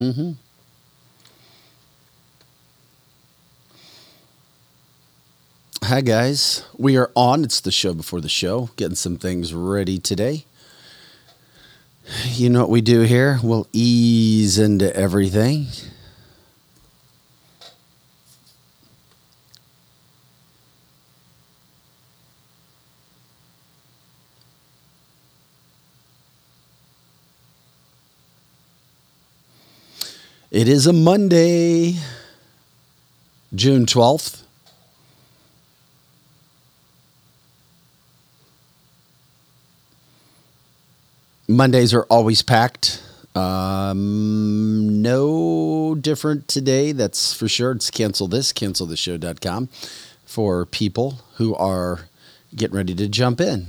Mm-hmm. Hi, guys. We are on. It's the show before the show, getting some things ready today. You know what we do here? We'll ease into everything. It is a Monday, June 12th. Mondays are always packed. Um, no different today, that's for sure. It's cancel this, cancelthisshow.com for people who are getting ready to jump in.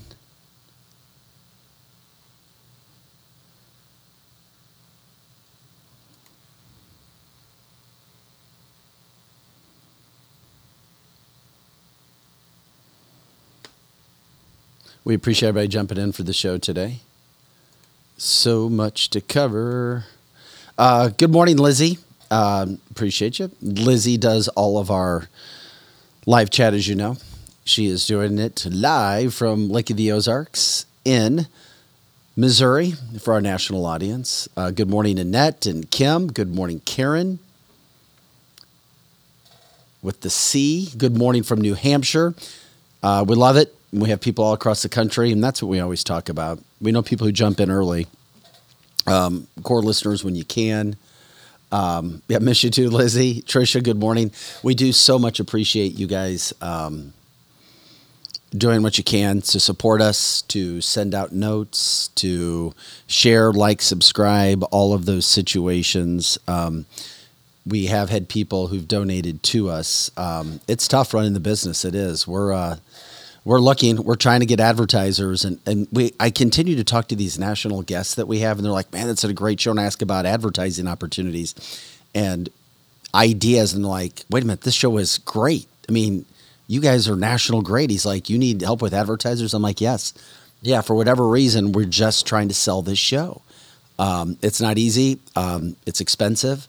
We appreciate everybody jumping in for the show today. So much to cover. Uh, good morning, Lizzie. Um, appreciate you. Lizzie does all of our live chat, as you know. She is doing it live from Lake of the Ozarks in Missouri for our national audience. Uh, good morning, Annette and Kim. Good morning, Karen. With the C. Good morning from New Hampshire. Uh, we love it. We have people all across the country, and that's what we always talk about. We know people who jump in early, um, core listeners when you can. Um, yeah, miss you too, Lizzie. Trisha, good morning. We do so much appreciate you guys um, doing what you can to support us, to send out notes, to share, like, subscribe, all of those situations. Um, we have had people who've donated to us. Um, it's tough running the business. It is. We're uh, we're looking we're trying to get advertisers and, and we i continue to talk to these national guests that we have and they're like man that's a great show and I ask about advertising opportunities. And ideas and like wait a minute this show is great. I mean you guys are national great. He's like you need help with advertisers? I'm like yes. Yeah for whatever reason we're just trying to sell this show. Um, it's not easy. Um, it's expensive.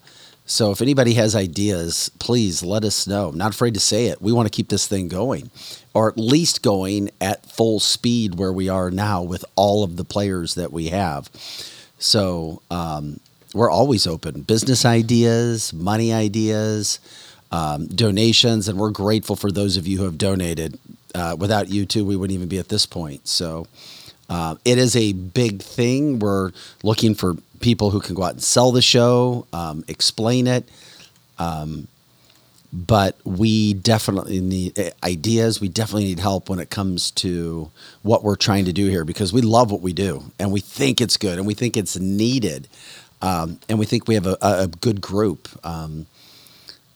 So if anybody has ideas, please let us know. I'm not afraid to say it. We want to keep this thing going, or at least going at full speed where we are now with all of the players that we have. So um, we're always open. Business ideas, money ideas, um, donations, and we're grateful for those of you who have donated. Uh, without you too, we wouldn't even be at this point. So. Uh, it is a big thing. We're looking for people who can go out and sell the show, um, explain it. Um, but we definitely need eh, ideas. We definitely need help when it comes to what we're trying to do here because we love what we do and we think it's good and we think it's needed. Um, and we think we have a, a good group. Um,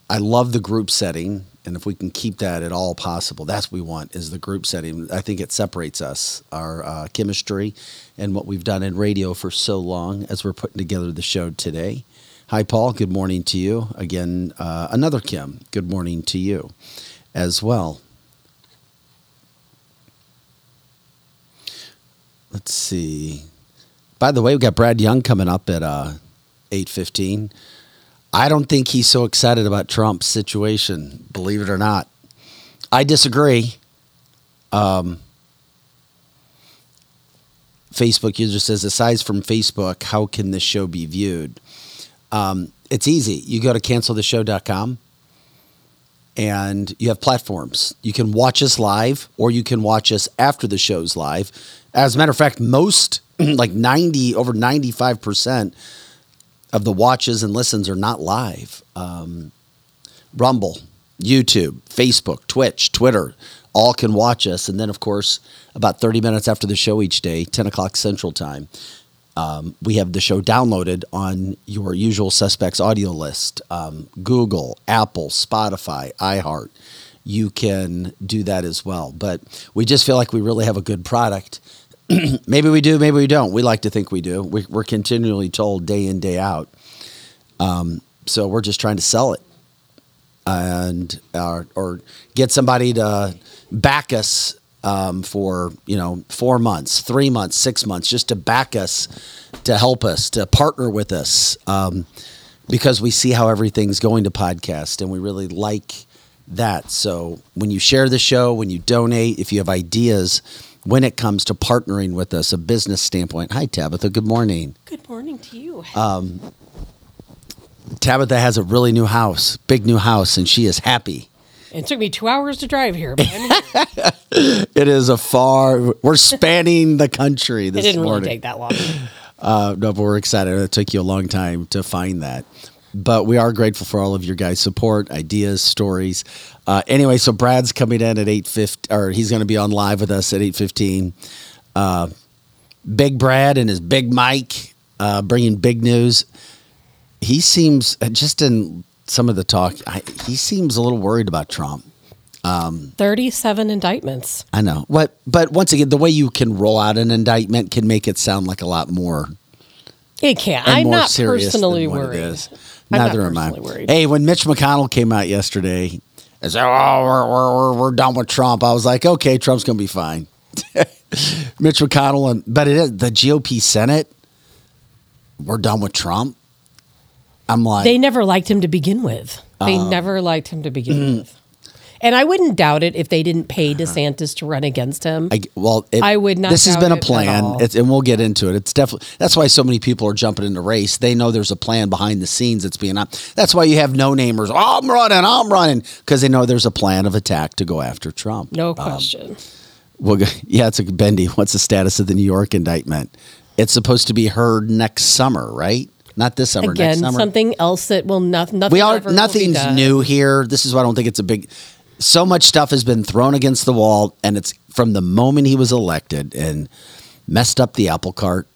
I love the group setting and if we can keep that at all possible, that's what we want is the group setting. I think it separates us, our uh, chemistry, and what we've done in radio for so long as we're putting together the show today. Hi, Paul. Good morning to you again. Uh, another Kim. Good morning to you as well. Let's see. By the way, we got Brad Young coming up at uh, eight fifteen. I don't think he's so excited about Trump's situation, believe it or not. I disagree. Um, Facebook user says, aside from Facebook, how can this show be viewed? Um, it's easy. You go to cancelthisshow.com and you have platforms. You can watch us live or you can watch us after the show's live. As a matter of fact, most, like 90, over 95%, of the watches and listens are not live. Um, Rumble, YouTube, Facebook, Twitch, Twitter, all can watch us. And then, of course, about 30 minutes after the show each day, 10 o'clock Central Time, um, we have the show downloaded on your usual suspects audio list um, Google, Apple, Spotify, iHeart. You can do that as well. But we just feel like we really have a good product maybe we do, maybe we don't. We like to think we do. We, are continually told day in, day out. Um, so we're just trying to sell it and uh, or get somebody to back us um, for you know four months, three months, six months, just to back us, to help us, to partner with us. Um, because we see how everything's going to podcast and we really like that. So when you share the show, when you donate, if you have ideas when it comes to partnering with us, a business standpoint. Hi, Tabitha. Good morning. Good morning to you. Tabitha has a really new house, big new house, and she is happy. It took me two hours to drive here, but. It is a far. We're spanning the country it this didn't morning. really take that long. Uh, no, but we're excited. It took you a long time to find that. But we are grateful for all of your guys' support, ideas, stories. Uh, anyway, so Brad's coming in at eight fifty, or he's going to be on live with us at eight fifteen. Uh, big Brad and his big Mike uh, bringing big news. He seems uh, just in some of the talk. I, he seems a little worried about Trump. Um, 37 indictments. I know what, but once again, the way you can roll out an indictment can make it sound like a lot more It and I'm not serious personally worried. it is. I'm not Neither am I. worried. Hey, when Mitch McConnell came out yesterday and said, "Oh, we're we're we're, we're done with Trump," I was like, "Okay, Trump's gonna be fine." Mitch McConnell and but it is the GOP Senate. We're done with Trump. I'm like, They never liked him to begin with. They Uh, never liked him to mm. begin with. And I wouldn't doubt it if they didn't pay DeSantis to run against him. I, well, it, I would not This has been a plan, it's, and we'll get into it. It's definitely that's why so many people are jumping in the race. They know there's a plan behind the scenes that's being on. That's why you have no namers. Oh, I'm running, I'm running, because they know there's a plan of attack to go after Trump. no question. Well, go- yeah, it's a bendy. What's the status of the New York indictment? It's supposed to be heard next summer, right? Not this summer. Again, next summer. something else that will not, nothing we are ever will be nothing's new here. This is why I don't think it's a big. So much stuff has been thrown against the wall, and it's from the moment he was elected and messed up the apple cart,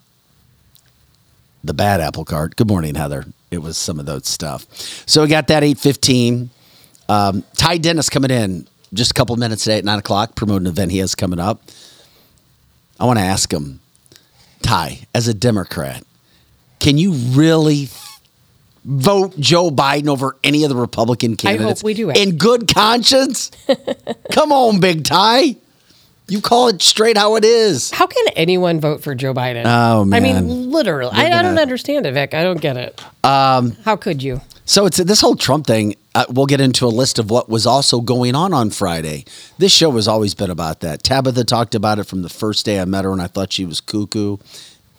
the bad apple cart. Good morning, Heather. It was some of those stuff. So we got that eight fifteen. Um, Ty Dennis coming in just a couple minutes today at nine o'clock, promoting an event he has coming up. I want to ask him, Ty, as a Democrat, can you really vote Joe Biden over any of the Republican candidates? I hope we do. in good conscience? Come on, Big Ty. You call it straight how it is. How can anyone vote for Joe Biden? Oh, man! I mean, literally. I, I don't understand it, Vic. I don't get it. Um, How could you? So it's this whole Trump thing. Uh, we'll get into a list of what was also going on on Friday. This show has always been about that. Tabitha talked about it from the first day I met her, and I thought she was cuckoo.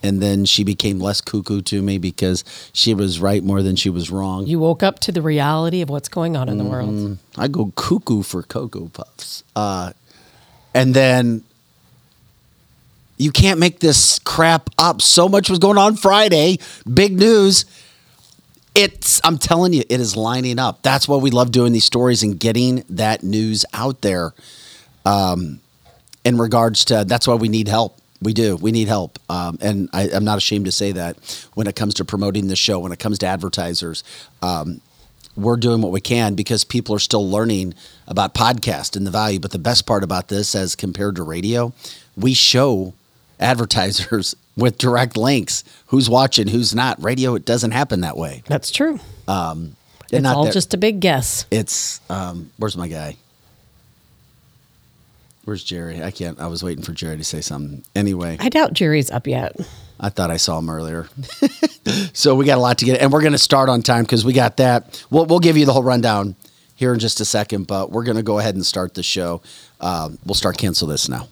And then she became less cuckoo to me because she was right more than she was wrong. You woke up to the reality of what's going on in the Mm-hmm. world. I go cuckoo for Cocoa Puffs. Uh, and then you can't make this crap up. So much was going on Friday. Big news. It's, I'm telling you, it is lining up. That's why we love doing these stories and getting that news out there. Um, in regards to, that's why we need help. We do. We need help. Um, and I, I'm not ashamed to say that when it comes to promoting the show, when it comes to advertisers. Um, we're doing what we can because people are still learning about podcast and the value. But the best part about this, as compared to radio, we show advertisers with direct links who's watching, who's not. Radio, it doesn't happen that way. That's true. And It's not all that- just a big guess. It's um, where's my guy? Where's Jerry? I can't. I was waiting for Jerry to say something. Anyway, I doubt Jerry's up yet. I thought I saw him earlier. so we got a lot to get, and we're going to start on time because we got that. We'll, we'll give you the whole rundown here in just a second, but we're going to go ahead and start the show. Um, we'll start cancel this now.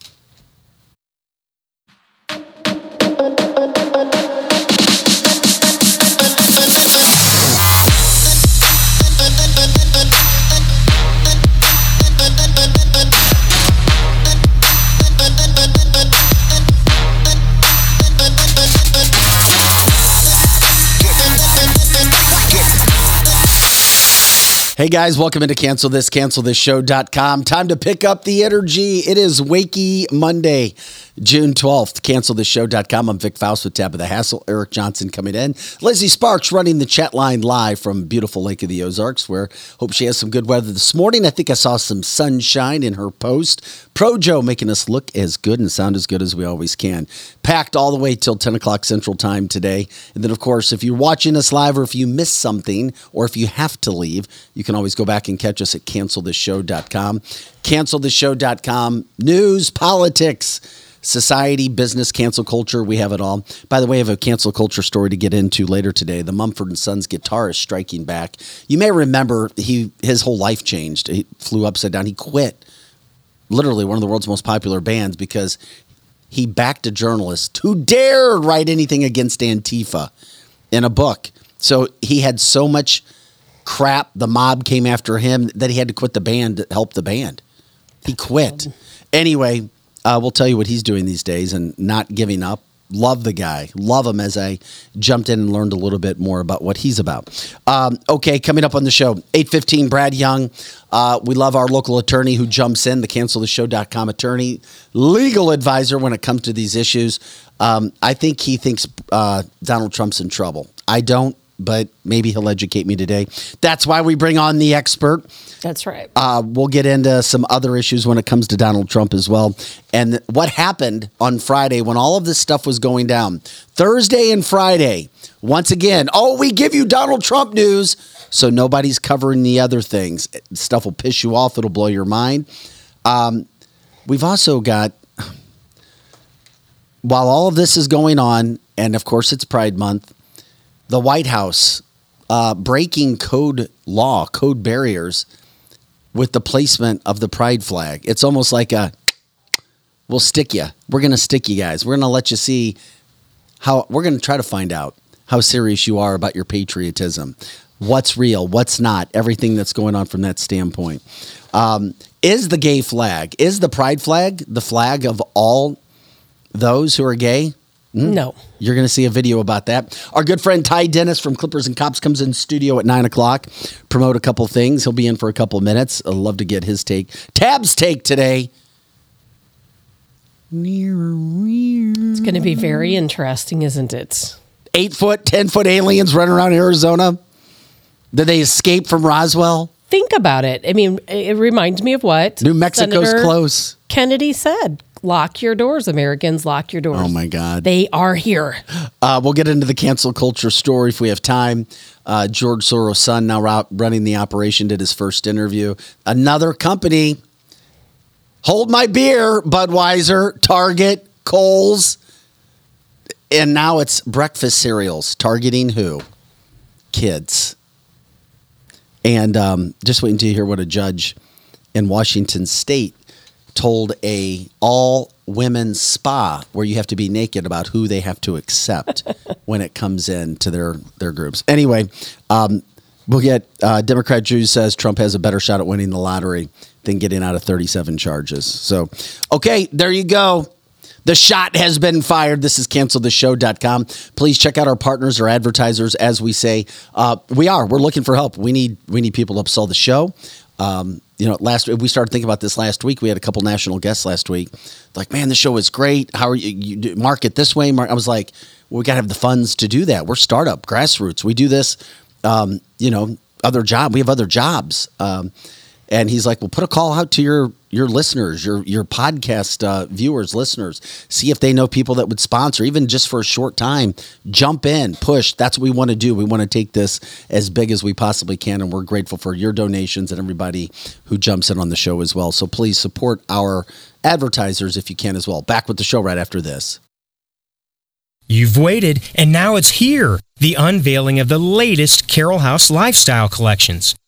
Hey guys, welcome into Cancel This, CancelThisShow.com. Time to pick up the energy. It is Wakey Monday, June 12th. CancelThisShow.com. I'm Vic Faust with Tabitha Hassel, Eric Johnson coming in. Lizzie Sparks running the chat line live from beautiful Lake of the Ozarks, where hope she has some good weather this morning. I think I saw some sunshine in her post. Pro Joe making us look as good and sound as good as we always can. Packed all the way till 10 o'clock Central Time today. And then, of course, if you're watching us live or if you missed something or if you have to leave, you can always go back and catch us at cancelthisshow.com. Cancelthisshow.com. News, politics, society, business, cancel culture. We have it all. By the way, I have a cancel culture story to get into later today. The Mumford and Sons guitarist striking back. You may remember he his whole life changed. He flew upside down. He quit. Literally one of the world's most popular bands because he backed a journalist who dared write anything against Antifa in a book. So he had so much crap. The mob came after him that he had to quit the band to help the band. He quit. Oh. Anyway, uh, we'll tell you what he's doing these days and not giving up. Love the guy. Love him as I jumped in and learned a little bit more about what he's about. Um, okay, coming up on the show, 815, Brad Young. Uh, we love our local attorney who jumps in, the cancelthisshow.com attorney, legal advisor when it comes to these issues. Um, I think he thinks uh, Donald Trump's in trouble. I don't, but maybe he'll educate me today. That's why we bring on the expert. That's right. Uh, we'll get into some other issues when it comes to Donald Trump as well. And what happened on Friday when all of this stuff was going down. Thursday and Friday, once again, oh, we give you Donald Trump news. So nobody's covering the other things. Stuff will piss you off, it'll blow your mind. Um, we've also got, while all of this is going on, and of course it's Pride Month, the White House uh, breaking code law, code barriers with the placement of the pride flag. It's almost like a we'll stick you. We're going to stick you guys. We're going to let you see how we're going to try to find out how serious you are about your patriotism. What's real, what's not, everything that's going on from that standpoint. Um, is the gay flag, is the pride flag the flag of all those who are gay? Hmm? No. You're going to see a video about that. Our good friend Ty Dennis from Clippers and Cops comes in studio at nine o'clock. Promote a couple things. He'll be in for a couple minutes. I'd love to get his take. Tab's take today. It's going to be very interesting, isn't it? Eight foot, ten foot aliens running around Arizona. Did they escape from Roswell? Think about it. I mean, it reminds me of what New Mexico's Senator close. Kennedy said. Lock your doors, Americans. Lock your doors. Oh my God. They are here. Uh, we'll get into the cancel culture story if we have time. Uh, George Soros' son, now running the operation, did his first interview. Another company, hold my beer, Budweiser, Target, Kohl's, and now it's breakfast cereals targeting who? Kids. And um, just waiting to hear what a judge in Washington State told a all women spa where you have to be naked about who they have to accept when it comes in to their their groups. Anyway, um, we'll get uh, Democrat Drew says Trump has a better shot at winning the lottery than getting out of 37 charges. So, okay, there you go. The shot has been fired. This is cancelthisshow.com. Please check out our partners or advertisers. As we say, uh, we are. We're looking for help. We need we need people to upsell the show. Um, you know, last we started thinking about this last week. We had a couple national guests last week. Like, man, the show is great. How are you? You market this way. Mark. I was like, well, we got to have the funds to do that. We're startup, grassroots. We do this. Um, you know, other job. We have other jobs. Um, and he's like, well, put a call out to your your listeners, your your podcast uh, viewers, listeners. See if they know people that would sponsor, even just for a short time. Jump in, push. That's what we want to do. We want to take this as big as we possibly can, and we're grateful for your donations and everybody who jumps in on the show as well. So please support our advertisers if you can as well. Back with the show right after this. You've waited, and now it's here the unveiling of the latest Carroll House lifestyle collections.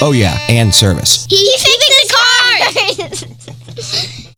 Oh, yeah, and service. He fixed the car. Kathy L.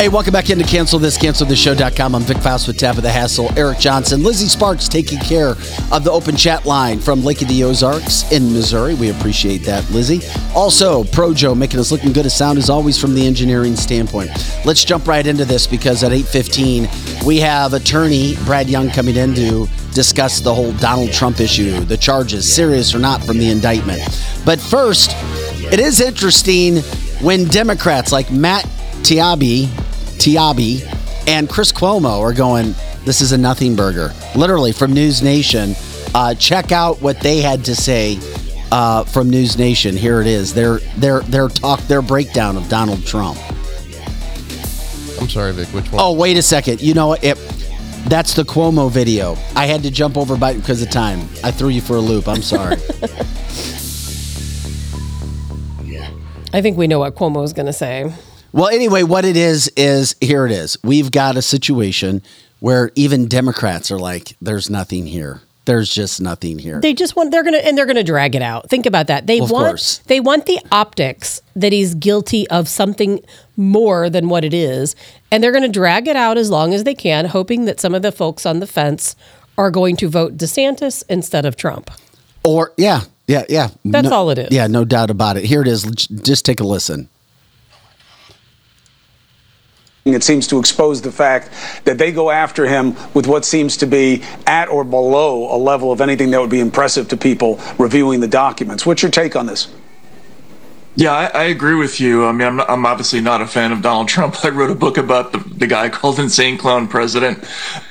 Hey, welcome back into Cancel This, CancelThisShow.com. I'm Vic Faust with Tabitha Hassel, Eric Johnson, Lizzie Sparks taking care of the open chat line from Lake of the Ozarks in Missouri. We appreciate that, Lizzie. Also, Projo making us looking good as sound as always from the engineering standpoint. Let's jump right into this because at 8.15, we have attorney Brad Young coming in to discuss the whole Donald Trump issue, the charges, serious or not, from the indictment. But first, it is interesting when Democrats like Matt Taibbi Taibbi and Chris Cuomo are going, this is a nothing burger. Literally from News Nation. Uh, check out what they had to say uh, from News Nation. Here it is. Their their their talk, their breakdown of Donald Trump. I'm sorry, Vic. Which one? Oh, wait a second. You know what? It, that's the Cuomo video. I had to jump over by because of time. I threw you for a loop. I'm sorry. I think we know what Cuomo is going to say. Well, anyway, what it is is here it is. We've got a situation where even Democrats are like, "There's nothing here. There's just nothing here." They just want they're gonna and they're gonna drag it out. Think about that. They Well, want course. they want the optics that he's guilty of something more than what it is, and they're gonna drag it out as long as they can, hoping that some of the folks on the fence are going to vote DeSantis instead of Trump. Or yeah, yeah, yeah. That's No- all it is. Yeah, no doubt about it. Here it is. Just take a listen. It seems to expose the fact that they go after him with what seems to be at or below a level of anything that would be impressive to people reviewing the documents. What's your take on this? Yeah, I, I agree with you. I mean, I'm, I'm obviously not a fan of Donald Trump. I wrote a book about the, the guy called Insane Clown President.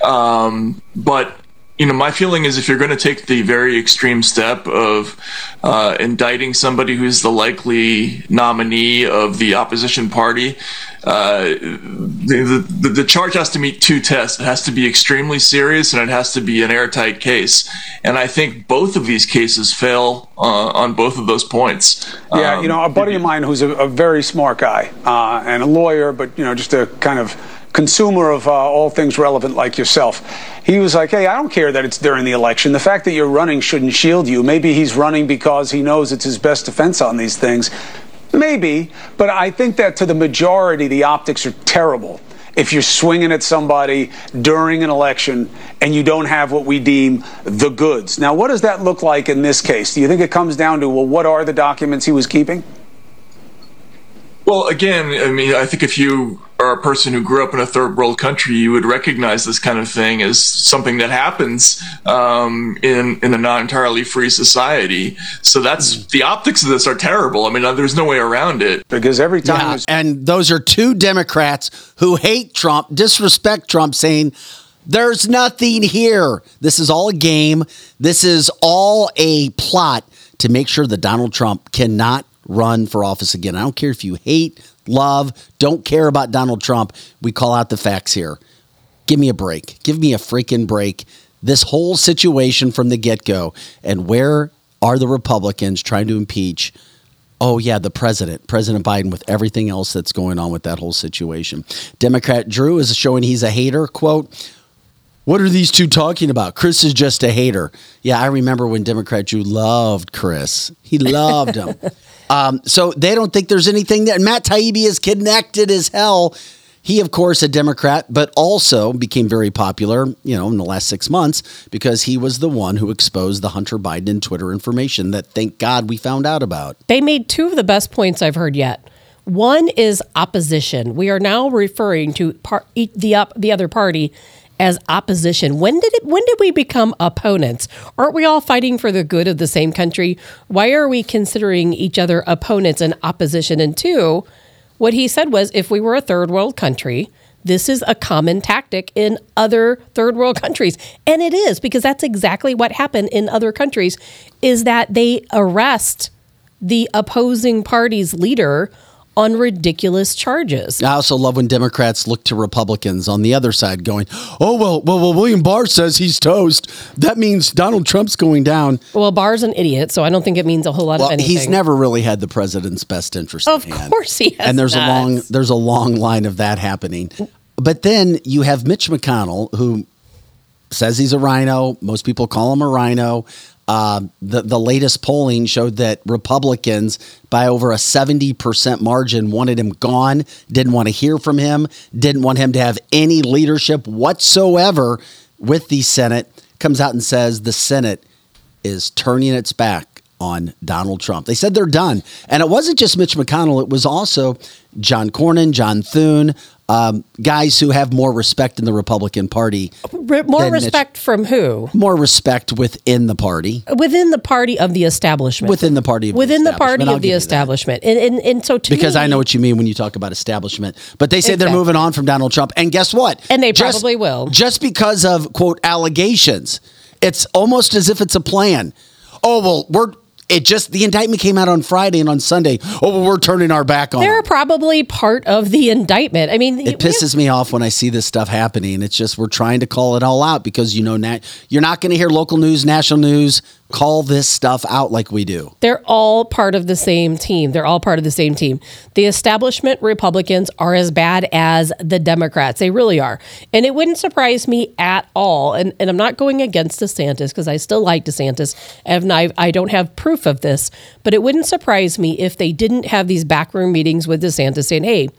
Um, but, you know, my feeling is if you're going to take the very extreme step of uh, indicting somebody who's the likely nominee of the opposition party, uh, the, the, the charge has to meet two tests. It has to be extremely serious and it has to be an airtight case. And I think both of these cases fail uh, on both of those points. Yeah, Um, you know, a buddy of mine who's a, a very smart guy uh, and a lawyer, but you know, just a kind of consumer of uh, all things relevant like yourself. He was like, "Hey, I don't care that it's during the election. The fact that you're running shouldn't shield you. Maybe he's running because he knows it's his best defense on these things. Maybe, but I think that to the majority, the optics are terrible." If you're swinging at somebody during an election and you don't have what we deem the goods. Now, what does that look like in this case? Do you think it comes down to, well, what are the documents he was keeping? Well, again, I mean, I think if you are a person who grew up in a third world country, you would recognize this kind of thing as something that happens um, in in a not entirely free society. So that's the optics of this are terrible. I mean, uh, there's no way around it. Because every time Yeah, and those are two Democrats who hate Trump, disrespect Trump, saying there's nothing here. This is all a game. This is all a plot to make sure that Donald Trump cannot run for office again. I don't care if you hate, love, don't care about Donald Trump. We call out the facts here. Give me a break. Give me a freaking break. This whole situation from the get go. And where are the Republicans trying to impeach? Oh, yeah, the president, President Biden, with everything else that's going on with that whole situation. Democrat Drew is showing he's a hater. Quote, what are these two talking about? Chris is just a hater. Yeah, I remember when Democrat Drew loved Chris. He loved him. um, so they don't think there's anything there. Matt Taibbi is connected as hell. He, of course, a Democrat, but also became very popular, you know, in the last six months because he was the one who exposed the Hunter Biden and Twitter information that, thank God, we found out about. They made two of the best points I've heard yet. One is opposition. We are now referring to par- the up, the other party as opposition. When did it when did we become opponents? Aren't we all fighting for the good of the same country? Why are we considering each other opponents and opposition? And two, what he said was if we were a third world country, this is a common tactic in other third world countries. And it is because that's exactly what happened in other countries is that they arrest the opposing party's leader on ridiculous charges. I also love when Democrats look to Republicans on the other side going, oh, well, well, well William Barr says he's toast. That means Donald Trump's going down. Well, Barr's an idiot, so I don't think it means a whole lot Well, of anything. he's never really had the president's best interest Of in course he has And there's not. a long there's a long line of that happening. But then you have Mitch McConnell who says he's a RINO. Most people call him a RINO. Uh, the the latest polling showed that Republicans, by over a seventy percent margin, wanted him gone. Didn't want to hear from him. Didn't want him to have any leadership whatsoever with the Senate. Comes out and says the Senate is turning its back on Donald Trump. They said they're done. And it wasn't just Mitch McConnell, it was also John Cornyn, John Thune, um, guys who have more respect in the Republican Party. Re- more than Mitch- respect from who? More respect within the party. Within the party of the establishment. Within the party of the Within the party. I'll of the give you that. establishment. And, and and so to Because me, I know what you mean when you talk about establishment. But they say they're moving on from Donald Trump. And guess what? And they Just- probably will. Just because of, quote, allegations. It's almost as if it's a plan. Oh, well, we're. It just the indictment came out on Friday and on Sunday. Oh, well, we're turning our back on. they're them. probably part of the indictment. I mean, It pisses me off when I see this stuff happening. It's just we're trying to call it all out because you know nat- you're not going to hear local news, national news call this stuff out like we do. They're all part of the same team. They're all part of the same team. The establishment Republicans are as bad as the Democrats. They really are. And it wouldn't surprise me at all. And, and I'm not going against DeSantis because I still like DeSantis. And I, I don't have proof of this, but it wouldn't surprise me if they didn't have these backroom meetings with DeSantis saying, hey,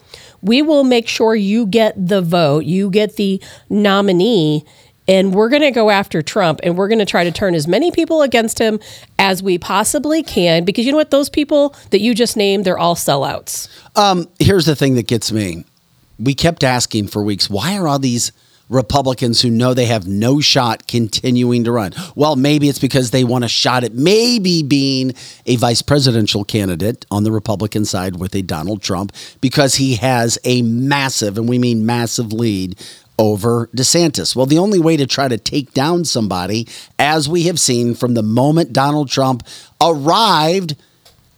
we will make sure you get the vote, you get the nominee and we're going to go after Trump and we're going to try to turn as many people against him as we possibly can because you know what those people that you just named they're all sellouts. Um, here's the thing that gets me. We kept asking for weeks, why are all these Republicans who know they have no shot continuing to run? Well, maybe it's because they want a shot at maybe being a vice presidential candidate on the Republican side with a Donald Trump because he has a massive, and we mean massive lead over DeSantis. Well, the only way to try to take down somebody, as we have seen from the moment Donald Trump arrived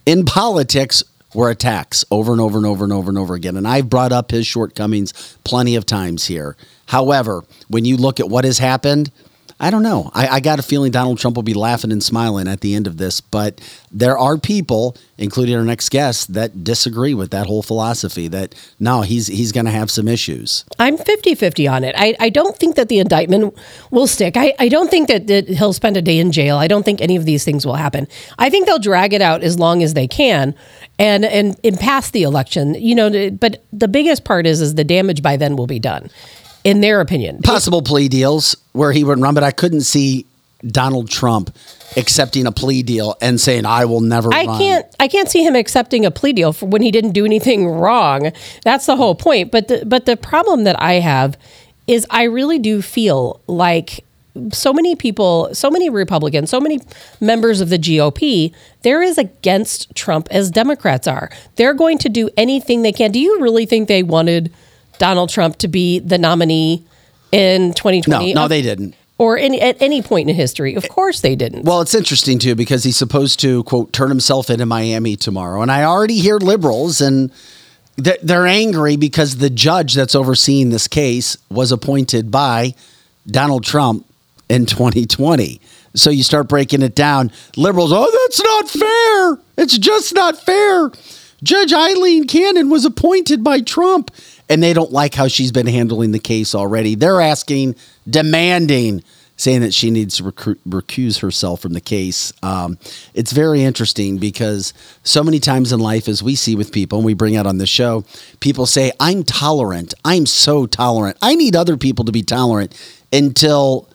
in politics were attacks over and over and over and over and over again. And I've brought up his shortcomings plenty of times here. However, when you look at what has happened, I don't know. I, I got a feeling Donald Trump will be laughing and smiling at the end of this, but there are people, including our next guest, that disagree with that whole philosophy that no, he's he's going to have some issues. I'm 50 50 on it. I, I don't think that the indictment will stick. I, I don't think that, that he'll spend a day in jail. I don't think any of these things will happen. I think they'll drag it out as long as they can and, and, and pass the election. You know, but the biggest part is, is the damage by then will be done, in their opinion. Possible plea deals where he wouldn't run, but I couldn't see Donald Trump accepting a plea deal and saying I will never. I run. can't I can't see him accepting a plea deal for when he didn't do anything wrong. That's the whole point. But the, but the problem that I have is I really do feel like so many people, so many Republicans, so many members of the GOP, they're as against Trump as Democrats are. They're going to do anything they can. Do you really think they wanted Donald Trump to be the nominee in 2020? no, they didn't. or any, at any point in history. Of course they didn't. Well, it's interesting too because he's supposed to quote turn himself into Miami tomorrow, and I already hear liberals and they're angry because the judge that's overseeing this case was appointed by Donald Trump in 2020. So you start breaking it down. Liberals, oh, that's not fair. It's just not fair. Judge Aileen Cannon was appointed by Trump, and they don't like how she's been handling the case already. They're asking, demanding, saying that she needs to recuse herself from the case. Um, it's very interesting because so many times in life, as we see with people, and we bring out on the show, people say, I'm tolerant. I'm so tolerant. I need other people to be tolerant until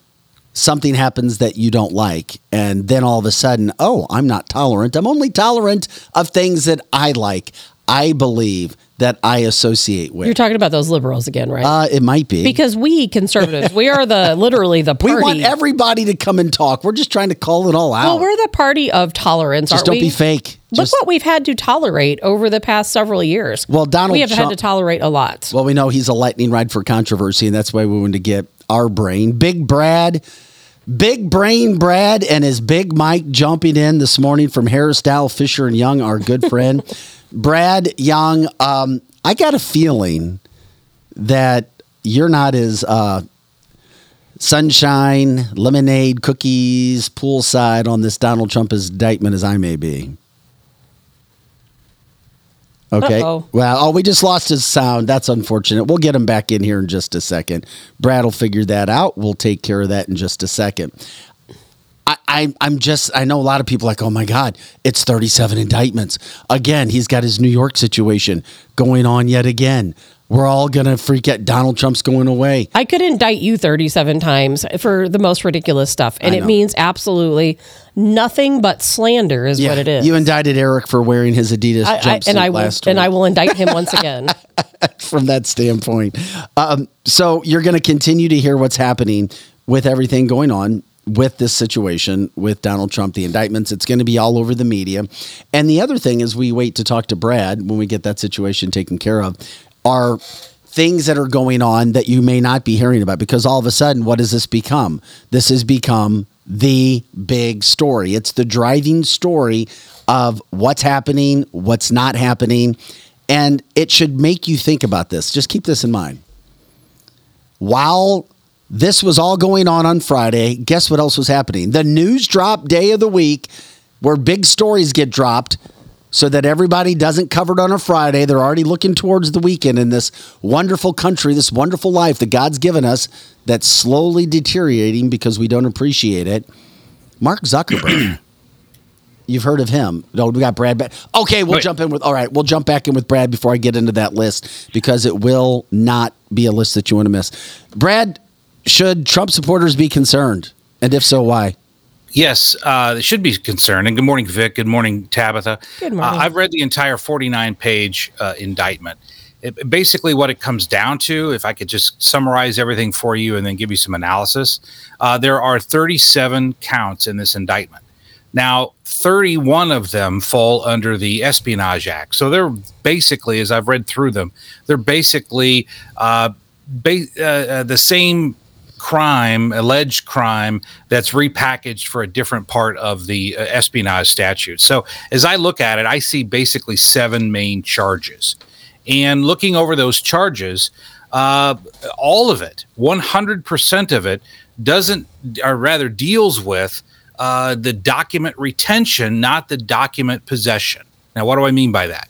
something happens that you don't like. And then all of a sudden, oh, I'm not tolerant. I'm only tolerant of things that I like, I believe that I associate with. You're talking about those liberals again, right? uh, it might be. because we conservatives, we are the literally the party. we want everybody to come and talk. We're just trying to call it all out. well, we're the party of tolerance. just don't we? be fake. Look Just, what we've had to tolerate over the past several years. Well, Donald we have had to tolerate a lot. well, we know he's a lightning rod for controversy, and that's why we wanted to get our brain. Big Brad, Big Brain Brad, and his Big Mike jumping in this morning from Harrisdale, Fisher and Young, our good friend. Brad Young, um, I got a feeling that you're not as uh, sunshine, lemonade, cookies, poolside on this Donald Trump indictment as I may be. Okay. Uh-oh. Well, oh, we just lost his sound. That's unfortunate. We'll get him back in here in just a second. Brad will figure that out. We'll take care of that in just a second. I, I, I'm just, I know a lot of people like, oh my God, it's 37 indictments. Again, he's got his New York situation going on yet again. We're all going to freak out. Donald Trump's going away. I could indict you 37 times for the most ridiculous stuff, and it means absolutely nothing but slander is what it is. You indicted Eric for wearing his Adidas I, I, jumpsuit and I will, and. I will indict him once again. from that standpoint. Um, so you're going to continue to hear what's happening with everything going on with this situation with Donald Trump, the indictments. It's going to be all over the media. And the other thing is, we wait to talk to Brad when we get that situation taken care of. Are things that are going on that you may not be hearing about because all of a sudden, what does this become? This has become the big story. It's the driving story of what's happening, what's not happening. And it should make you think about this. Just keep this in mind. While this was all going on on Friday, guess what else was happening? The news drop day of the week where big stories get dropped so that everybody doesn't cover it on a Friday. They're already looking towards the weekend in this wonderful country, this wonderful life that God's given us that's slowly deteriorating because we don't appreciate it. Mark Zuckerberg. You've heard of him. No, we got Brad back. Okay, we'll Wait. jump in with all right, we'll jump back in with Brad before I get into that list because it will not be a list that you want to miss. Brad, should Trump supporters be concerned? And if so, why? Yes, uh, they should be concerned. And good morning, Vic. Good morning, Tabitha. Good morning. Uh, I've read the entire 49 page uh, indictment. It, basically, what it comes down to, if I could just summarize everything for you and then give you some analysis, uh, there are 37 counts in this indictment. Now, 31 of them fall under the Espionage Act. So they're basically, as I've read through them, they're basically uh, ba- uh, uh, the same crime, alleged crime, that's repackaged for a different part of the uh, espionage statute. So as I look at it, I see basically seven main charges. And looking over those charges, uh, all of it, 100% of it, doesn't, or rather deals with uh, the document retention, not the document possession. Now, what do I mean by that?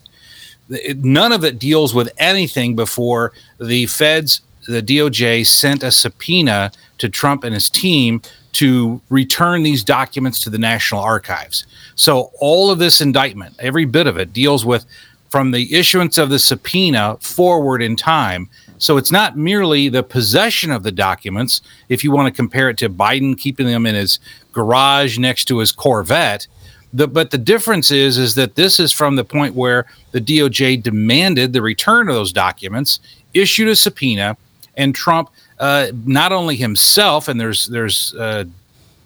None of it deals with anything before the feds, the DOJ sent a subpoena to Trump and his team to return these documents to the National Archives. So all of this indictment, every bit of it deals with from the issuance of the subpoena forward in time So it's not merely the possession of the documents. If you want to compare it to Biden keeping them in his garage next to his Corvette, the, but the difference is is that this is from the point where the DOJ demanded the return of those documents, issued a subpoena, and Trump uh, not only himself and there's there's uh,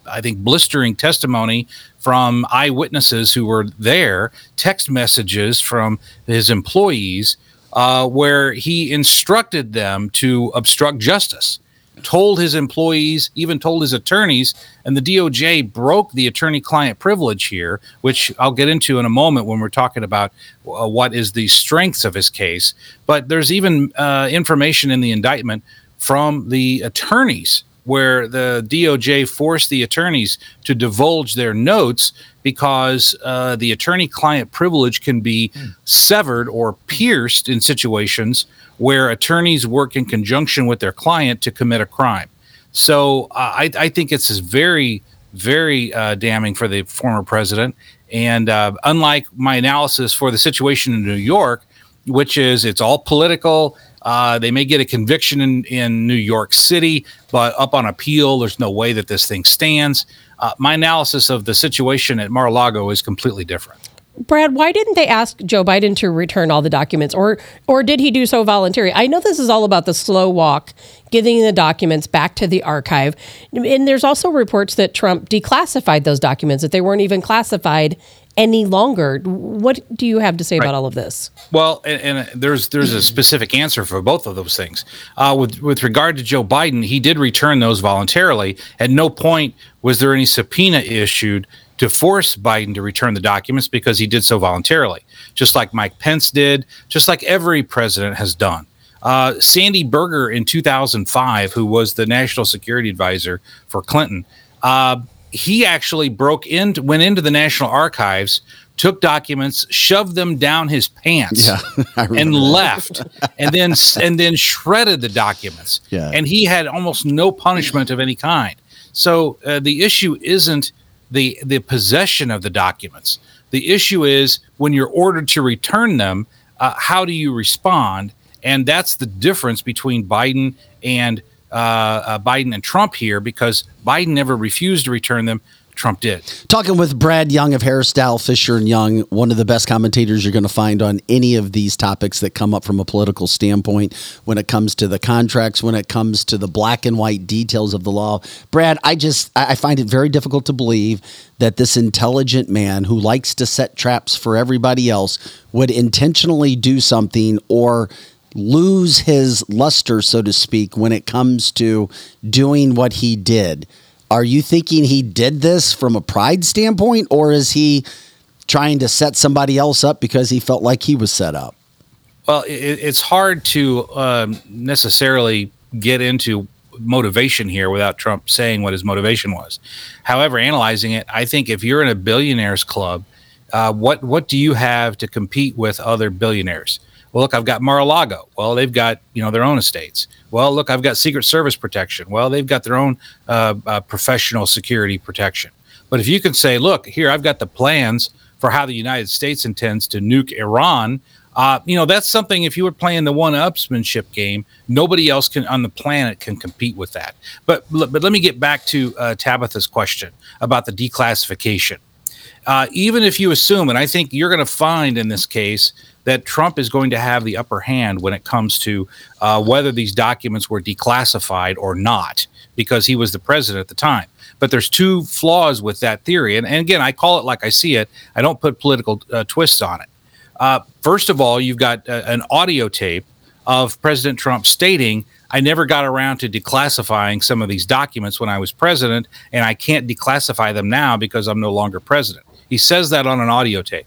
I think blistering testimony from eyewitnesses who were there, text messages from his employees uh, where he instructed them to obstruct justice told his employees, even told his attorneys, and the DOJ broke the attorney client privilege here, which I'll get into in a moment when we're talking about uh, what is the strengths of his case. But there's even uh, information in the indictment from the attorneys where the DOJ forced the attorneys to divulge their notes because uh, the attorney client privilege can be mm. severed or pierced in situations where attorneys work in conjunction with their client to commit a crime. So uh, I, I, think it's very, very uh, damning for the former president. And uh, unlike my analysis for the situation in New York, which is it's all political, uh, they may get a conviction in, in New York City, but up on appeal, there's no way that this thing stands. Uh, my analysis of the situation at Mar-a-Lago is completely different. Brad, why didn't they ask Joe Biden to return all the documents, or or did he do so voluntarily? I know this is all about the slow walk, giving the documents back to the archive, and there's also reports that Trump declassified those documents that they weren't even classified any longer. What do you have to say right. about all of this? Well, and, and, there's there's a specific answer for both of those things. Uh, with with regard to Joe Biden, he did return those voluntarily. At no point was there any subpoena issued to force Biden to return the documents because he did so voluntarily, just like Mike Pence did, just like every president has done. Uh, Sandy Berger in 2005, who was the national security advisor for Clinton, uh, he actually broke into went into the National Archives, took documents, shoved them down his pants, yeah, and left, and then and then shredded the documents. Yeah. And he had almost no punishment of any kind. So uh, the issue isn't the the possession of the documents. The issue is when you're ordered to return them, uh, how do you respond? And that's the difference between Biden and uh, uh, Biden and Trump here because Biden never refused to return them. Trump did. Talking with Brad Young of Harris Dowell Fisher and Young, one of the best commentators you're going to find on any of these topics that come up from a political standpoint when it comes to the contracts, when it comes to the black and white details of the law. Brad, I just I find it very difficult to believe that this intelligent man who likes to set traps for everybody else would intentionally do something or lose his luster, so to speak, when it comes to doing what he did. Are you thinking he did this from a pride standpoint, or is he trying to set somebody else up because he felt like he was set up? Well, it, it's hard to um, necessarily get into motivation here without Trump saying what his motivation was. However, analyzing it, I think if you're in a billionaires club, uh, what what do you have to compete with other billionaires? Well, look, I've got Mar-a-Lago. Well, they've got you know their own estates. Well, look, I've got Secret Service protection. Well, they've got their own uh, uh, professional security protection. But if you can say, look, here I've got the plans for how the United States intends to nuke Iran. Uh, you know that's something. If you were playing the one-upsmanship game, nobody else can on the planet can compete with that. But but let me get back to uh, Tabitha's question about the declassification. Uh, even if you assume, and I think you're going to find in this case that Trump is going to have the upper hand when it comes to uh, whether these documents were declassified or not, because he was the president at the time. But there's two flaws with that theory. And, and again, I call it like I see it, I don't put political uh, twists on it. Uh, first of all, you've got uh, an audio tape of President Trump stating, I never got around to declassifying some of these documents when I was president, and I can't declassify them now because I'm no longer president. He says that on an audio tape.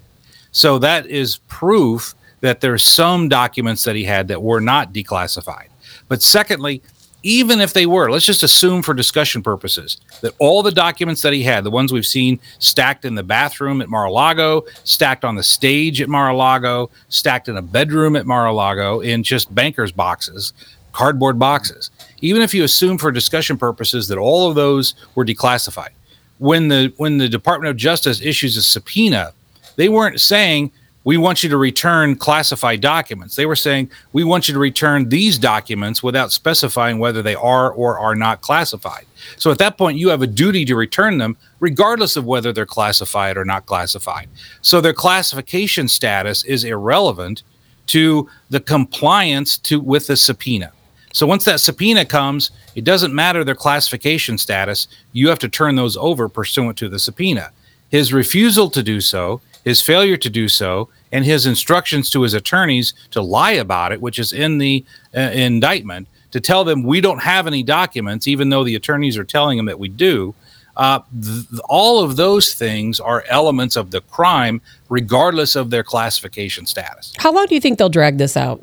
So that is proof that there's some documents that he had that were not declassified. But secondly, even if they were, let's just assume for discussion purposes that all the documents that he had, the ones we've seen stacked in the bathroom at Mar-a-Lago, stacked on the stage at Mar-a-Lago, stacked in a bedroom at Mar-a-Lago in just bankers boxes, cardboard boxes. Even if you assume for discussion purposes that all of those were declassified, when the when the Department of Justice issues a subpoena they weren't saying we want you to return classified documents. They were saying, we want you to return these documents without specifying whether they are or are not classified. So at that point, you have a duty to return them, regardless of whether they're classified or not classified. So their classification status is irrelevant to the compliance to with the subpoena. So once that subpoena comes, it doesn't matter their classification status. You have to turn those over pursuant to the subpoena. His refusal to do so his failure to do so, and his instructions to his attorneys to lie about it, which is in the uh, indictment, to tell them we don't have any documents, even though the attorneys are telling them that we do. Uh, th- all of those things are elements of the crime, regardless of their classification status. How long do you think they'll drag this out?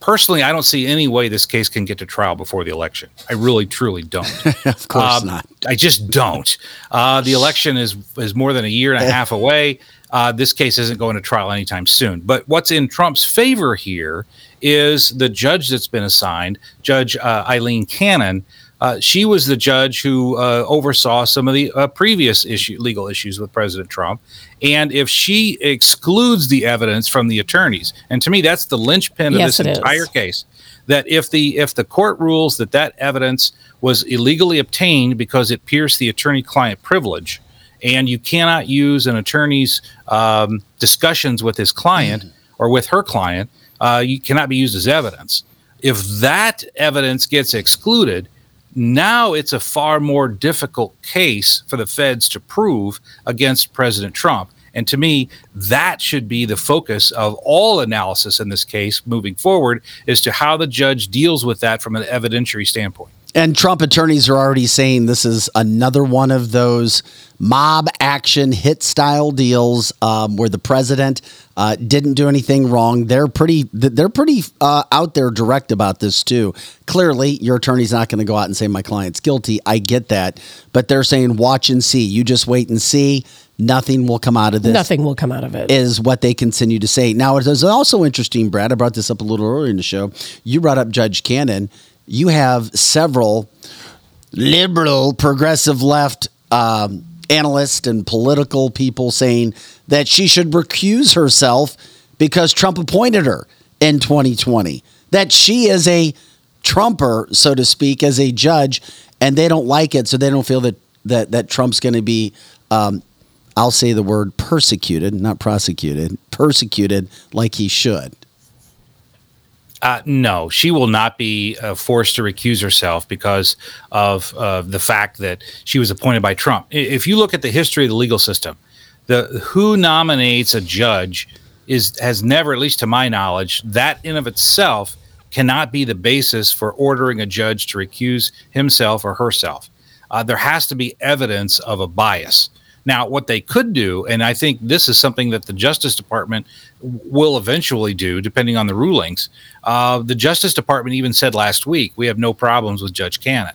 Personally, I don't see any way this case can get to trial before the election. I really, truly don't. of course um, not. I just don't. Uh, the election is is more than a year and a half away. Uh, this case isn't going to trial anytime soon. But what's in Trump's favor here is the judge that's been assigned, Judge uh, Aileen Cannon. Uh, she was the judge who uh, oversaw some of the uh, previous issue, legal issues with President Trump. And if she excludes the evidence from the attorneys, and to me that's the linchpin of yes, this entire is. case, that if the if the court rules that that evidence was illegally obtained because it pierced the attorney-client privilege, and you cannot use an attorney's um, discussions with his client mm-hmm. or with her client, uh, you cannot be used as evidence. If that evidence gets excluded, now it's a far more difficult case for the feds to prove against President Trump. And to me, that should be the focus of all analysis in this case moving forward as to how the judge deals with that from an evidentiary standpoint. And Trump attorneys are already saying this is another one of those mob action hit style deals um, where the president uh, didn't do anything wrong. They're pretty they're pretty uh, out there direct about this too. Clearly, your attorney's not going to go out and say my client's guilty. I get that, but they're saying watch and see. You just wait and see. Nothing will come out of this. Nothing will come out of it. Is what they continue to say. Now, it is also interesting, Brad. I brought this up a little earlier in the show. You brought up Judge Cannon you have several liberal, progressive left um, analysts and political people saying that she should recuse herself because Trump appointed her in 2020. That she is a Trumper, so to speak, as a judge, and they don't like it, so they don't feel that that that Trump's going to be. Um, I'll say the word persecuted, not prosecuted, persecuted like he should. Uh, no, she will not be uh, forced to recuse herself because of uh, the fact that she was appointed by Trump. If you look at the history of the legal system, the who nominates a judge is has never, at least to my knowledge, that in of itself cannot be the basis for ordering a judge to recuse himself or herself. Uh, there has to be evidence of a bias. Now, what they could do, and I think this is something that the Justice Department will eventually do, depending on the rulings. Uh, the Justice Department even said last week we have no problems with Judge Cannon,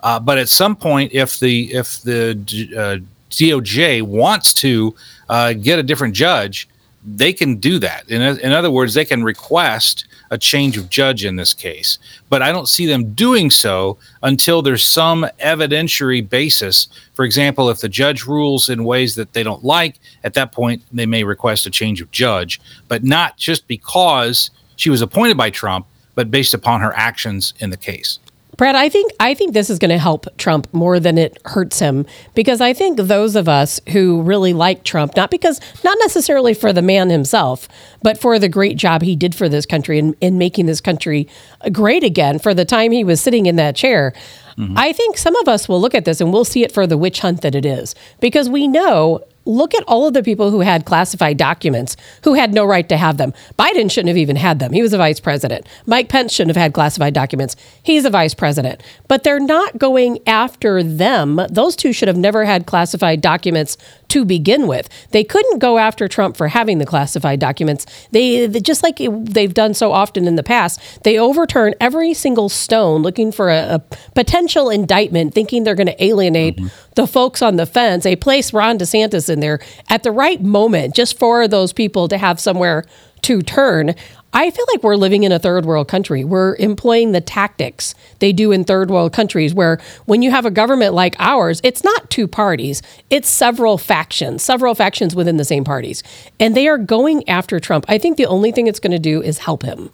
uh, but at some point, if the if the uh, DOJ wants to uh, get a different judge, they can do that. In, in other words, they can request a change of judge in this case. But I don't see them doing so until there's some evidentiary basis. For example, if the judge rules in ways that they don't like, at that point, they may request a change of judge, but not just because she was appointed by Trump, but based upon her actions in the case. Brad, I think I think this is going to help Trump more than it hurts him because I think those of us who really like Trump, not because not necessarily for the man himself, but for the great job he did for this country in, in making this country great again for the time he was sitting in that chair. Mm-hmm. I think some of us will look at this and we'll see it for the witch hunt that it is because we know look at all of the people who had classified documents who had no right to have them. Biden shouldn't have even had them. He was a vice president. Mike Pence shouldn't have had classified documents. He's a vice president. But they're not going after them. Those two should have never had classified documents to begin with. They couldn't go after Trump for having the classified documents. They, just like they've done so often in the past, they overturn every single stone looking for a, a potential indictment, thinking they're going to alienate mm-hmm. The folks on the fence. They place Ron DeSantis in there at the right moment just for those people to have somewhere to turn. I feel like we're living in a third world country. We're employing the tactics they do in third world countries, where when you have a government like ours, it's not two parties, it's several factions, several factions within the same parties. And they are going after Trump. I think the only thing it's going to do is help him.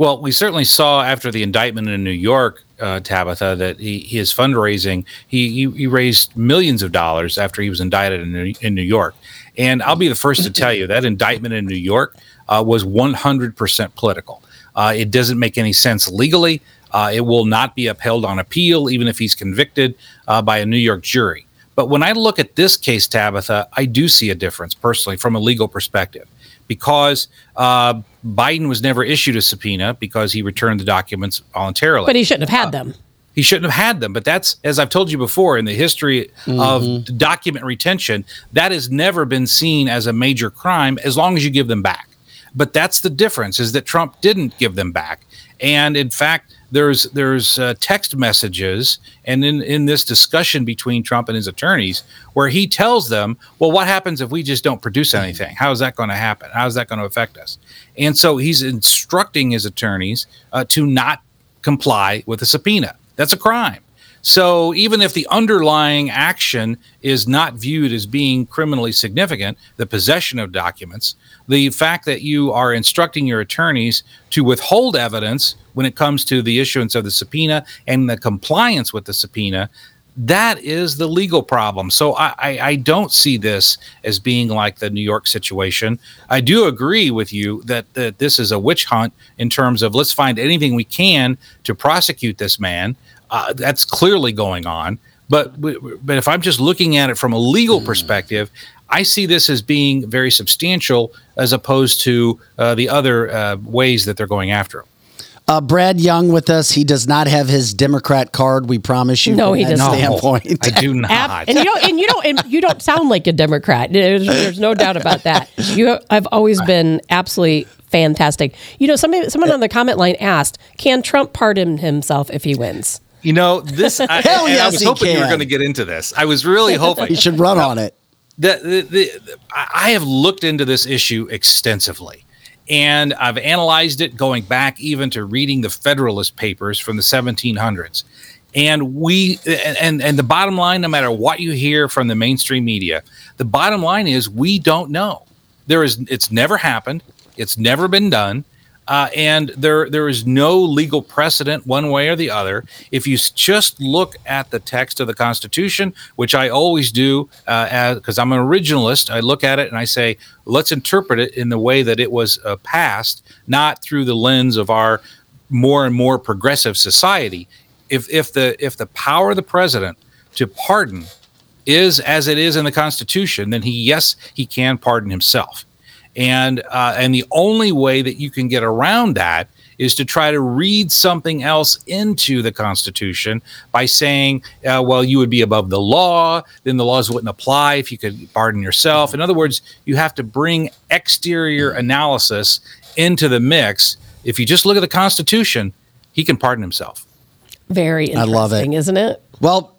Well, we certainly saw after the indictment in New York, uh, Tabitha, that he, his fundraising, he, he, he raised millions of dollars after he was indicted in New, in New York. And I'll be the first to tell you that indictment in New York uh, was 100% political. Uh, it doesn't make any sense legally. Uh, it will not be upheld on appeal, even if he's convicted uh, by a New York jury. But when I look at this case, Tabitha, I do see a difference personally from a legal perspective because uh, Biden was never issued a subpoena because he returned the documents voluntarily. But he shouldn't have had them. He shouldn't have had them. But that's, as I've told you before, in the history mm-hmm. of document retention, that has never been seen as a major crime as long as you give them back. But that's the difference is that Trump didn't give them back. And in fact, there's there's uh, text messages and in in this discussion between Trump and his attorneys where he tells them, "Well, what happens if we just don't produce anything? How is that going to happen? How is that going to affect us?" And so he's instructing his attorneys uh, to not comply with a subpoena. That's a crime. So even if the underlying action is not viewed as being criminally significant, the possession of documents, the fact that you are instructing your attorneys to withhold evidence when it comes to the issuance of the subpoena and the compliance with the subpoena, that is the legal problem. So I, I, I, don't see this as being like the New York situation. I do agree with you that, that this is a witch hunt in terms of let's find anything we can to prosecute this man. Uh, that's clearly going on. But but if I'm just looking at it from a legal hmm. perspective, I see this as being very substantial as opposed to uh, the other uh, ways that they're going after him. Uh, Brad Young with us. He does not have his Democrat card. We promise you. No, he does not. Standpoint. I do not. and you don't. And you don't. And you don't sound like a Democrat. There's, there's no doubt about that. You. I've always been absolutely fantastic. You know, somebody, someone on the comment line asked, "Can Trump pardon himself if he wins?" You know, this. I, Hell yes, I was hoping can. you were going to get into this. I was really hoping. he should run on it. The, the, the, I have looked into this issue extensively, and I've analyzed it going back even to reading the Federalist Papers from the 1700s. And we and and the bottom line, no matter what you hear from the mainstream media, the bottom line is we don't know. There is it's never happened. It's never been done. Uh, and there there is no legal precedent one way or the other. If you just look at the text of the Constitution, which I always do, because uh, I'm an originalist, I look at it and I say, let's interpret it in the way that it was uh, passed, not through the lens of our more and more progressive society. If if the if the power of the president to pardon is as it is in the Constitution, then he yes he can pardon himself and uh, and the only way that you can get around that is to try to read something else into the Constitution by saying, uh, well, you would be above the law, then the laws wouldn't apply if you could pardon yourself. In other words, you have to bring exterior analysis into the mix. If you just look at the Constitution, he can pardon himself. Very interesting, I love it. isn't it? Well,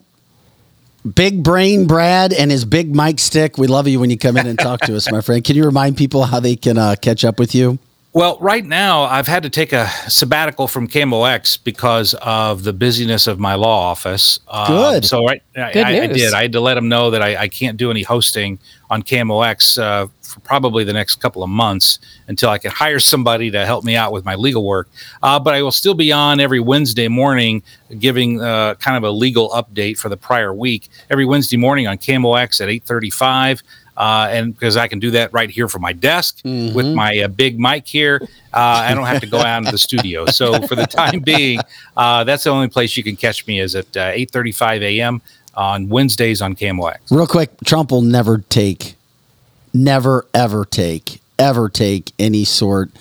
Big Brain Brad and his big mic stick. We love you when you come in and talk to us, my friend. Can you remind people how they can uh, catch up with you? Well, right now I've had to take a sabbatical from KMOX because of the busyness of my law office. Um, Good. so right, I, I, I, did. I had to let them know that I, I can't do any hosting on KMOX uh, for probably the next couple of months until I can hire somebody to help me out with my legal work. Uh, but I will still be on every Wednesday morning, giving uh, kind of a legal update for the prior week. Every Wednesday morning on KMOX at eight thirty-five uh, and because I can do that right here from my desk mm-hmm. with my uh, big mic here, uh, I don't have to go out into the studio. So for the time being, uh, that's the only place you can catch me is at uh, 8:35 a.m. on Wednesdays on KMOX. Real quick, Trump will never take, never ever take, ever take any sort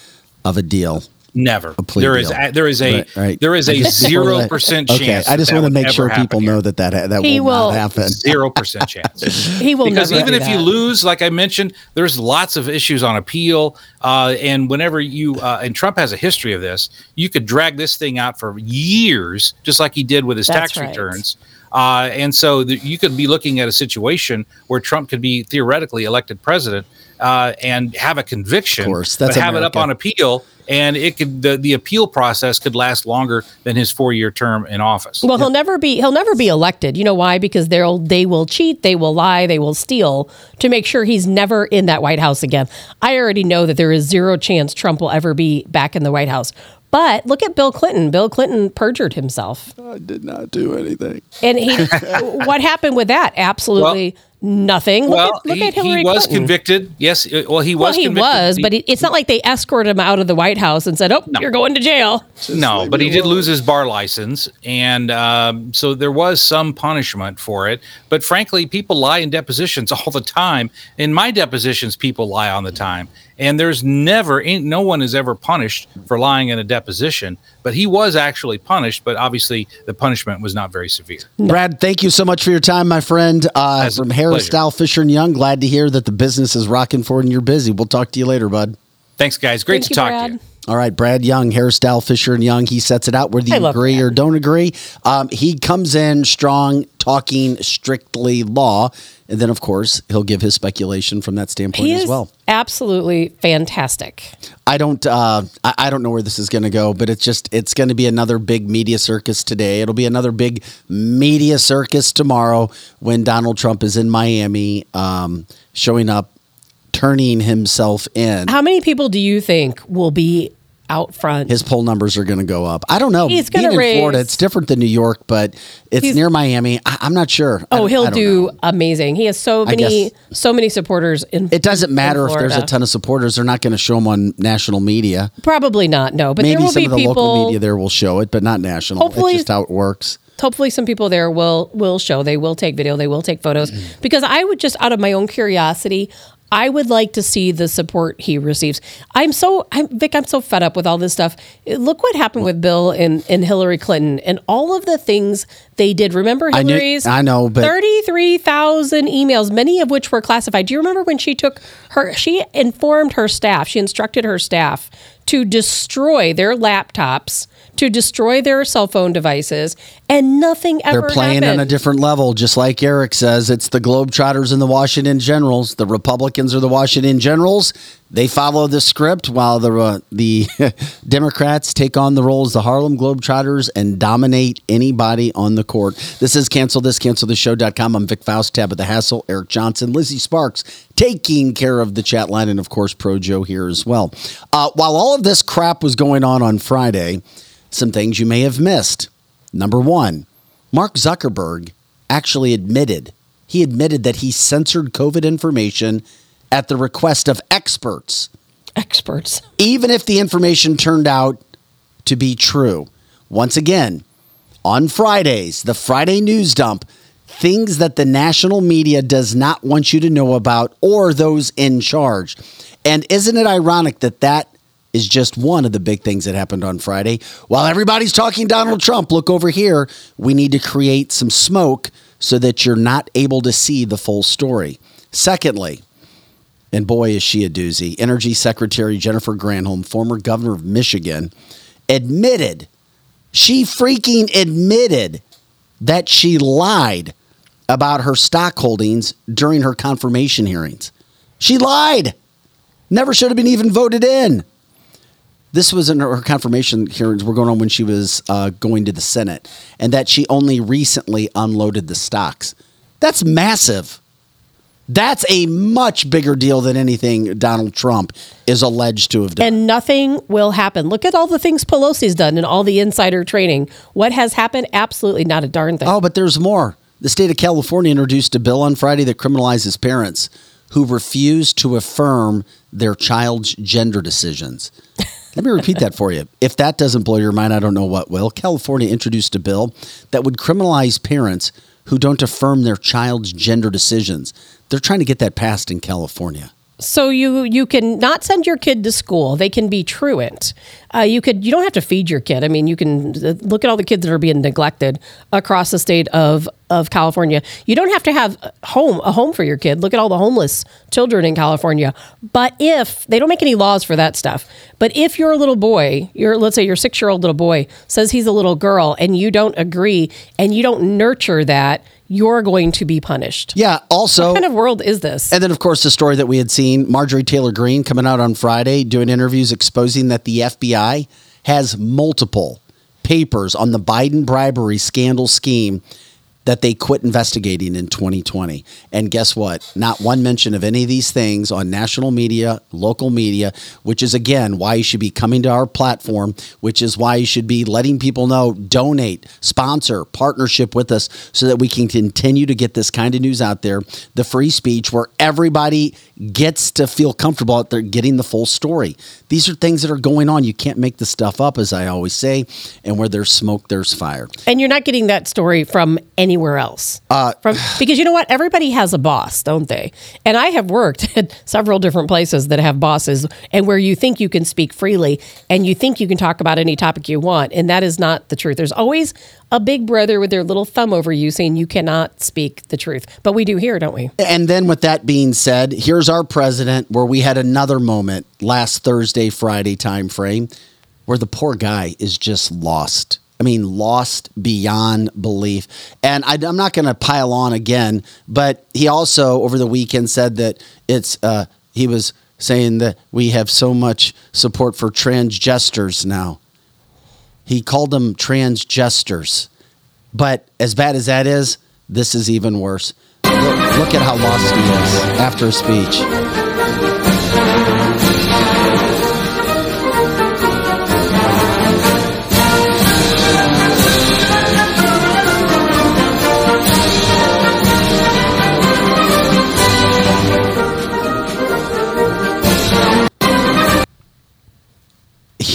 of a deal Never. There is a, there is a right, right. there is a zero percent chance. Okay, I just want to make sure people here. know that that that he will, will not happen. Zero percent chance. he will because even if that. you lose, like I mentioned, there's lots of issues on appeal, uh, and whenever you uh, and Trump has a history of this, you could drag this thing out for years, just like he did with his That's tax right. returns. Uh, and so the, you could be looking at a situation where Trump could be theoretically elected president uh, and have a conviction, Of course, that's but have it up on appeal, and it could the, the appeal process could last longer than his four year term in office. Well, he'll never be he'll never be elected. You know why? Because they'll they will cheat, they will lie, they will steal to make sure he's never in that White House again. I already know that there is zero chance Trump will ever be back in the White House. But look at Bill Clinton. Bill Clinton perjured himself. I did not do anything. And he what happened with that? Absolutely nothing. Look well, at, look he, at Hillary he was Clinton. convicted. Yes, uh, well, he Well, was. he convicted. was, but it, it's not like they escorted him out of the White House and said, "Oh, you're going to jail." no, but he did lose his bar license, and um, so there was some punishment for it. But frankly, people lie in depositions all the time. In my depositions, people lie on the time, and there's never, ain't- no one is ever punished for lying in a deposition. But he was actually punished, but obviously the punishment was not very severe. Brad, thank you so much for your time, my friend. Uh, from Harris, pleasure. Style, Fisher and Young. Glad to hear that the business is rocking forward and you're busy. We'll talk to you later, bud. Thanks, guys. Great Thank to you, talk Brad. to you. All right, Brad Young, Harris Dowell Fisher and Young. He sets it out whether I you agree Brad. or don't agree. Um, he comes in strong, talking strictly law, and then of course he'll give his speculation from that standpoint He as is well. absolutely fantastic. I don't, uh, I, I don't know where this is going to go, but it's just it's going to be another big media circus today. It'll be another big media circus tomorrow when Donald Trump is in Miami, um, showing up, turning himself in. How many people do you think will be out front? his poll numbers are going to go up. I don't know. He's gonna in raise- Florida, it's different than New York, but it's He's- near Miami. I, I'm not sure. Oh, he'll don't know. amazing. He has so many, so many supporters in. It doesn't matter if there's a ton of supporters. They're not going to show them on national media. Probably not. No, but there Maybe will some be of the people. local media there will show it, but not national. Hopefully- it's just how it works. hopefully some people there will will show they will take video they will take photos Mm-hmm. because i would just out of my own curiosity i would like to see the support he receives. I'm so i'm vic i'm so fed up with all this stuff. Look what happened with bill and, and hillary clinton and all of the things they did. Remember I knew- hillary's? I know, but- 33000 emails many of which were classified. Do you remember when she took her she informed her staff she instructed her staff to destroy their laptops to destroy their cell phone devices and nothing ever They're playing happened. on a different level, just like Eric says. It's the Globetrotters and the Washington Generals. The Republicans are the Washington Generals. They follow the script while the uh, the Democrats take on the role as the Harlem Globetrotters and dominate anybody on the court. This is Cancel This, cancelthisshow.com. I'm Vic Faust, Tab of the Hassle, Eric Johnson, Lizzie Sparks taking care of the chat line, and of course, Pro Joe here as well. Uh, while all of this crap was going on on Friday, some things you may have missed. Number one, Mark Zuckerberg actually admitted, he admitted that he censored COVID information at the request of experts, experts. even if the information turned out to be true. Once again, on Fridays, the Friday news dump, things that the national media does not want you to know about or those in charge. And isn't it ironic that that is just one of the big things that happened on Friday? While everybody's talking Donald Trump, look over here. We need to create some smoke so that you're not able to see the full story. Secondly, and boy, is she a doozy. Energy Secretary Jennifer Granholm, former governor of Michigan, admitted, she freaking admitted that she lied about her stock holdings during her confirmation hearings. She lied. Never should have been even voted in. This was in her confirmation hearings were going on when she was uh, going to the Senate, and that she only recently unloaded the stocks. That's massive. That's a much bigger deal than anything Donald Trump is alleged to have done. And nothing will happen. Look at all the things Pelosi's done and all the insider trading. What has happened? Absolutely not a darn thing. Oh, but there's more. The state of California introduced a bill on Friday that criminalizes parents who refuse to affirm their child's gender decisions. Let me repeat that for you. If that doesn't blow your mind, I don't know what will. California introduced a bill that would criminalize parents who don't affirm their child's gender decisions. They're trying to get that passed in California. So you you can not send your kid to school. They can be truant. Uh, you could you don't have to feed your kid. I mean, you can uh, look at all the kids that are being neglected across the state of of California. You don't have to have a home a home for your kid. Look at all the homeless children in California. But if they don't make any laws for that stuff, but if your little boy, your let's say your six year old little boy says he's a little girl and you don't agree and you don't nurture that, you're going to be punished. Yeah. Also, What kind of world is this? And then, of course, the story that we had seen Marjorie Taylor Greene coming out on Friday doing interviews exposing that the FBI has multiple papers on the Biden bribery scandal scheme that they quit investigating in 2020. And guess what? Not one mention of any of these things on national media, local media, which is again why you should be coming to our platform, which is why you should be letting people know, donate, sponsor, partnership with us so that we can continue to get this kind of news out there, the free speech where everybody gets to feel comfortable out there getting the full story. These are things that are going on. You can't make the stuff up, as I always say. And where there's smoke, there's fire. And you're not getting that story from anywhere else. Uh, from because you know what? Everybody has a boss, don't they? And I have worked at several different places that have bosses and where you think you can speak freely and you think you can talk about any topic you want. And that is not the truth. There's always a big brother with their little thumb over you saying you cannot speak the truth. But we do here, don't we? And then, with that being said, here's our president where we had another moment last Thursday, Friday time frame where the poor guy is just lost. I mean, lost beyond belief. And I, am not going to pile on again, but he also over the weekend said that it's, uh, he was saying that we have so much support for transgesters now. He called them transgesters. But as bad as that is, this is even worse. Look, look at how lost he is after a speech.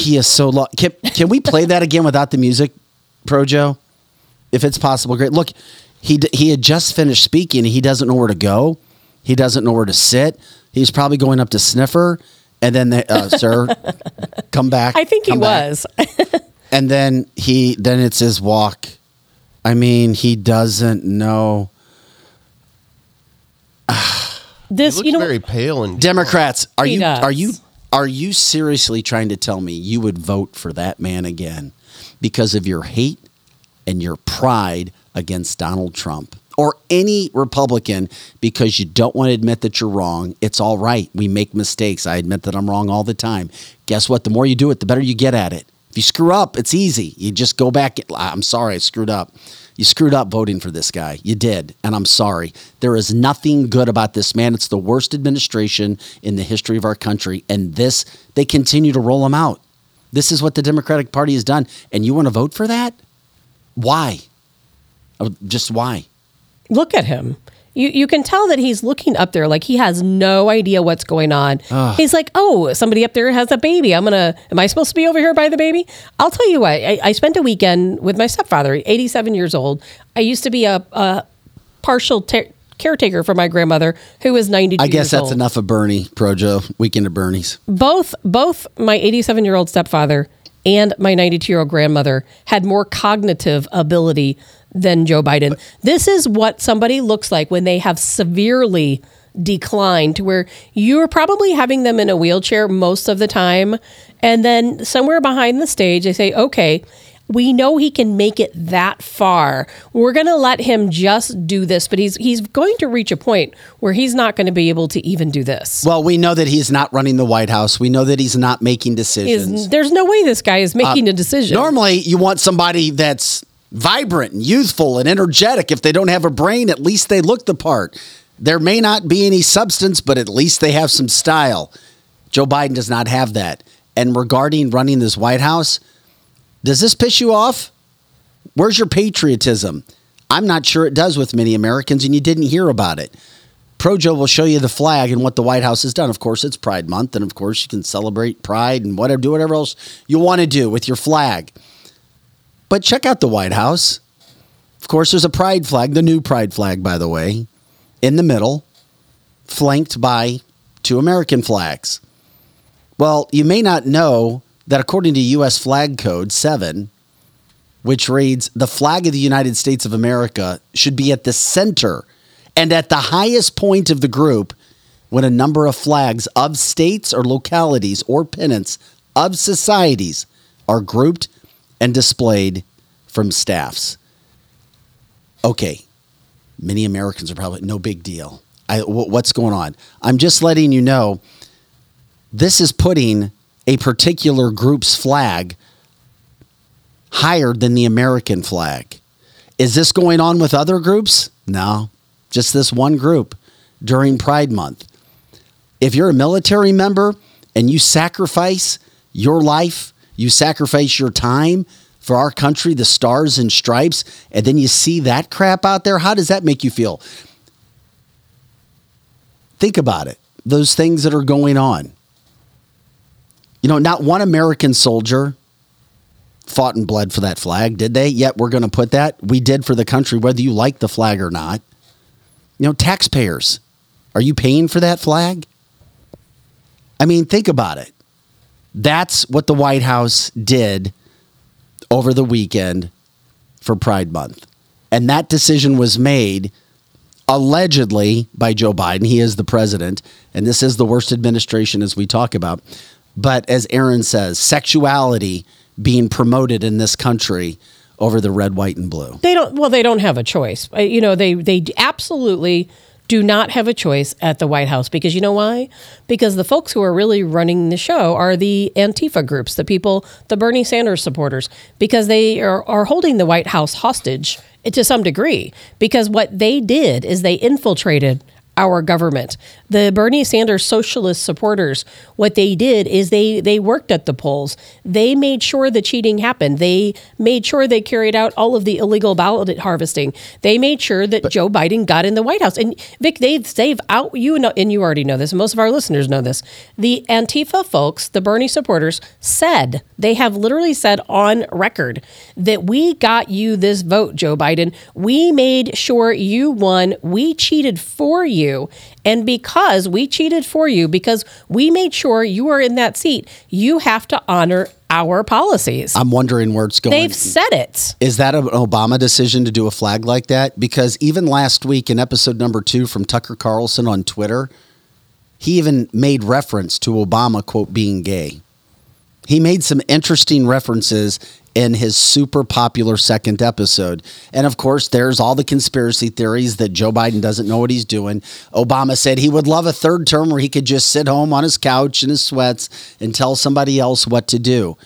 He is so lost. Can, can we play that again without the music, Pro Joe? If it's possible, great. Look, he he had just finished speaking. He doesn't know where to go. He doesn't know where to sit. He's probably going up to sniffer, and then they, uh, sir, come back. I think he back. was. And then he then it's his walk. I mean, he doesn't know. this, Looks you know, very pale and Democrats, are He you does. are you are you seriously trying to tell me you would vote for that man again because of your hate and your pride against Donald Trump or any Republican because you don't want to admit that you're wrong? It's all right. We make mistakes. I admit that I'm wrong all the time. Guess what? The more you do it, the better you get at it. If you screw up, it's easy. You just go back. I'm sorry, I screwed up. You screwed up voting for this guy. You did. And I'm sorry. There is nothing good about this man. It's the worst administration in the history of our country. And this, they continue to roll him out. This is what the Democratic Party has done. And you want to vote for that? Why? Oh, Just why? look at him. You, you can tell that he's looking up there like he has no idea what's going on. He's like, oh, somebody up there has a baby. I'm gonna. Am I supposed to be over here by the baby? I'll tell you what. I, I spent a weekend with my stepfather, 87 years old. I used to be a, a partial ta- caretaker for my grandmother, who was 92. I guess that's old. enough of Bernie, Projo, weekend of Bernie's. both both my 87 year old stepfather and my 92 year old grandmother had more cognitive ability than Joe Biden. This is what somebody looks like when they have severely declined to where you're probably having them in a wheelchair most of the time and then somewhere behind the stage they say okay we know he can make it that far. We're going to let him just do this, but he's he's going to reach a point where he's not going to be able to even do this. Well, we know that he's not running the White House. We know that he's not making decisions. is there's no way this guy is uh, making a decision. Normally, you want somebody that's vibrant and youthful and energetic. If they don't have a brain, at least they look the part. There may not be any substance, but at least they have some style. Joe Biden does not have that. And regarding running this White House, does this piss you off? Where's your patriotism? I'm not sure it does with many Americans, and you didn't hear about it. Projo will show you the flag and what the White House has done. Of course, it's Pride Month, and of course, you can celebrate Pride and whatever, do whatever else you want to do with your flag. But check out the White House. Of course, there's a Pride flag, the new Pride flag, by the way, in the middle, flanked by two American flags. Well, you may not know that according to U.S. Flag Code 7, which reads the flag of the United States of America should be at the center and at the highest point of the group when a number of flags of states or localities or pennants of societies are grouped and displayed from staffs. Okay, many Americans are probably no big deal. I, wh- what's going on? I'm just letting you know this is putting a particular group's flag higher than the American flag. Is this going on with other groups? No, just this one group during Pride Month. If you're a military member and you sacrifice your life, you sacrifice your time for our country, the stars and stripes, and then you see that crap out there, how does that make you feel? Think about it. Those things that are going on. You know, not one American soldier fought and bled for that flag, did they? Yet we're going to put that. We did for the country, whether you like the flag or not. You know, taxpayers, are you paying for that flag? I mean, think about it. That's what the White House did over the weekend for Pride Month. And that decision was made allegedly by Joe Biden. He is the president, and this is the worst administration as we talk about. But as Aaron says, sexuality being promoted in this country over the red, white, and blue. They don't. Well, they don't have a choice. You know, they they absolutely do not have a choice at the White House because you know why? Because the folks who are really running the show are the Antifa groups, the people, the Bernie Sanders supporters, because they are, are holding the White House hostage to some degree. Because what they did is they infiltrated our government. The Bernie Sanders socialist supporters, what they did is they they worked at the polls. They made sure the cheating happened. They made sure they carried out all of the illegal ballot harvesting. They made sure that Joe Biden got in the White House. And Vic, they've they've out you know and you already know this, and most of our listeners know this. The Antifa folks, the Bernie supporters, said they have literally said on record that we got you this vote, Joe Biden. We made sure you won. We cheated for you. And because we cheated for you, because we made sure you are in that seat, you have to honor our policies. I'm wondering where it's going. They've said it. Is that an Obama decision to do a flag like that? Because even last week in episode number two from Tucker Carlson on Twitter, he even made reference to Obama, quote, being gay. He made some interesting references in his super popular second episode. And of course, there's all the conspiracy theories that Joe Biden doesn't know what he's doing. Obama said he would love a third term where he could just sit home on his couch in his sweats and tell somebody else what to do.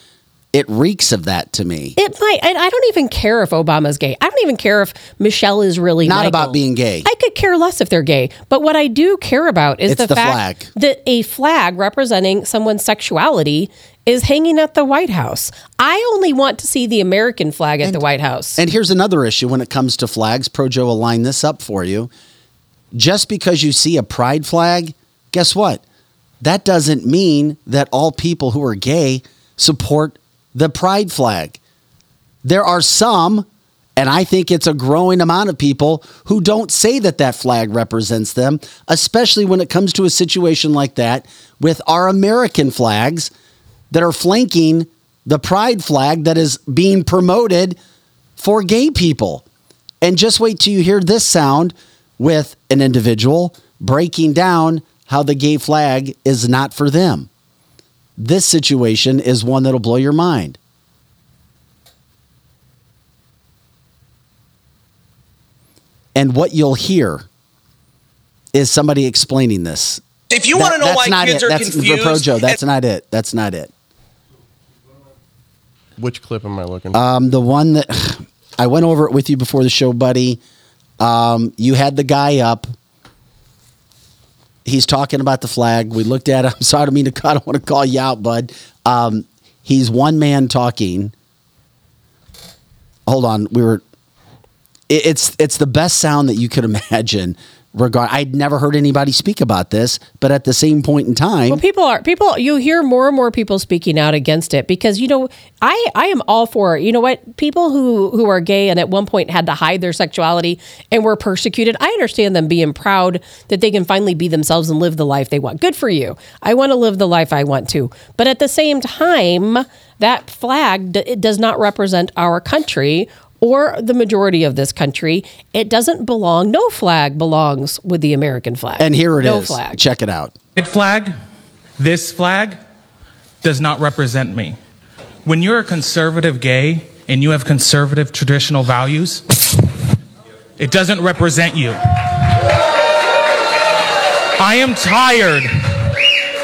It reeks of that to me. It might. I, I don't even care if Obama's gay. I don't even care if Michelle is really Not Michael. about being gay. I could care less if they're gay. But what I do care about is the, the fact flag. that a flag representing someone's sexuality is hanging at the White House. I only want to see the American flag at the White House. And here's another issue when it comes to flags. Pro Joe will line this up for you. Just because you see a pride flag, guess what? That doesn't mean that all people who are gay support the pride flag. There are some, and I think it's a growing amount of people who don't say that that flag represents them, especially when it comes to a situation like that with our American flags that are flanking the pride flag that is being promoted for gay people. And just wait till you hear this sound with an individual breaking down how the gay flag is not for them. This situation is one that'll blow your mind. And what you'll hear is somebody explaining this. If you want to know that's why not kids it. are that's confused, Pro Joe. That's not it. That's not it. Which clip am I looking? Um, the one that I went over it with you before the show, buddy. Um, you had the guy up. He's talking about the flag. We looked at him. Sorry, I don't mean to. I don't want to call you out, bud. Um, he's one man talking. Hold on, we were. it- It's it's the best sound that you could imagine regard. I'd never heard anybody speak about this, but at the same point in time, Well, people are people. You hear more and more people speaking out against it because you know I I am all for. You know what? People who who are gay and at one point had to hide their sexuality and were persecuted. I understand them being proud that they can finally be themselves and live the life they want. Good for you. I want to live the life I want to. But at the same time, that flag d- it does not represent our country or the majority of this country. It doesn't belong. No flag belongs with the American flag. and here it is. no flag. Check it out. Red flag, this flag, does not represent me. When you're a conservative gay and you have conservative traditional values, it doesn't represent you. I am tired.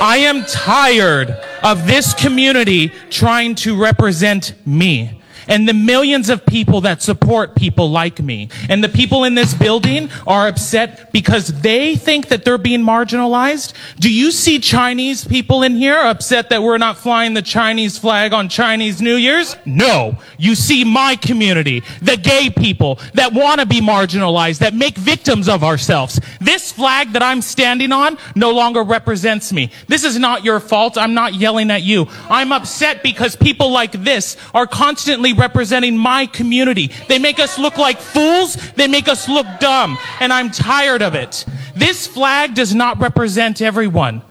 I am tired of this community trying to represent me. And the millions of people that support people like me. And the people in this building are upset because they think that they're being marginalized. Do you see Chinese people in here upset that we're not flying the Chinese flag on Chinese New Year's? No. You see my community, the gay people that want to be marginalized, that make victims of ourselves. This flag that I'm standing on no longer represents me. This is not your fault. I'm not yelling at you. I'm upset because people like this are constantly representing my community. They make us look like fools. They make us look dumb. And I'm tired of it. This flag does not represent everyone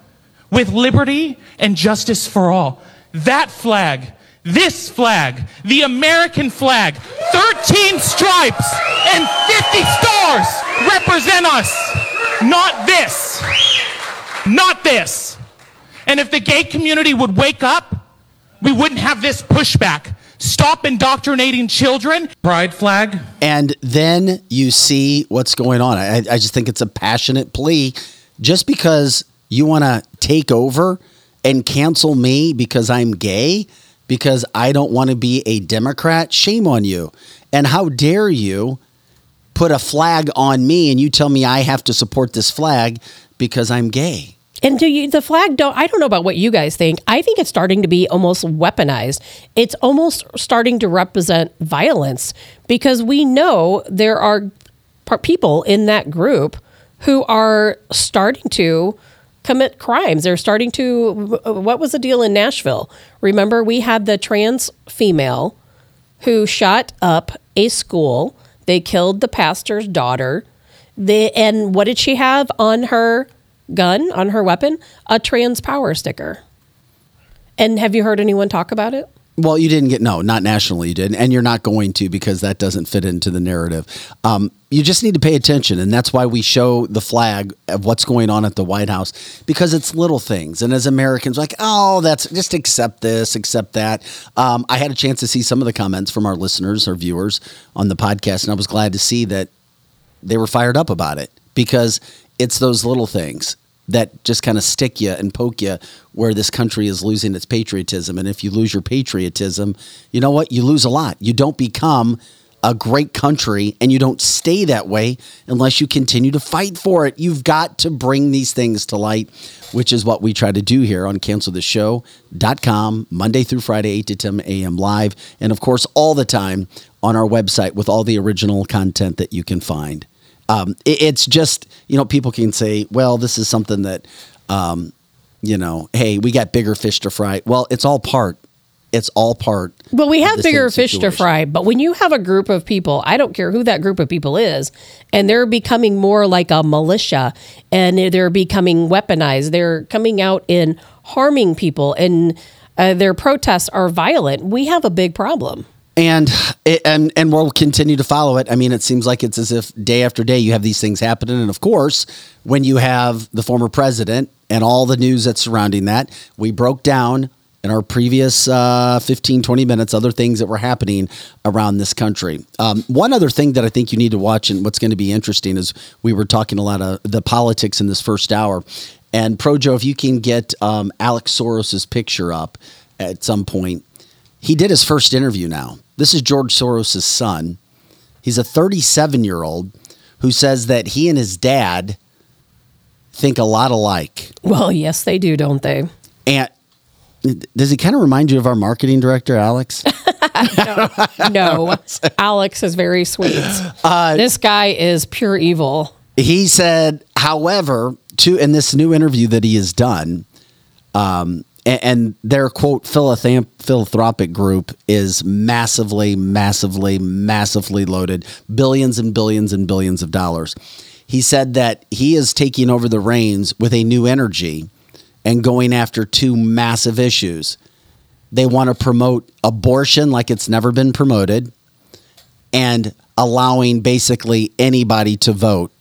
with liberty and justice for all. That flag, this flag, the American flag, 13 stripes and 50 stars represent us. Not this. Not this. And if the gay community would wake up, we wouldn't have this pushback. Stop indoctrinating children. Pride flag. And then you see what's going on. I, I just think it's a passionate plea. Just because you want to take over and cancel me because I'm gay, because I don't want to be a Democrat, shame on you. And how dare you put a flag on me and you tell me I have to support this flag because I'm gay? And do you the flag don't I don't know about what you guys think. I think it's starting to be almost weaponized. It's almost starting to represent violence because we know there are people in that group who are starting to commit crimes. They're starting to what was the deal in Nashville? Remember we had the trans female who shot up a school. They killed the pastor's daughter. They, and what did she have on her gun, on her weapon? A trans power sticker. And have you heard anyone talk about it? Well, you didn't get no, not nationally. You didn't, and you're not going to because that doesn't fit into the narrative. Um, you just need to pay attention, and that's why we show the flag of what's going on at the White House because it's little things. And as Americans, like, oh, that's just accept this, accept that. Um, I had a chance to see some of the comments from our listeners or viewers on the podcast, and I was glad to see that they were fired up about it because it's those little things that just kind of stick you and poke you where this country is losing its patriotism. And if you lose your patriotism, you know what? You lose a lot. You don't become a great country and you don't stay that way unless you continue to fight for it. You've got to bring these things to light, which is what we try to do here on cancelthisshow.com, Monday through Friday, 8 to 10 a.m. live. And of course, all the time on our website with all the original content that you can find um, it, it's just you know people can say, well, this is something that um, you know, hey, we got bigger fish to fry. Well, it's all part. It's all part. Well, we have bigger fish to fry, but when you have a group of people, I don't care who that group of people is, and they're becoming more like a militia and they're becoming weaponized. They're coming out and harming people, and uh, their protests are violent. We have a big problem. And it, and and we'll continue to follow it. I mean, it seems like it's as if day after day you have these things happening, and of course, when you have the former president and all the news that's surrounding that, we broke down in our previous uh, 15, 20 minutes other things that were happening around this country. Um, one other thing that I think you need to watch, and what's going to be interesting is we were talking a lot of the politics in this first hour. And Projo, if you can get um, Alex Soros's picture up at some point, he did his first interview now. This is George Soros' son. He's a 37 year old who says that he and his dad think a lot alike. Well, yes, they do, don't they? And does he kind of remind you of our marketing director, Alex? No, Alex is very sweet. Uh, this guy is pure evil. He said, however, to in this new interview that he has done, um, and, their quote philanthrop- philanthropic group is massively, massively, massively loaded, billions and billions and billions of dollars. He said that he is taking over the reins with a new energy and going after two massive issues. They want to promote abortion like it's never been promoted and allowing basically anybody to vote,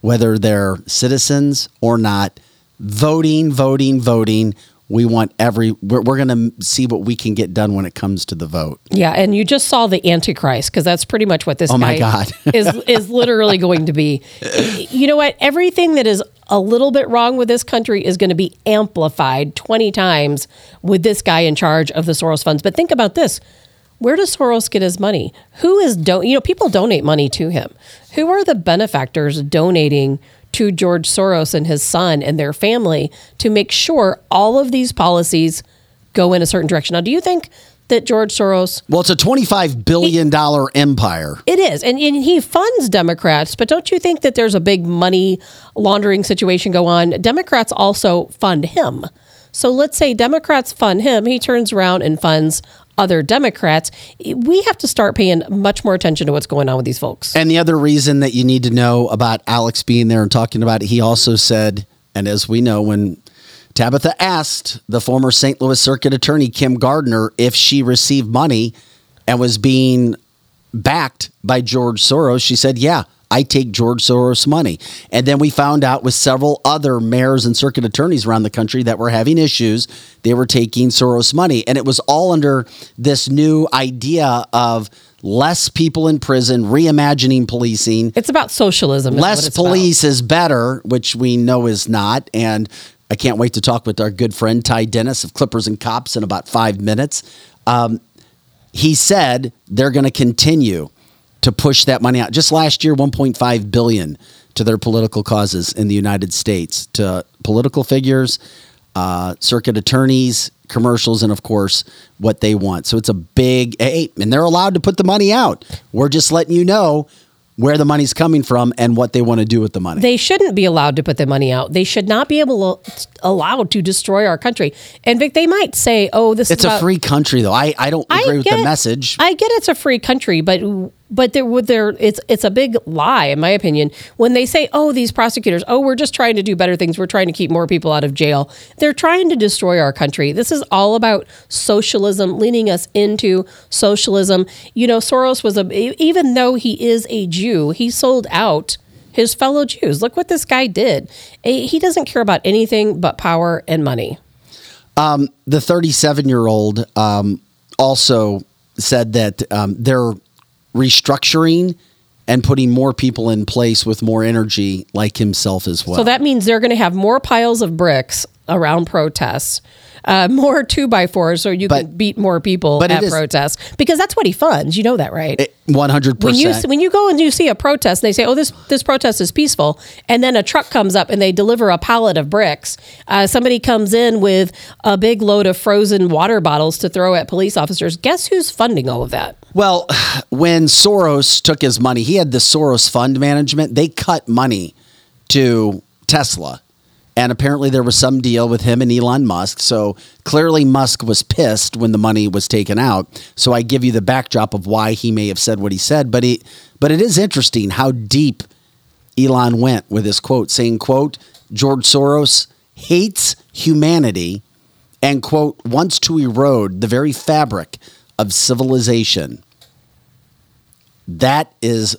whether they're citizens or not. Voting, voting, voting. We want every, we're, we're going to see what we can get done when it comes to the vote. Yeah, and you just saw the Antichrist because that's pretty much what this Oh my guy God. is is literally going to be. You know what? Everything that is a little bit wrong with this country is going to be amplified 20 times with this guy in charge of the Soros funds. But think about this. Where does Soros get his money? Who is don you know people donate money to him. Who are the benefactors donating to George Soros and his son and their family to make sure all of these policies go in a certain direction? Now, do you think that George Soros Well, it's a $25 billion empire. it is. And, and he funds Democrats, but don't you think that there's a big money laundering situation go on? Democrats also fund him. So let's say Democrats fund him, he turns around and funds other Democrats. We have to start paying much more attention to what's going on with these folks. And the other reason that you need to know about Alex being there and talking about it, he also said, and as we know, when Tabitha asked the former St. Louis Circuit Attorney Kim Gardner if she received money and was being backed by George Soros, she said, Yeah, I take George Soros money. And then we found out with several other mayors and circuit attorneys around the country that were having issues, they were taking Soros money. And it was all under this new idea of less people in prison, reimagining policing. It's about socialism. Less it's about. police is better, which we know is not. And I can't wait to talk with our good friend Ty Dennis of Clippers and Cops in about five minutes. Um, he said they're going to continue to push that money out. Just last year, 1.5 billion to their political causes in the United States, to political figures, uh, circuit attorneys, commercials, and of course what they want. So it's a big hey, and they're allowed to put the money out. We're just letting you know where the money's coming from and what they want to do with the money. They shouldn't be allowed to put the money out. They should not be able to, allowed to destroy our country. And Vic, they might say, "Oh, this it's is a about- free country, though. I, I don't agree with the message. I get it's a free country, but but there would there it's it's a big lie in my opinion when they say, "Oh, these prosecutors, oh, we're just trying to do better things. We're trying to keep more people out of jail." They're trying to destroy our country. This is all about socialism, leading us into socialism. You know, Soros was a even though he is a Jew, he sold out his fellow Jews. Look what this guy did. He doesn't care about anything but power and money. Um, the 37 year old um, also said that um, they're restructuring and putting more people in place with more energy, like himself as well. So that means they're going to have more piles of bricks around protests, uh, more two by fours, so you can beat more people but at is- protests. Because that's what he funds. You know that, right? 100%. when you when you go and you see a protest, and they say, "Oh, this this protest is peaceful," and then a truck comes up and they deliver a pallet of bricks. Uh, somebody comes in with a big load of frozen water bottles to throw at police officers. Guess who's funding all of that? Well, when Soros took his money, he had the Soros Fund Management. They cut money to Tesla. And apparently there was some deal with him and Elon Musk. So clearly Musk was pissed when the money was taken out. So I give you the backdrop of why he may have said what he said. But he but it is interesting how deep Elon went with his quote, saying, quote, George Soros hates humanity and quote wants to erode the very fabric of civilization. That is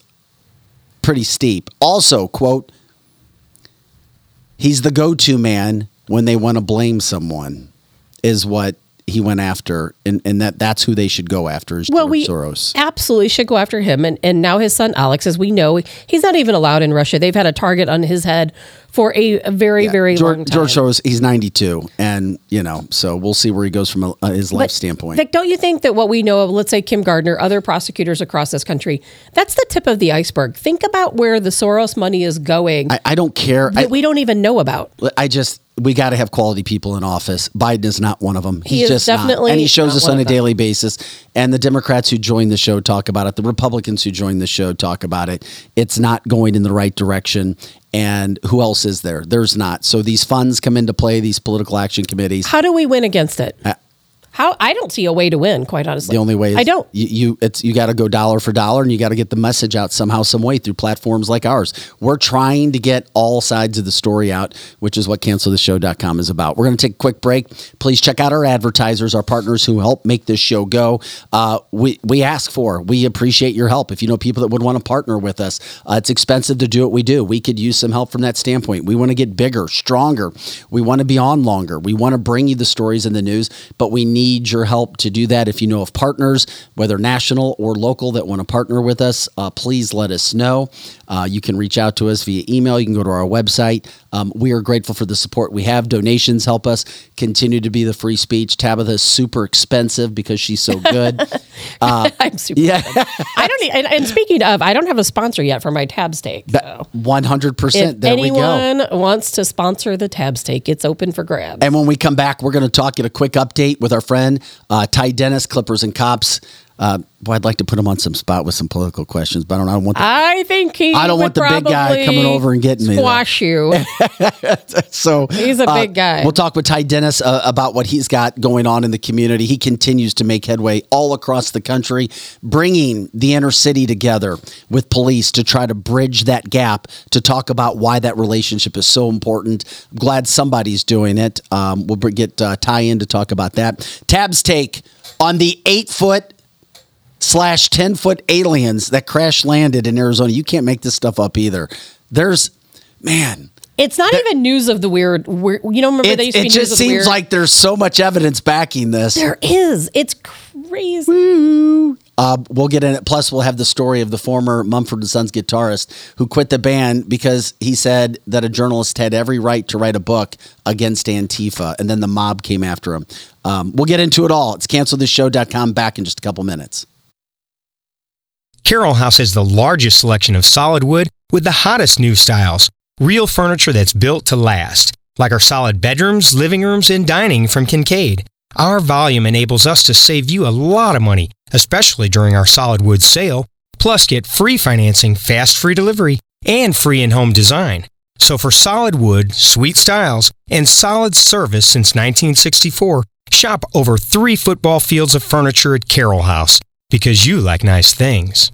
pretty steep. Also, quote, he's the go-to man when they want to blame someone, is what he went after, and, and that that's who they should go after is Well, George we Soros. absolutely should go after him. And, and now his son Alex, as we know, he's not even allowed in Russia. They've had a target on his head for a, a very, very George, long time. George Soros, he's 92, and you know, so we'll see where he goes from uh, his life But, standpoint. Vic, don't you think that what we know of, let's say Kim Gardner, other prosecutors across this country, that's the tip of the iceberg. Think about where the Soros money is going I, I don't care. I, we don't even know about. I just we got to have quality people in office. Biden is not one of them. He He's is just not. definitely and he shows us on a daily basis. And the Democrats who join the show talk about it. The Republicans who join the show talk about it. It's not going in the right direction. And who else is there? There's not. So these funds come into play. These political action committees. How do we win against it? Uh, How I don't see a way to win. Quite honestly, The only way is I don't. You, you it's you got to go dollar for dollar, and you got to get the message out somehow, some way through platforms like ours. We're trying to get all sides of the story out, which is what cancelthisshow.com is about. We're going to take a quick break. Please check out our advertisers, our partners who help make this show go. Uh, we we ask for, we appreciate your help. If you know people that would want to partner with us, uh, it's expensive to do what we do. We could use some help from that standpoint. We want to get bigger, stronger. We want to be on longer. We want to bring you the stories and the news, but we need your help to do that. If you know of partners, whether national or local, that want to partner with us, uh, please let us know. Uh, you can reach out to us via email. You can go to our website. Um, we are grateful for the support we have. Donations help us continue to be the free speech. Tabitha is super expensive because she's so good. Uh, I'm super. yeah, I don't. And, and speaking of, I don't have a sponsor yet for my Tab's Take. One hundred percent. There we go. anyone wants to sponsor the Tab's Take, it's open for grabs. And when we come back, we're going to talk at a quick update with our friend uh, Ty Dennis, Clippers and Cops. Uh, boy, I'd like to put him on some spot with some political questions, but I don't, I don't want. The, I think he. I don't want the big guy coming over and getting me, though. Squash you. so He's a uh, big guy. We'll talk with Ty Dennis uh, about what he's got going on in the community. He continues to make headway all across the country, bringing the inner city together with police to try to bridge that gap. To talk about why that relationship is so important. I'm glad somebody's doing it. Um, we'll get uh, Ty in to talk about that. Tab's take on the eight foot slash 10 foot aliens that crash landed in Arizona. You can't make this stuff up either. There's, man, It's not even news of the weird. weird you know, remember it, they used to it be news just seems weird? like there's so much evidence backing this. there is. It's crazy. Uh, we'll get in it. Plus, we'll have the story of the former Mumford and Sons guitarist who quit the band because he said that a journalist had every right to write a book against Antifa, and then the mob came after him. Um, we'll get into it all. It's cancelthisshow.com. Back in just a couple minutes. Carol House has the largest selection of solid wood with the hottest new styles. Real furniture that's built to last, like our solid bedrooms, living rooms, and dining from Kincaid. Our volume enables us to save you a lot of money, especially during our solid wood sale. Plus, get free financing, fast free delivery, and free in home design. So, for solid wood, sweet styles, and solid service since 1964, shop over three football fields of furniture at Carol House because you like nice things.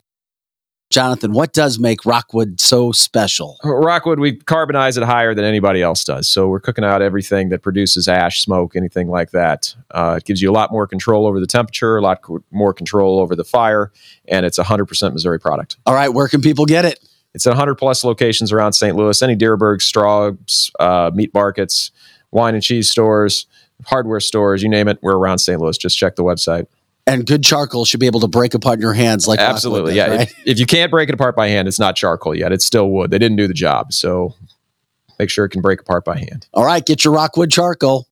Jonathan, what does make Rockwood so special? Rockwood, we carbonize it higher than anybody else does. So we're cooking out everything that produces ash, smoke, anything like that. Uh, it gives you a lot more control over the temperature, a lot co- more control over the fire, and it's a 100% Missouri product. All right, where can people get it? It's at 100 plus locations around St. Louis, any Dierberg, Straub's, uh, meat markets, wine and cheese stores, hardware stores, you name it, we're around St. Louis. Just check the website. And good charcoal should be able to break apart in your hands like Absolutely, does, yeah. right? If, if you can't break it apart by hand, it's not charcoal yet. It's still wood. They didn't do the job, so make sure it can break apart by hand. All right, get your Rockwood charcoal.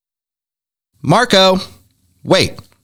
Marco, wait.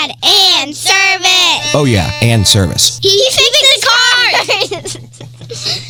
Dad and service. Oh, yeah, and service. He fixed the car.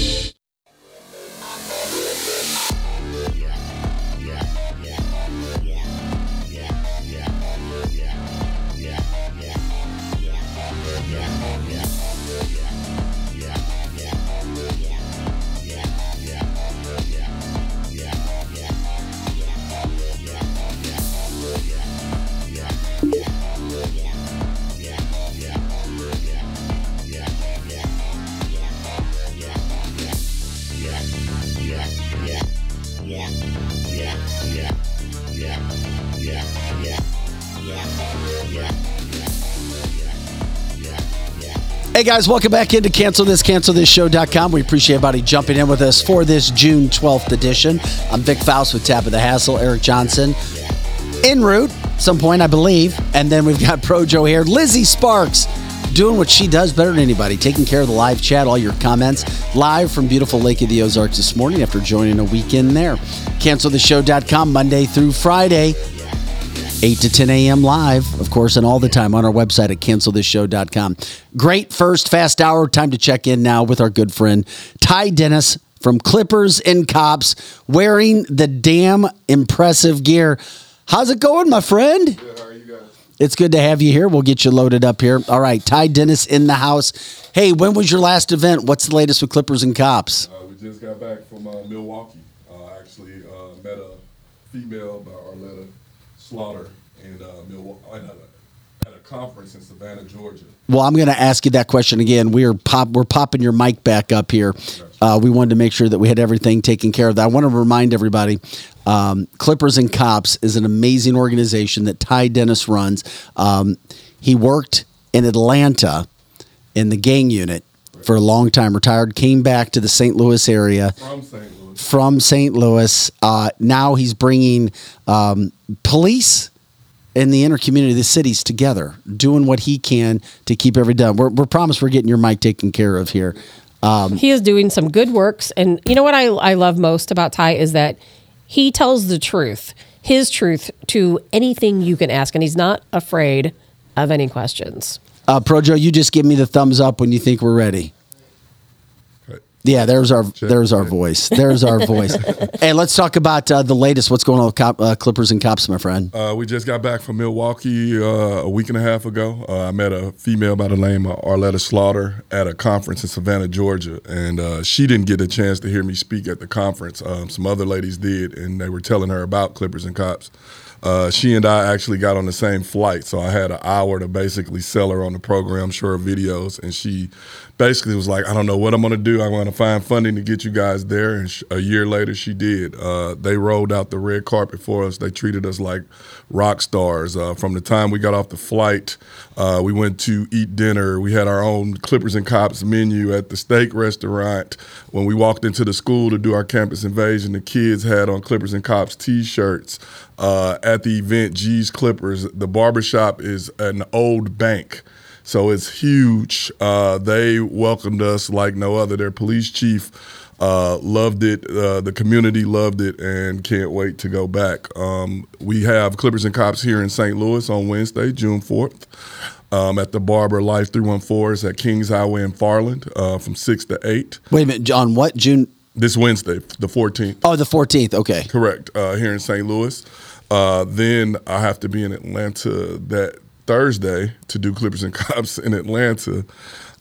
Guys, welcome back into Cancel This, CancelThisShow.com. We appreciate everybody jumping in with us for this June 12th edition. I'm Vic Faust with Tap of the Hassle, Eric Johnson en route, some point I believe, and then we've got Pro Joe here, Lizzie Sparks, doing what she does better than anybody, taking care of the live chat, all your comments, live from beautiful Lake of the Ozarks this morning after joining a weekend there. CancelThisShow.com Monday through Friday. 8 to 10 a.m. live, of course, and all the time on our website at cancelthisshow.com. Great first fast hour. Time to check in now with our good friend Ty Dennis from Clippers and Cops wearing the damn impressive gear. How's it going, my friend? Good, how are you guys? It's good to have you here. We'll get you loaded up here. All right, Ty Dennis in the house. Hey, when was your last event? What's the latest with Clippers and Cops? Uh, we just got back from uh, Milwaukee. Uh, actually, uh, met a female by Arletta Slaughter in uh, Milwaukee at a, conference in Savannah, Georgia. Well, I'm going to ask you that question again. We are pop. We're popping your mic back up here. Uh, we wanted to make sure that we had everything taken care of. That. I want to remind everybody, um, Clippers and Cops is an amazing organization that Ty Dennis runs. Um, he worked in Atlanta in the gang unit for a long time. Retired, came back to the St. Louis area From St. Louis. From St. Louis. Uh, now he's bringing um, police in the inner community, the cities together, doing what he can to keep every done. We're, we're promised we're getting your mic taken care of here. Um, he is doing some good works. And you know what I, I love most about Ty is that he tells the truth, his truth to anything you can ask. And he's not afraid of any questions. uh, Projo, you just give me the thumbs up when you think we're ready. Yeah, there's our there's our voice. There's our voice. hey, let's talk about uh, the latest. What's going on with cop, uh, Clippers and Cops, my friend? Uh, we just got back from Milwaukee uh, a week and a half ago. Uh, I met a female by the name of Arletta Slaughter at a conference in Savannah, Georgia, and uh, she didn't get a chance to hear me speak at the conference. Um, some other ladies did, and they were telling her about Clippers and Cops. Uh, she and I actually got on the same flight, so I had an hour to basically sell her on the program, show her videos, and she basically was like, "I don't know what I'm to do. I'm to find funding to get you guys there." And sh- a year later, she did. Uh, they rolled out the red carpet for us. They treated us like rock stars. Uh, from the time we got off the flight, uh, we went to eat dinner. We had our own Clippers and Cops menu at the steak restaurant. When we walked into the school to do our campus invasion, the kids had on Clippers and Cops T-shirts. Uh, at the event, G's Clippers, the barbershop is an old bank. So it's huge. Uh, they welcomed us like no other. Their police chief uh, loved it. Uh, the community loved it and can't wait to go back. Um, we have Clippers and Cops here in St. Louis on Wednesday, June 4th. Um, at the Barber Life 314 is at Kings Highway in Farland uh, from 6 to 8. Wait a minute, John. What June? This Wednesday, the 14th. Oh, the 14th. Okay. Correct. Uh, here in St. Louis. Uh, then I have to be in Atlanta that Thursday to do Clippers and Cops in Atlanta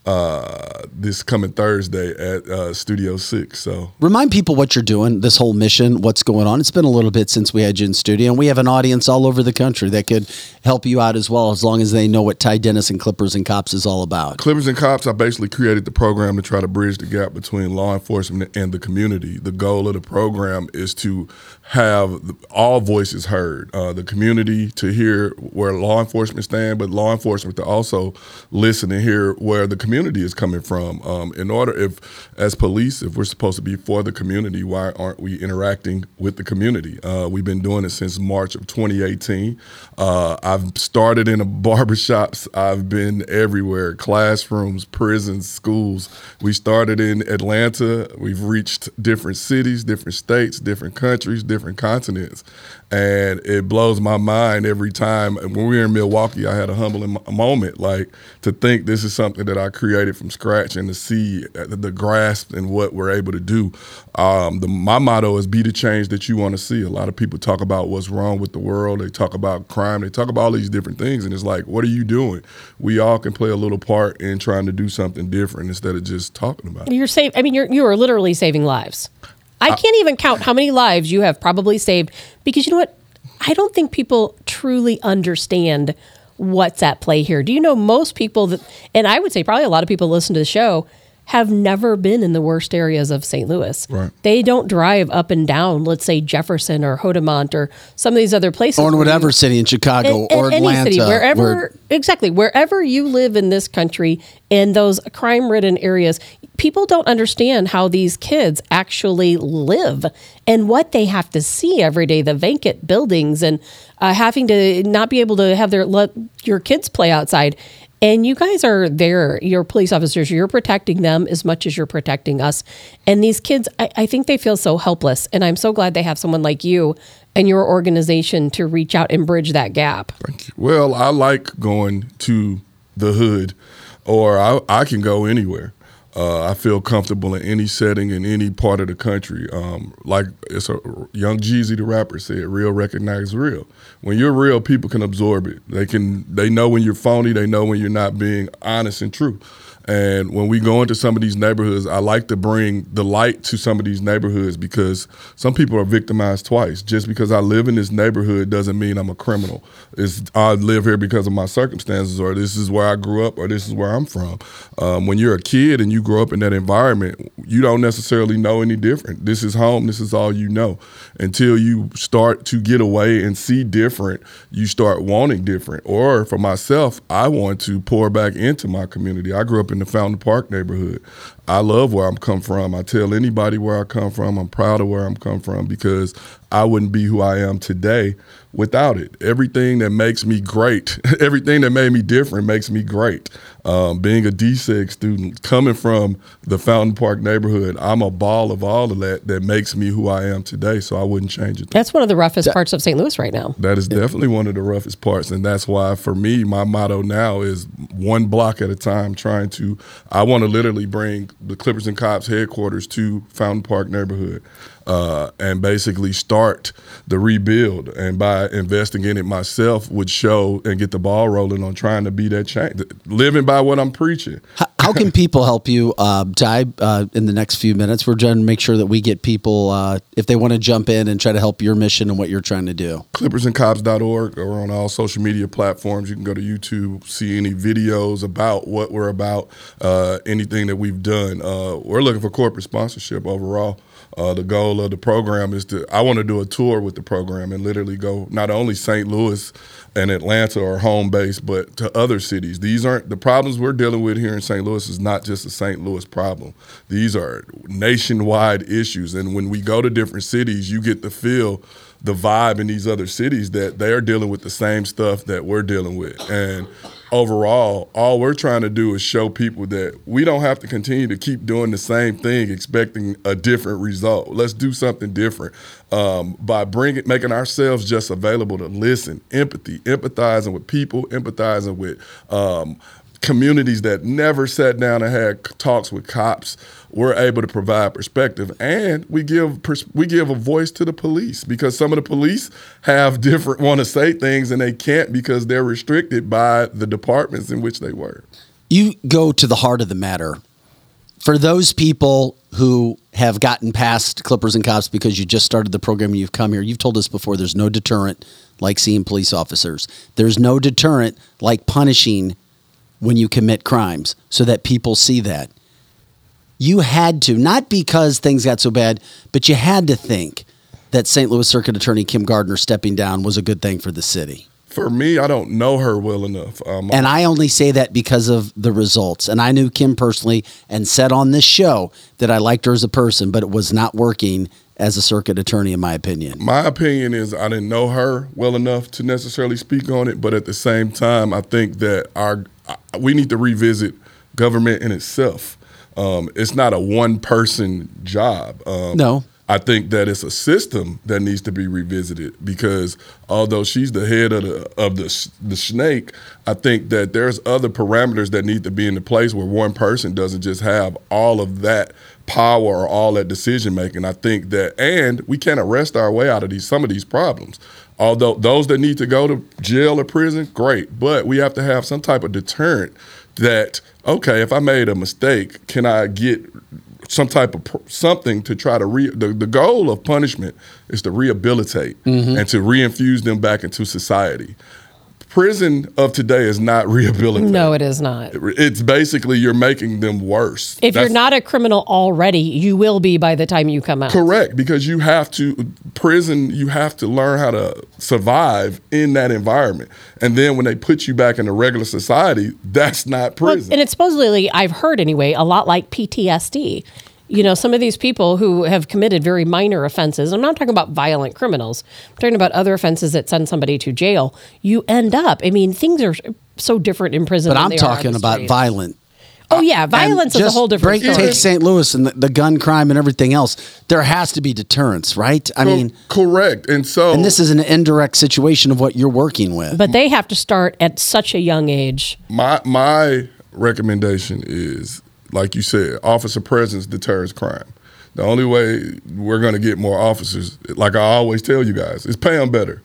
uh, this coming Thursday at uh, Studio Six. So Remind people what you're doing, this whole mission, what's going on. It's been a little bit since we had you in studio, and we have an audience all over the country that could help you out as well, as long as they know what Ty Dennis and Clippers and Cops is all about. Clippers and Cops, I basically created the program to try to bridge the gap between law enforcement and the community. The goal of the program is to have all voices heard, uh, the community to hear where law enforcement stand, but law enforcement to also listen and hear where the community is coming from. Um, in order, if as police, if we're supposed to be for the community, why aren't we interacting with the community? Uh, we've been doing it since March of 2018. Uh, I've started in a barbershops. I've been everywhere, classrooms, prisons, schools. We started in Atlanta. We've reached different cities, different states, different countries, different continents. And it blows my mind every time. When we were in Milwaukee, I had a humbling moment, like to think this is something that I created from scratch and to see the grasp and what we're able to do. Um, the, my motto is be the change that you want to see. A lot of people talk about what's wrong with the world. They talk about crime. They talk about all these different things. And it's like, what are you doing? We all can play a little part in trying to do something different instead of just talking about it. You're save. I mean, you're you are literally saving lives. I uh, can't even count how many lives you have probably saved because you know what? I don't think people truly understand what's at play here. Do you know most people that, and I would say probably a lot of people listen to the show have never been in the worst areas of St. Louis. Right. They don't drive up and down, let's say Jefferson or Hodiamont or some of these other places. Or in where you- whatever city in Chicago in- in or any city, wherever where- exactly wherever you live in this country in those crime-ridden areas, people don't understand how these kids actually live and what they have to see every day. The vacant buildings and uh, having to not be able to have their let your kids play outside. And you guys are there, you're police officers, you're protecting them as much as you're protecting us. And these kids, I, I think they feel so helpless. And I'm so glad they have someone like you and your organization to reach out and bridge that gap. Thank you. Well, I like going to the hood, or I, I can go anywhere. Uh, I feel comfortable in any setting in any part of the country. Um, like it's a young Jeezy, the rapper, said, "Real recognize real." When you're real, people can absorb it. They can. They know when you're phony. They know when you're not being honest and true. And when we go into some of these neighborhoods, I like to bring the light to some of these neighborhoods because some people are victimized twice. Just because I live in this neighborhood doesn't mean I'm a criminal. It's I live here because of my circumstances, or this is where I grew up, or this is where I'm from. Um, when you're a kid and you grow up in that environment, you don't necessarily know any different. This is home. This is all you know. Until you start to get away and see different, you start wanting different. Or for myself, I want to pour back into my community. I grew up in the Fountain Park neighborhood. I love where I'm come from. I tell anybody where I come from. I'm proud of where I'm come from because I wouldn't be who I am today without it. Everything that makes me great, everything that made me different makes me great. Um, being a DSEG student, coming from the Fountain Park neighborhood, I'm a ball of all of that that makes me who I am today. So I wouldn't change it. That's one of the roughest parts of St. Louis right now. That is definitely one of the roughest parts. And that's why, for me, my motto now is one block at a time, trying to, I want to literally bring the Clippers and Cops headquarters to Fountain Park neighborhood. Uh, and basically start the rebuild, and by investing in it myself, would show and get the ball rolling on trying to be that change, living by what I'm preaching. How can people help you, uh, Ty, uh, in the next few minutes? We're trying to make sure that we get people, uh, if they want to jump in and try to help your mission and what you're trying to do. clippersandcops.org or on all social media platforms. You can go to YouTube, see any videos about what we're about, uh, anything that we've done. Uh, we're looking for corporate sponsorship overall. Uh, the goal of the program is to, I want to do a tour with the program and literally go not only St. Louis and Atlanta or home base, but to other cities. These aren't the problems we're dealing with here in St. Louis is not just a St. Louis problem. These are nationwide issues. And when we go to different cities, you get to feel the vibe in these other cities that they're dealing with the same stuff that we're dealing with. And overall, all we're trying to do is show people that we don't have to continue to keep doing the same thing, expecting a different result. Let's do something different um, by bringing, making ourselves just available to listen, empathy, empathizing with people, empathizing with. Um, communities that never sat down and had talks with cops we're able to provide perspective and we give pers- we give a voice to the police because some of the police have different want to say things and they can't because they're restricted by the departments in which they work You go to the heart of the matter. For those people who have gotten past Clippers and Cops because you just started the program and you've come here, you've told us before there's no deterrent like seeing police officers. There's no deterrent like punishing when you commit crimes so that people see that. You had to, not because things got so bad, but you had to think that St. Louis Circuit Attorney Kim Gardner stepping down was a good thing for the city. For me, I don't know her well enough. Um, And I only say that because of the results. And I knew Kim personally and said on this show that I liked her as a person, but it was not working as a circuit attorney, in my opinion. My opinion is I didn't know her well enough to necessarily speak on it, but at the same time, I think that our we need to revisit government in itself. Um, it's not a one person job. Um, No. I think that it's a system that needs to be revisited because although she's the head of the of the the snake, I think that there's other parameters that need to be in the place where one person doesn't just have all of that power or all that decision making. I think that and we can't arrest our way out of these some of these problems. Although those that need to go to jail or prison, great, but we have to have some type of deterrent that okay, if I made a mistake, can I get some type of pr- something to try to re the, the goal of punishment is to rehabilitate Mhm. and to reinfuse them back into society. Prison of today is not rehabilitating. No, it is not. It's basically you're making them worse. If you're not a criminal already, you will be by the time you come out. Correct, because you have to prison. You have to learn how to survive in that environment, and then when they put you back in a regular society, that's not Well, prison. and it's supposedly, I've heard anyway, a lot like PTSD. You know, some of these people who have committed very minor offenses, I'm not talking about violent criminals, I'm talking about other offenses that send somebody to jail. You end up, I mean, things are so different in prison. But than I'm they are on talking the about street. violent. Oh, uh, yeah. Violence is a whole different break, story. Take St. Louis and the, the gun crime and everything else. There has to be deterrence, right? I Co- mean, correct. And so, and this is an indirect situation of what you're working with. But they have to start at such a young age. My my recommendation is, like you said, officer presence deters crime. The only way we're going to get more officers, like I always tell you guys, is pay them better.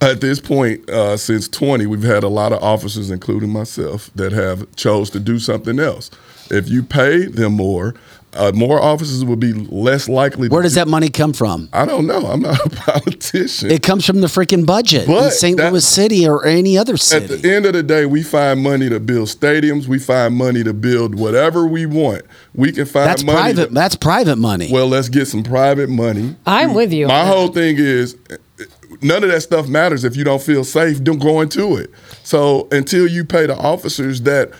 At this point, uh, since 20, we've had a lot of officers, including myself, that have chose to do something else. If you pay them more, uh, more officers would be less likely. Where to does that money come from? I don't know. I'm not a politician. It comes from the freaking budget in St. that- Louis City or any other city. At the end of the day, we find money to build stadiums. We find money to build whatever we want. We can find That's money. private. to- that's private money. well, let's get some private money. I'm with you. My whole thing is none of that stuff matters if you don't feel safe don't go into it. So until you pay the officers that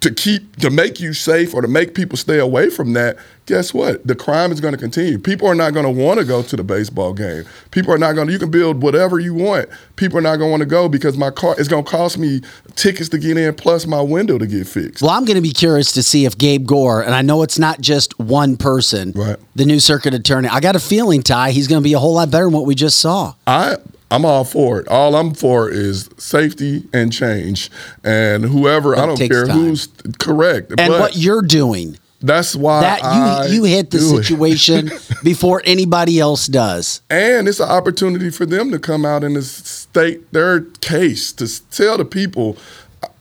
to keep to make you safe or to make people stay away from that, guess what? The crime is going to continue. People are not going to want to go to the baseball game. People are not going to you can build whatever you want. People are not going to want to go because my car it's going to cost me tickets to get in plus my window to get fixed. Well, I'm going to be curious to see if Gabe Gore, and I know it's not just one person, Right. the new circuit attorney. I got a feeling, Ty, he's going to be a whole lot better than what we just saw. I I'm all for it. All I'm for is safety and change. And whoever That I don't care time. who's correct. And but what you're doing. that's why That I you you hit the situation before anybody else does. And it's an opportunity for them to come out and state their case, to tell the people,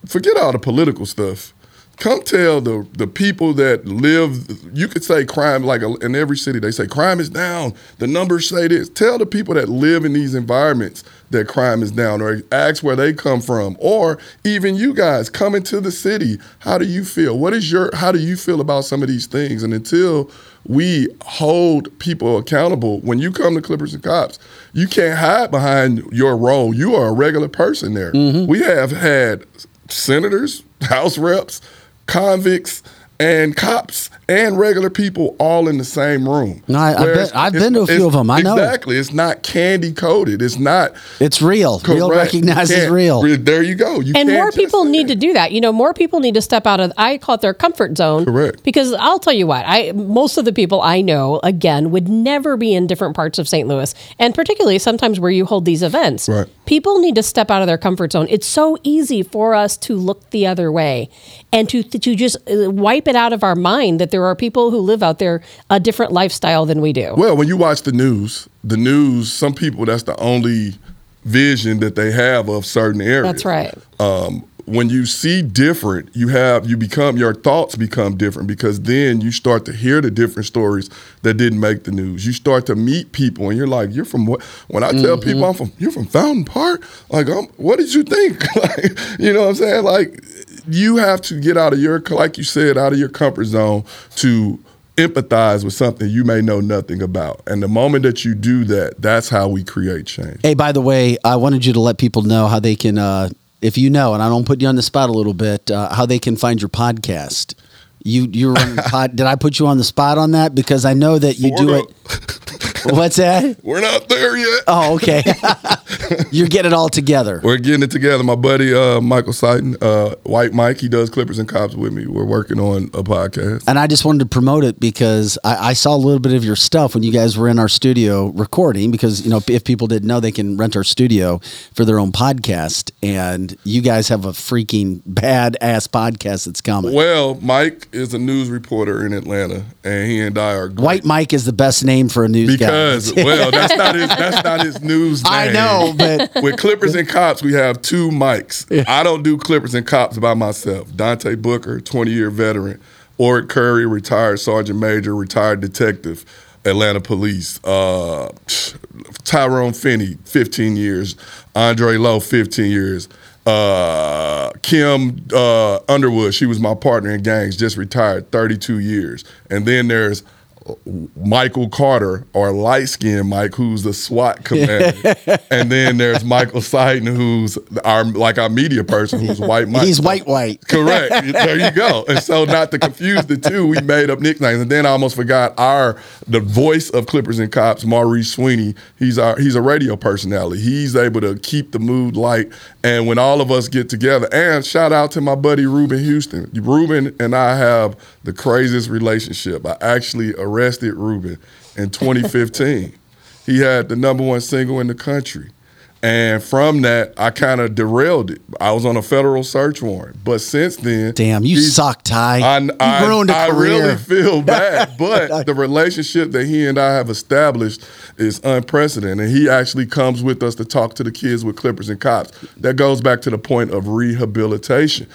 forget all the political stuff. Come tell the the people that live. You could say crime like a, in every city. They say crime is down. The numbers say this. Tell the people that live in these environments that crime is down, or ask where they come from, or even you guys come into the city. How do you feel? What is your? How do you feel about some of these things? And until we hold people accountable. When you come to Clippers and Cops, you can't hide behind your role. You are a regular person there. Mm-hmm. We have had senators, House reps, convicts, and cops and regular people all in the same room. No, I- I've been- I've been to a few of them. I know. Exactly. It's not candy coated. It's not. It's real. Real recognizes Can't- real. There you go. You and more people say need to do that. You know, more people need to step out of I call it their comfort zone. Correct. Because I'll tell you what, I most of the people I know again would never be in different parts of St. Louis, and particularly sometimes where you hold these events. Right. People need to step out of their comfort zone. It's so easy for us to look the other way and to to just uh, wipe it out of our mind that there are people who live out there a different lifestyle than we do. Well, when you watch the news, the news, some people that's the only vision that they have of certain areas. That's right. Um, when you see different, you have you become your thoughts become different because then you start to hear the different stories that didn't make the news. You start to meet people and you're like, you're from what? When I tell people I'm from, you're from Fountain Park. Like, um, what did you think? like, you know what I'm saying? Like, you have to get out of your, like you said, out of your comfort zone to empathize with something you may know nothing about. And the moment that you do that, that's how we create change. Hey, by the way, I wanted you to let people know how they can, uh, if you know, and I don't put you on the spot a little bit, uh, how they can find your podcast. You you're running pod? Did I put you on the spot on that? Because I know that you do it. What's that? We're not there yet. Oh, okay. You're getting it all together. We're getting it together. My buddy uh, Michael Sighton, uh, White Mike, he does Clippers and Cops with me. We're working on a podcast. And I just wanted to promote it because I, I saw a little bit of your stuff when you guys were in our studio recording. Because you know, if people didn't know, they can rent our studio for their own podcast. And you guys have a freaking bad ass podcast that's coming. Well, Mike is a news reporter in Atlanta, and he and I are great. White Mike is the best name for a news guy. because well, that's not his that's not his news name. I know, but with Clippers and Cops, we have two mics. I don't do Clippers and Cops by myself. Dante Booker, 20 year veteran. Oric Curry, retired sergeant major, retired detective, Atlanta Police. Uh, Tyrone Finney, 15 years. Andre Lowe, 15 years. Uh, Kim uh, Underwood, she was my partner in gangs, just retired, 32 years. And then there's Michael Carter or light skinned Mike, who's the SWAT commander, and then there's Michael Sighton, who's our like our media person, who's white Mike. He's white white. Correct. there you go. And so, not to confuse the two, we made up nicknames. And then I almost forgot our the voice of Clippers and Cops, Maurice Sweeney. He's our he's a radio personality. He's able to keep the mood light. And when all of us get together, and shout out to my buddy Ruben Houston. Ruben and I have the craziest relationship. I actually arrested Ruben in 2015. he had the number one single in the country. And from that, I kind of derailed it. I was on a federal search warrant. But since then, Damn, you suck, Ty. I, you I, ruined a I career. I really feel bad, but the relationship that he and I have established is unprecedented. And he actually comes with us to talk to the kids with Clippers and Cops. That goes back to the point of rehabilitation.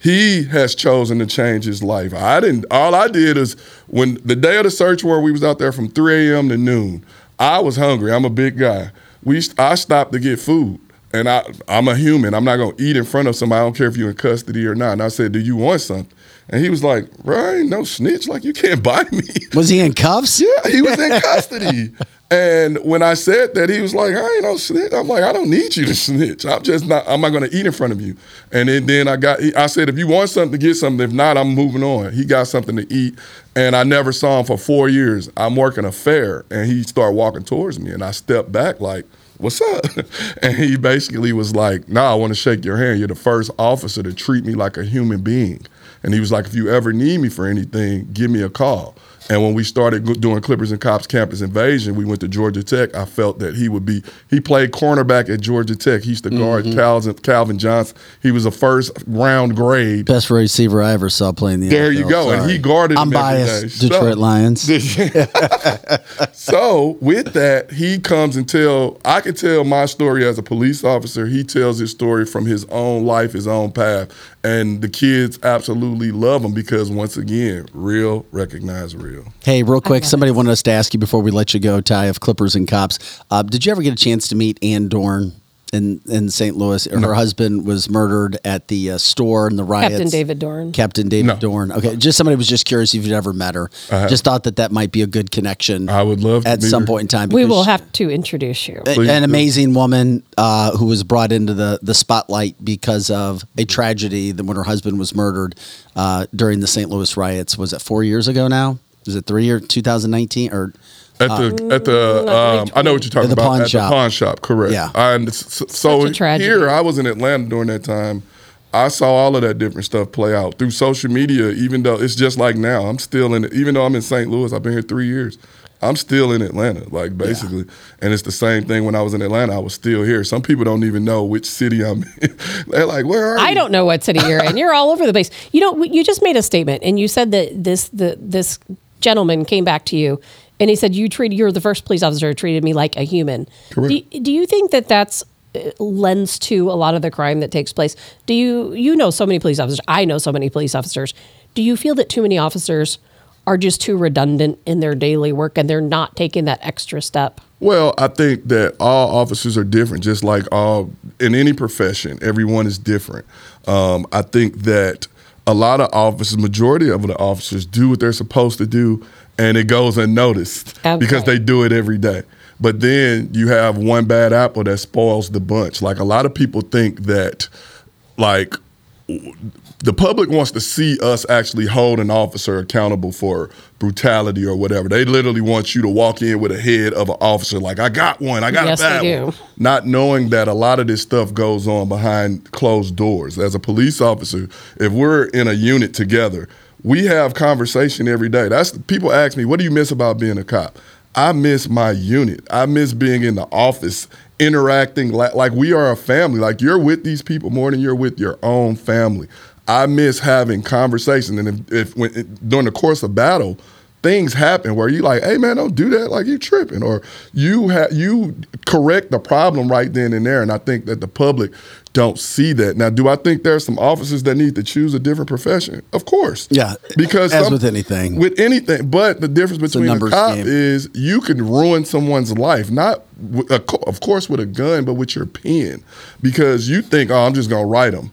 He has chosen to change his life. I didn't. All I did is when the day of the search warrant, we was out there from 3 a.m. to noon. I was hungry. I'm a big guy. We I stopped to get food. And I, I'm a human. I'm not gonna eat in front of somebody. I don't care if you're in custody or not. And I said, "Do you want something?" And he was like, "Bro, I ain't no snitch. Like you can't buy me." Was he in cuffs? Yeah, he was in custody. And when I said that, he was like, "I ain't no snitch." I'm like, "I don't need you to snitch. I'm just not. I'm not gonna eat in front of you." And then, then I got. I said, "If you want something, get something. If not, I'm moving on." He got something to eat, and I never saw him for four years. I'm working a fair, and he started walking towards me, and I stepped back like what's up? And he basically was like, nah, I want to shake your hand. You're the first officer to treat me like a human being. And he was like, if you ever need me for anything, give me a call. And when we started doing Clippers and Cops campus invasion, we went to Georgia Tech. I felt that he would be, he played cornerback at Georgia Tech. He used to guard Mhm. Calvin, Calvin Johnson. He was a first round grade. Best receiver I ever saw playing the There NFL. you go. And he guarded I'm him biased. Detroit So- Lions. so with that, he comes and tell. I can tell my story as a police officer. He tells his story from his own life, his own path, and the kids absolutely love them because once again, real recognize real. Hey, real quick, somebody wanted us to ask you before we let you go, Ty, of Clippers and Cops. Uh, did you ever get a chance to meet Ann Dorn in, in St. Louis? Her husband was murdered at the uh, store in the riots. Captain David Dorn. Captain David Dorn. Okay, just somebody was just curious if you'd ever met her. I have. Just thought that that might be a good connection. I would love at meet some her. point in time. We because will have to introduce you. a- an amazing woman uh, who was brought into the, the spotlight because of a tragedy that when her husband was murdered uh, during the St. Louis riots. Was it four years ago now? Was it three or 2019 or At uh, the at the um, I know what you're talking At the about pawn at shop. the pawn shop, correct? Yeah. And s- s- so Such a tragedy. here I was in Atlanta during that time. I saw all of that different stuff play out through social media. Even though it's just like now, I'm still in. Even though I'm in St. Louis, I've been here three years. I'm still in Atlanta, like basically, and it's the same thing. When I was in Atlanta, I was still here. Some people don't even know which city I'm in. They're like, "Where are you?" I don't know what city you're in. You're all over the place. You know, you just made a statement, and you said that this the this gentleman came back to you, and he said you treated you're the first police officer who treated me like a human. Do, do you think that that's uh, lends to a lot of the crime that takes place? Do you you know so many police officers? I know so many police officers. Do you feel that too many officers are just too redundant in their daily work and they're not taking that extra step? Well, I think that all officers are different, just like all in any profession. Everyone is different. Um, I think that a lot of officers, majority of the officers, do what they're supposed to do, and it goes unnoticed Okay. because they do it every day. But then you have one bad apple that spoils the bunch. Like a lot of people think that, like, the public wants to see us actually hold an officer accountable for brutality or whatever. They literally want you to walk in with a head of an officer, like, I got one, I got Yes, a bad one. Not knowing that a lot of this stuff goes on behind closed doors. As a police officer, if we're in a unit together, we have conversation every day. That's people ask me, what do you miss about being a cop? I miss my unit. I miss being in the office, interacting like, like we are a family. Like you're with these people more than you're with your own family. I miss having conversation, and if, if when, during the course of battle, things happen where you like, hey man, don't do that, like you tripping, or you ha- you correct the problem right then and there. And I think that the public don't see that. Now, do I think there's some officers that need to choose a different profession? Of course, Yeah, because as some- with anything. with anything. But the difference between a, cop game. is you can ruin someone's life, not a, of course with a gun, but with your pen, because you think, oh, I'm just gonna write them.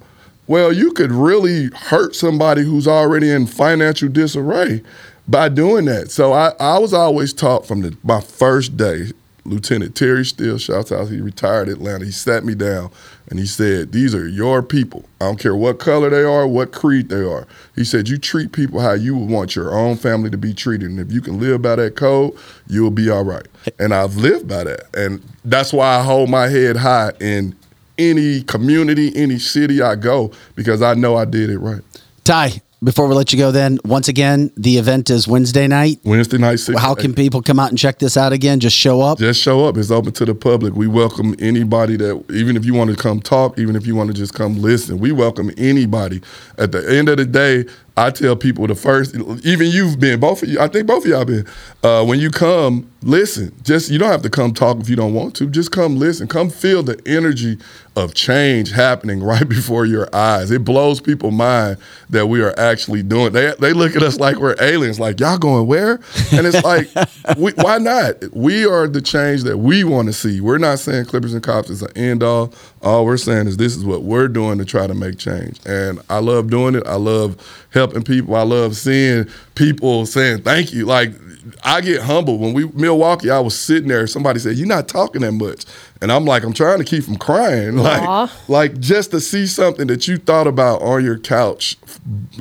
Well, you could really hurt somebody who's already in financial disarray by doing that. So I, I was always taught from the, my first day. Lieutenant Terry Steele, shouts out, he retired at Atlanta. He sat me down and he said, These are your people. I don't care what color they are, what creed they are. He said, You treat people how you would want your own family to be treated. And if you can live by that code, you'll be all right. And I've lived by that. And that's why I hold my head high in any community, any city I go, because I know I did it right. Ty, before we let you go, then once again, the event is Wednesday night. Wednesday night. How can people come out and check this out again? Just show up. Just show up. It's open to the public. We welcome anybody that, even if you want to come talk, even if you want to just come listen, we welcome anybody. At the end of the day, I tell people the first, even you've been, both of you, I think both of y'all been. Uh, when you come, listen. Just you don't have to come talk if you don't want to. Just come listen. Come feel the energy of change happening right before your eyes. It blows people mind that we are actually doing. They they look at us like we're aliens. Like y'all going where? And it's like, we, why not? We are the change that we want to see. We're not saying Clippers and Cops is an end all. All we're saying is this is what we're doing to try to make change. And I love doing it. I love helping people. I love seeing people saying thank you. Like I get humbled when we Milwaukee. I was sitting there. Somebody said, "You're not talking that much," and I'm like, I'm trying to keep from crying. Like, Aw. like just to see something that you thought about on your couch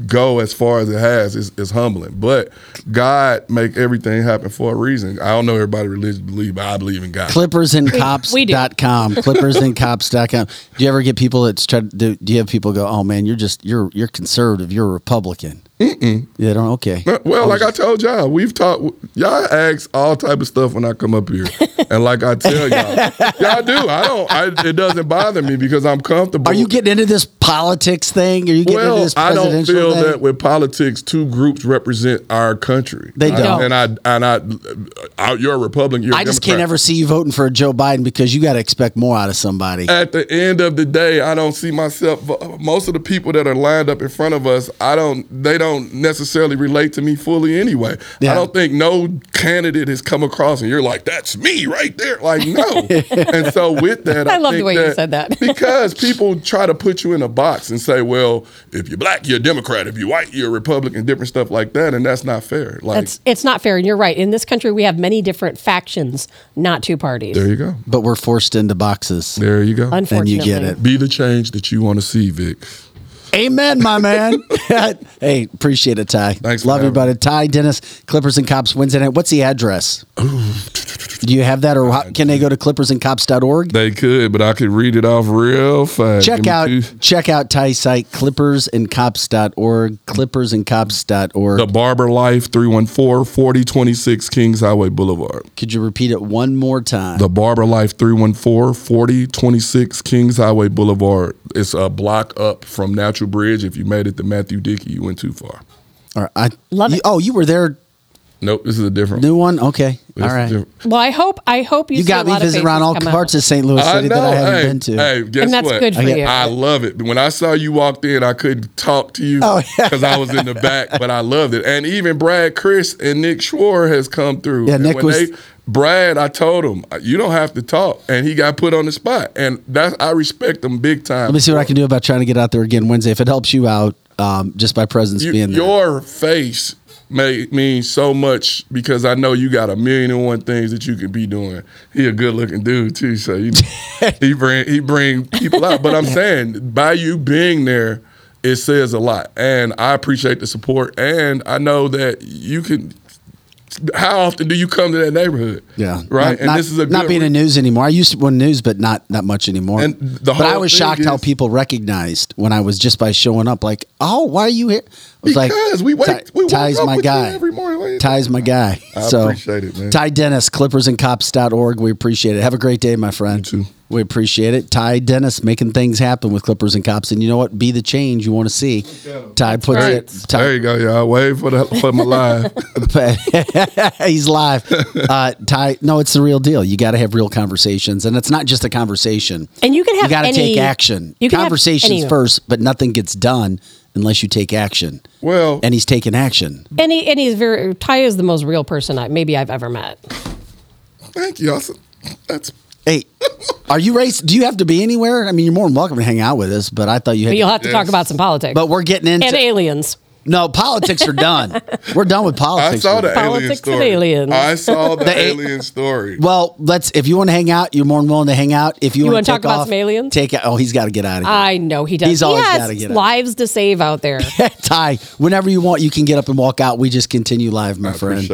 go as far as it has is, is humbling. But God make everything happen for a reason. I don't know everybody religion believe, but I believe in God. clippersandcops.com clippersandcops.com do you ever get people that's try do, do you have people go oh man you're just you're you're conservative you're a republican Mm-mm. yeah don't okay Well, like I told y'all, we've talked. Y'all ask all type of stuff when I come up here, and like I tell y'all, y'all do. I don't. I, it doesn't bother me because I'm comfortable. are you getting into this politics thing are you getting into Well, this I don't feel thing? that with politics, two groups represent our country. They I- don't. and I and I, I you're a Republican. You're a I just can't ever see you voting for Joe Biden because you got to expect more out of somebody. At the end of the day, I don't see myself. Uh, most of the people that are lined up in front of us, I don't. They don't necessarily relate to me fully anyway. Yeah. I don't think no candidate has come across and you're like, "That's me right there." Like no. and so with that, I, I love the think way you said that. because people try to put you in a box and say, "Well, if you're black, you're a Democrat. If you're white, you're a Republican." Different stuff like that, and that's not fair. Like It's it's not fair, and you're right. In this country, we have many different factions, not two parties. there you go. But we're forced into boxes. There you go. And you get it. Be the change that you want to see, Vic. Amen, my man. hey, appreciate it, Ty. Thanks Love you, buddy. Ty Dennis, Clippers and Cops Wednesday night. What's the address? Do you have that, or how, can they go to clippersandcops.org? They could, but I could read it off real fast. Check out two- check out Ty's site, clippersandcops.org, clippersandcops.org. The Barber Life, 314 4026 Kings Highway Boulevard. Could you repeat it one more time? The Barber Life, 314 4026 Kings Highway Boulevard. It's a block up from Natural Bridge. If you made it to Matthew Dickey, you went too far. All right, I Love you- it. Oh, you were there. Nope, this is a different New one. Okay. This All is right. different. Well, I hope I hope you, You see got a me lot of visiting around all come out. parts of St. Louis City know. that I haven't hey, been to. Hey, guess And that's what? good for you. I love it. When I saw you walked in, I couldn't talk to you Oh, yeah. because I was in the back, but I loved it. And even Brad Chris and Nick Schwarr has come through. Yeah, And Nick when was- they- Brad, I told him you don't have to talk, and he got put on the spot, and that's I respect him big time. Let me see what I can do about trying to get out there again Wednesday. If it helps you out, um, just by presence You- being there. your face may mean so much because I know you got a million and one things that you could be doing. He a good looking dude too, so you, he bring he bring people out. But I'm saying by you being there, it says a lot, and I appreciate the support. And I know that you can. How often do you come to that neighborhood? Yeah, right. Not, and not- this is a not being in news anymore. I used to win news, but not not much anymore. And the but I was shocked how people recognized when I was just by showing up. Like, oh, why are you here? I was Because we wake- we Ty's my guy. every morning. Ty's my guy. I so appreciate it, man. Ty Dennis, clippersandcops.org. We appreciate it. Have a great day, my friend. too. We appreciate it. Ty Dennis making things happen with Clippers and Cops. And you know what? Be the change you want to see. Ty puts There, it. Ty, there you go, y'all. Wait for the for my live. He's live. Uh, Ty, no, it's the real deal. You got to have real conversations, and it's not just a conversation. And you can have you got to take action. you can Conversations any- first, but nothing gets done unless you take action. Well, and he's taking action. And he and he's very Ty is the most real person I maybe I've ever met. Thank you. That's, that's Hey, are you racist? Do you have to be anywhere? I mean, you're more than welcome to hang out with us, but I thought you had. But you'll have to talk about some politics. But we're getting into and aliens. no politics are done. we're done with politics. I saw the alien Politics and story. aliens. I saw the, The alien story. Well, let's. If you want to hang out, you're more than willing to hang out. If you, You want wanna talk about off, some aliens? take. it. Oh, he's got to get out of here. I know he does. He's always he has gotta get out. lives to save out there. Ty, whenever you want, you can get up and walk out. We just continue live, my friend.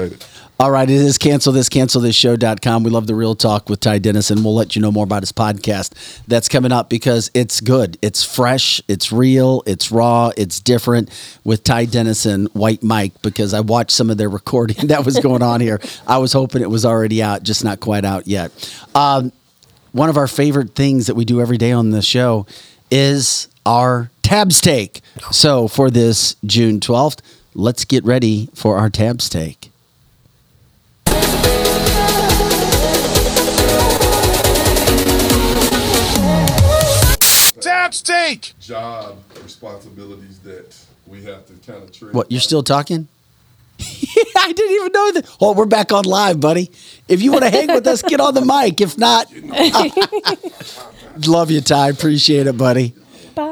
All right, it is cancel this, cancel this show.com. We love the real talk with Ty Dennis, and we'll let you know more about his podcast that's coming up because it's good. It's fresh, it's real, it's raw, it's different with Ty Dennis and White Mike because I watched some of their recording that was going on here. I was hoping it was already out, just not quite out yet. Um, one of our favorite things that we do every day on the show is our Tab's Take. So for this June 12th, let's get ready for our Tab's Take. Tab's Take. Job responsibilities that we have to kind of treat. What, you're still talking? I didn't even know that. Oh, we're back on live, buddy. If you want to hang with us, get on the mic. If not, love you, Ty. Appreciate it, buddy.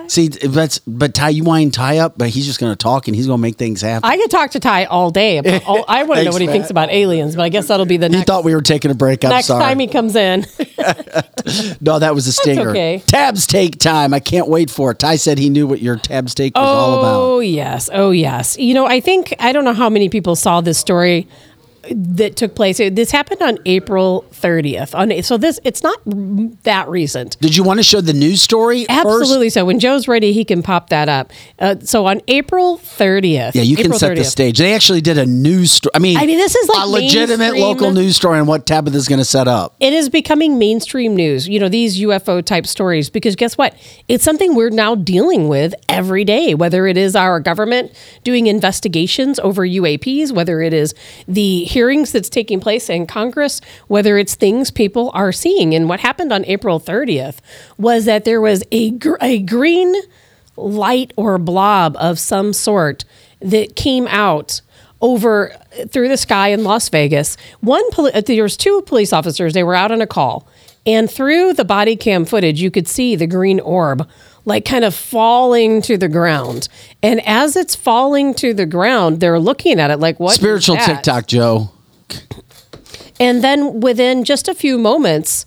See, that's but Ty, you wind Ty up, but he's just going to talk and he's going to make things happen. I could talk to Ty all day. About all, I want to know Thanks, what he Matt. thinks about aliens, but I guess that'll be the He next, thought we were taking a break. I'm next sorry. time he comes in. no, that was a stinger. okay. Tabs take time. I can't wait for it. Ty said he knew what your Tab's Take was all about. Oh yes, oh yes. You know, I think I don't know how many people saw this story that took place. This happened on April 30th. On so this it's not that recent. Did you want to show the news story? first? Absolutely. So when Joe's ready, he can pop that up. Uh, so on April 30th. Yeah, you can April set the stage. They actually did a news story. I mean, I mean, this is like a legitimate mainstream- local news story on what Tabitha's going to set up. It is becoming mainstream news, you know, these UFO type stories, because guess what? It's something we're now dealing with every day, whether it is our government doing investigations over UAPs, whether it is the hearings that's taking place in Congress, whether it's things people are seeing. And what happened on April 30th was that there was a, gr- a green light or blob of some sort that came out over through the sky in Las Vegas. One poli- uh, there was two police officers. They were out on a call, and through the body cam footage, you could see the green orb like kind of falling to the ground. And as it's falling to the ground, they're looking at it like what? Spiritual? TikTok, Joe. And then within just a few moments,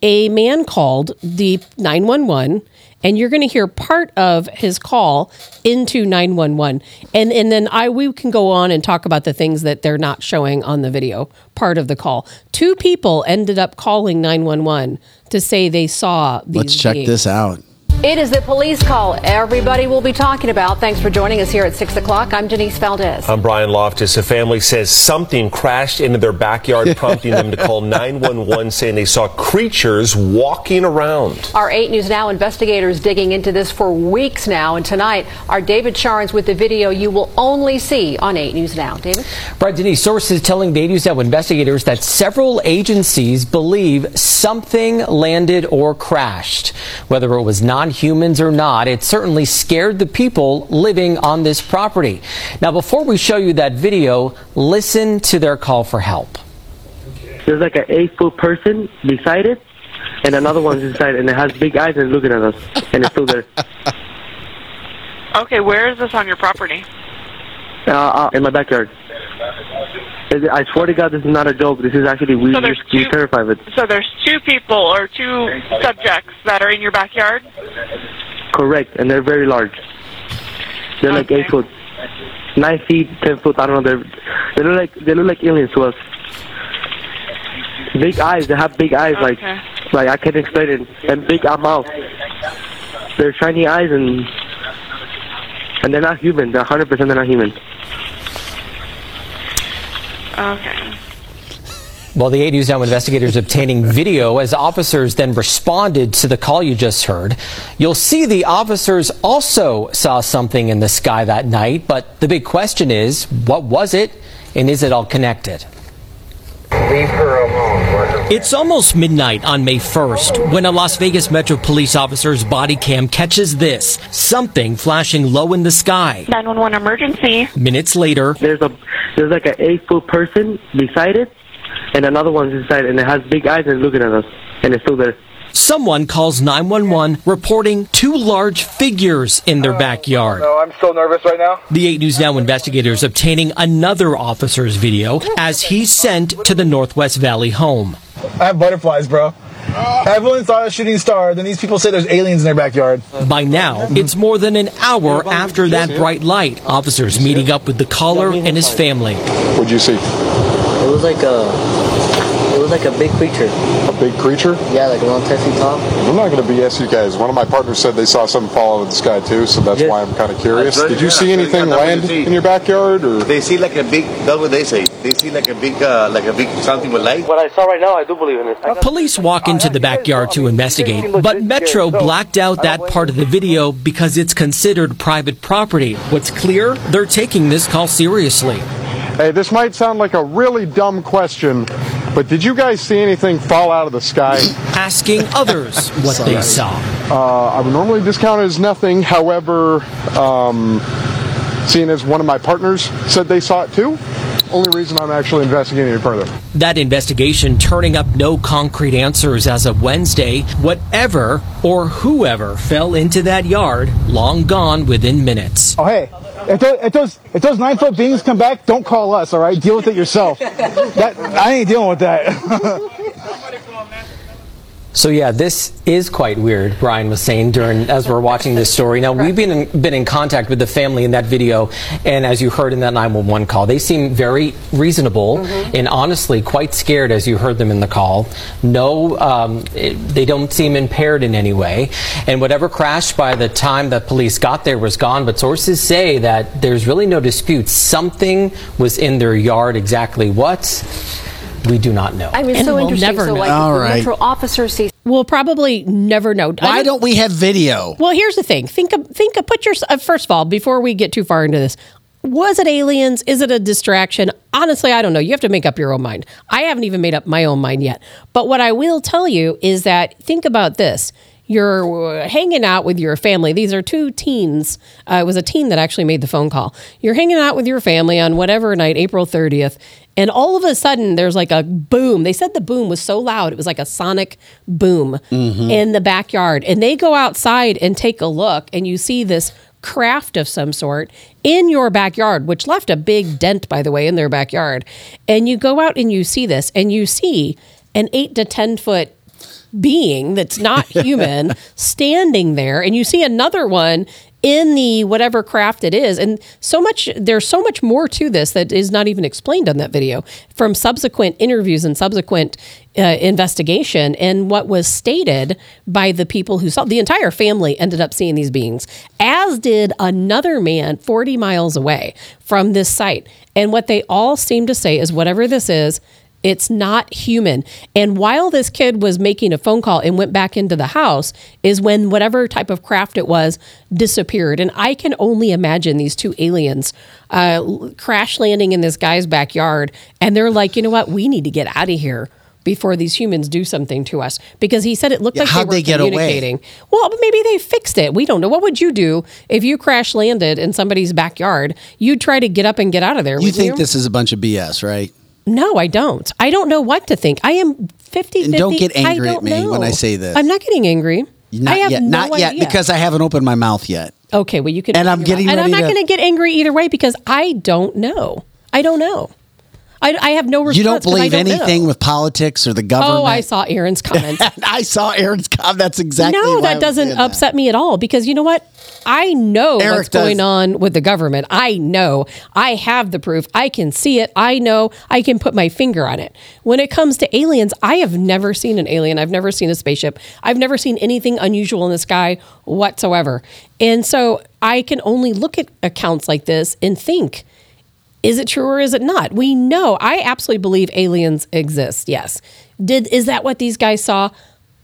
a man called the 911 and you're going to hear part of his call into 911 and and then I we can go on and talk about the things that they're not showing on the video part of the call. Two people ended up calling 911 to say they saw these Let's check beings. this out. It is the police call everybody will be talking about. Thanks for joining us here at 6 o'clock. I'm Denise Valdez. I'm Brian Loftus. A family says something crashed into their backyard, prompting them to call 911, saying they saw creatures walking around. Our 8 News Now investigators digging into this for weeks now. And tonight, our David Charns with the video you will only see on 8 News Now. David? Right, Denise, sources telling eight News Now investigators that several agencies believe something landed or crashed. Whether it was non humans or not, it certainly scared the people living on this property. Now, before we show you that video, listen to their call for help. There's like an eight foot person beside it, and another one's inside, and it has big eyes and looking at us, and it's still there. Okay, where is this on your property? Uh, uh, in my backyard. I swear to God, this is not a joke. This is actually we So we two- terrified of it. So there's two people or two subjects that are in your backyard. Correct, and they're very large. They're like eight foot, nine feet, ten foot. I don't know. They're they look like they look like aliens to us. Big eyes. They have big eyes. Like like I can't explain it. And big uh, mouth. They're shiny eyes and and they're not human. They're 100 percent. They're not human. Okay. Well, the 8 News Now investigators obtaining video as officers then responded to the call you just heard. You'll see the officers also saw something in the sky that night, but the big question is, what was it and is it all connected? Leave her alone. It's almost midnight on May 1st when a Las Vegas Metro Police officer's body cam catches this something flashing low in the sky. 911 emergency. Minutes later, There's a there's like an eight foot person beside it, and another one's inside, and it has big eyes and looking at us, and it's still there. Someone calls 911 reporting two large figures in their backyard. No, I'm so nervous right now. The 8 News Now investigators obtaining another officer's video as he's sent to the Northwest Valley home. I have butterflies, bro. Everyone saw a shooting star. Then these people say there's aliens in their backyard. By now, it's more than an hour after that bright light. Officers meeting up with the caller and his family. What'd you see? It was like a, it was like a big creature. A big creature? Yeah, like a long feet tall. I'm not going to BS you guys. One of my partners said they saw something fall out of the sky too, so that's why I'm kind of curious. Did you see anything land in your backyard, or They see like a big. That's what they say. They see like a big, uh, like a big something with light. What I saw right now, I do believe in it. Police walk into the backyard to investigate, but Metro blacked out that part of the video because it's considered private property. What's clear? They're taking this call seriously. Hey, this might sound like a really dumb question, but did you guys see anything fall out of the sky? Asking others what they saw. Uh, I would normally discount it as nothing. However, um, seeing as one of my partners said they saw it too, only reason I'm actually investigating it further. That investigation turning up no concrete answers as of Wednesday. Whatever or whoever fell into that yard, long gone within minutes. Oh hey, if those, if those if those nine foot beings come back, don't call us. All right, deal with it yourself. That I ain't dealing with that. So yeah, this is quite weird. Brian was saying during as we're watching this story. Now we've been in, been in contact with the family in that video, and as you heard in that 911 call, they seem very reasonable and honestly quite scared as you heard them in the call. No, um, it- they don't seem impaired in any way, and whatever crashed by the time that police got there was gone. But sources say that there's really no dispute. Something was in their yard. Exactly what? We do not know. I mean, And so we'll interesting. never so, know. like, All the. Metro officers see We'll probably never know. Why don't we have video? Well, here's the thing. Think of think of put your uh, first of all before we get too far into this. Was it aliens? Is it a distraction? Honestly, I don't know. You have to make up your own mind. I haven't even made up my own mind yet. But what I will tell you is that think about this. You're hanging out with your family. These are two teens. Uh, it was a teen that actually made the phone call. You're hanging out with your family on whatever night, April 30th, and all of a sudden there's like a boom. They said the boom was so loud, it was like a sonic boom Mhm. in the backyard. And they go outside and take a look, and you see this craft of some sort in your backyard, which left a big dent, by the way, in their backyard. And you go out and you see this, and you see an eight to 10 foot being that's not human standing there and you see another one in the whatever craft it is and so much there's so much more to this that is not even explained on that video from subsequent interviews and subsequent uh, investigation and what was stated by the people who saw the entire family ended up seeing these beings as did another man 40 miles away from this site. And what they all seem to say is whatever this is it's not human. And while this kid was making a phone call and went back into the house, is when whatever type of craft it was disappeared. And I can only imagine these two aliens uh, crash landing in this guy's backyard. And they're like, you know what? We need to get out of here before these humans do something to us. Because he said it looked Yeah, like how'd they were they get away? communicating. Well, maybe they fixed it. We don't know. What would you do if you crash landed in somebody's backyard? You'd try to get up and get out of there. You think this is a bunch of BS, right? No, I don't. I don't know what to think. I am 50 And don't get angry at don't me when. I say this. I'm not getting angry. Not I have yet. no not yet, because I haven't opened my mouth yet. Okay, well you can And I'm getting. And I'm not to- going to get angry either way because I don't know. I don't know. I, I have no response. You don't believe don't know. anything with politics or the oh, government. Oh, I saw Aaron's comment. I saw Aaron's comment. That's exactly. no, that doesn't saying that. upset me at all because you know what? I know Eric what's going on with the government. I know. I have the proof. I can see it. I know. I can put my finger on it. When it comes to aliens, I have never seen an alien. I've never seen a spaceship. I've never seen anything unusual in the sky whatsoever. And so I can only look at accounts like this and think, is it true or is it not? We know. I absolutely believe aliens exist. Yes. Did is that what these guys saw?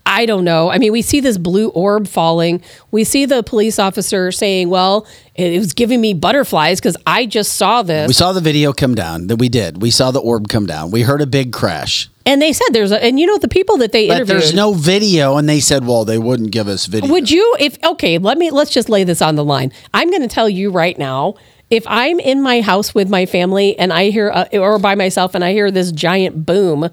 I don't know. I mean, we see this blue orb falling. We see the police officer saying, "Well, it was giving me butterflies because I just saw this." We saw the video come down. That we did. We saw the orb come down. We heard a big crash. and they said there's a, and you know the people that they But interviewed. there's no video, and they said, "Well, they wouldn't give us video." Would you if okay, let me let's just lay this on the line. I'm going to tell you right now, if I'm in my house with my family and I hear uh, or by myself and I hear this giant boom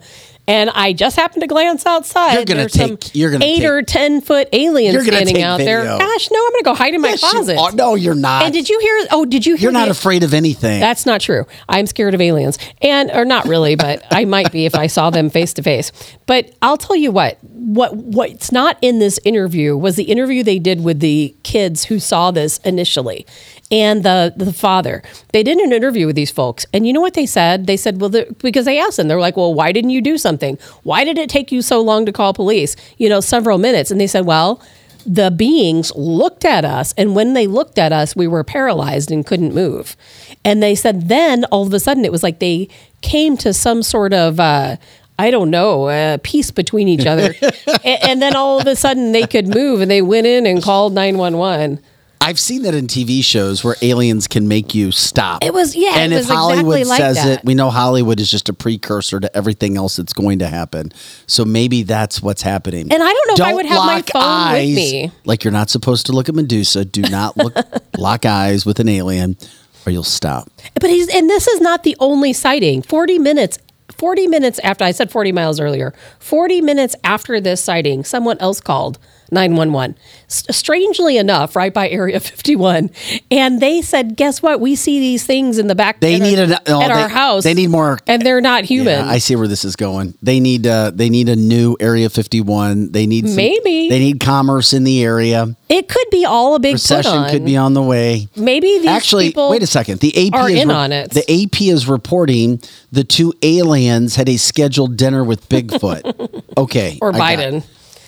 and I just happen to glance outside, You're gonna there's some take- you're gonna 8 take- or 10 foot aliens standing take out there. Gosh, no, I'm to go hide in my Yes, closet. are. No, you're not. And did you hear Oh, did you hear You're not the- afraid of anything. that's not true. I'm scared of aliens. And or not really, but I might be if I saw them face to face. But I'll tell you what, what what's not in this interview was the interview they did with the kids who saw this initially. And the the father. They did an interview with these folks. And you know what they said? They said, "Well, because they asked them. They're like, "Well, why didn't you do something? Why did it take you so long to call police? You know, several minutes." And they said, "Well, the beings looked at us and when they looked at us we were paralyzed and couldn't move and they said then all of a sudden it was like they came to some sort of uh, I don't know, uh, peace between each other. and, and then all of a sudden they could move and they went in and called 911. I've seen that in TV shows where aliens can make you stop. It was- yeah, and it if was exactly Hollywood like says that. it, we know Hollywood is just a precursor to everything else that's going to happen. So maybe that's what's happening. And I don't know if I would have my phone with eyes, me. Like you're not supposed to look at Medusa. Do not look lock eyes with an alien, or you'll stop. But he's and this is not the only sighting. 40 minutes 40 minutes after I said 40 miles earlier. 40 minutes after this sighting, someone else called 911. S- strangely enough, right by Area 51. And they said, "Guess what? We see these things in the back They at need our, an- oh, at they- our house. they need more- And they're not human. Yeah, I see where this is going. They need uh, they need a new Area 51. They need some- Maybe. they need commerce in the area. it could be all a big Recession could be on the way. Maybe these Actually, people wait a second. The AP are is in re- on it. The AP is reporting the two aliens had a scheduled dinner with Bigfoot. okay, or I Biden.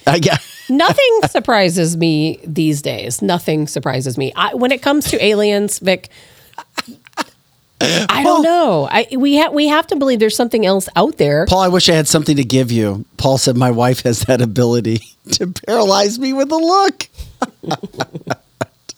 I got. Nothing surprises me these days. Nothing surprises me. I, when it comes to aliens, Vic, I don't know. I we have we have to believe there's something else out there. Paul, I wish I had something to give you. Paul said my wife has that ability to paralyze me with a look.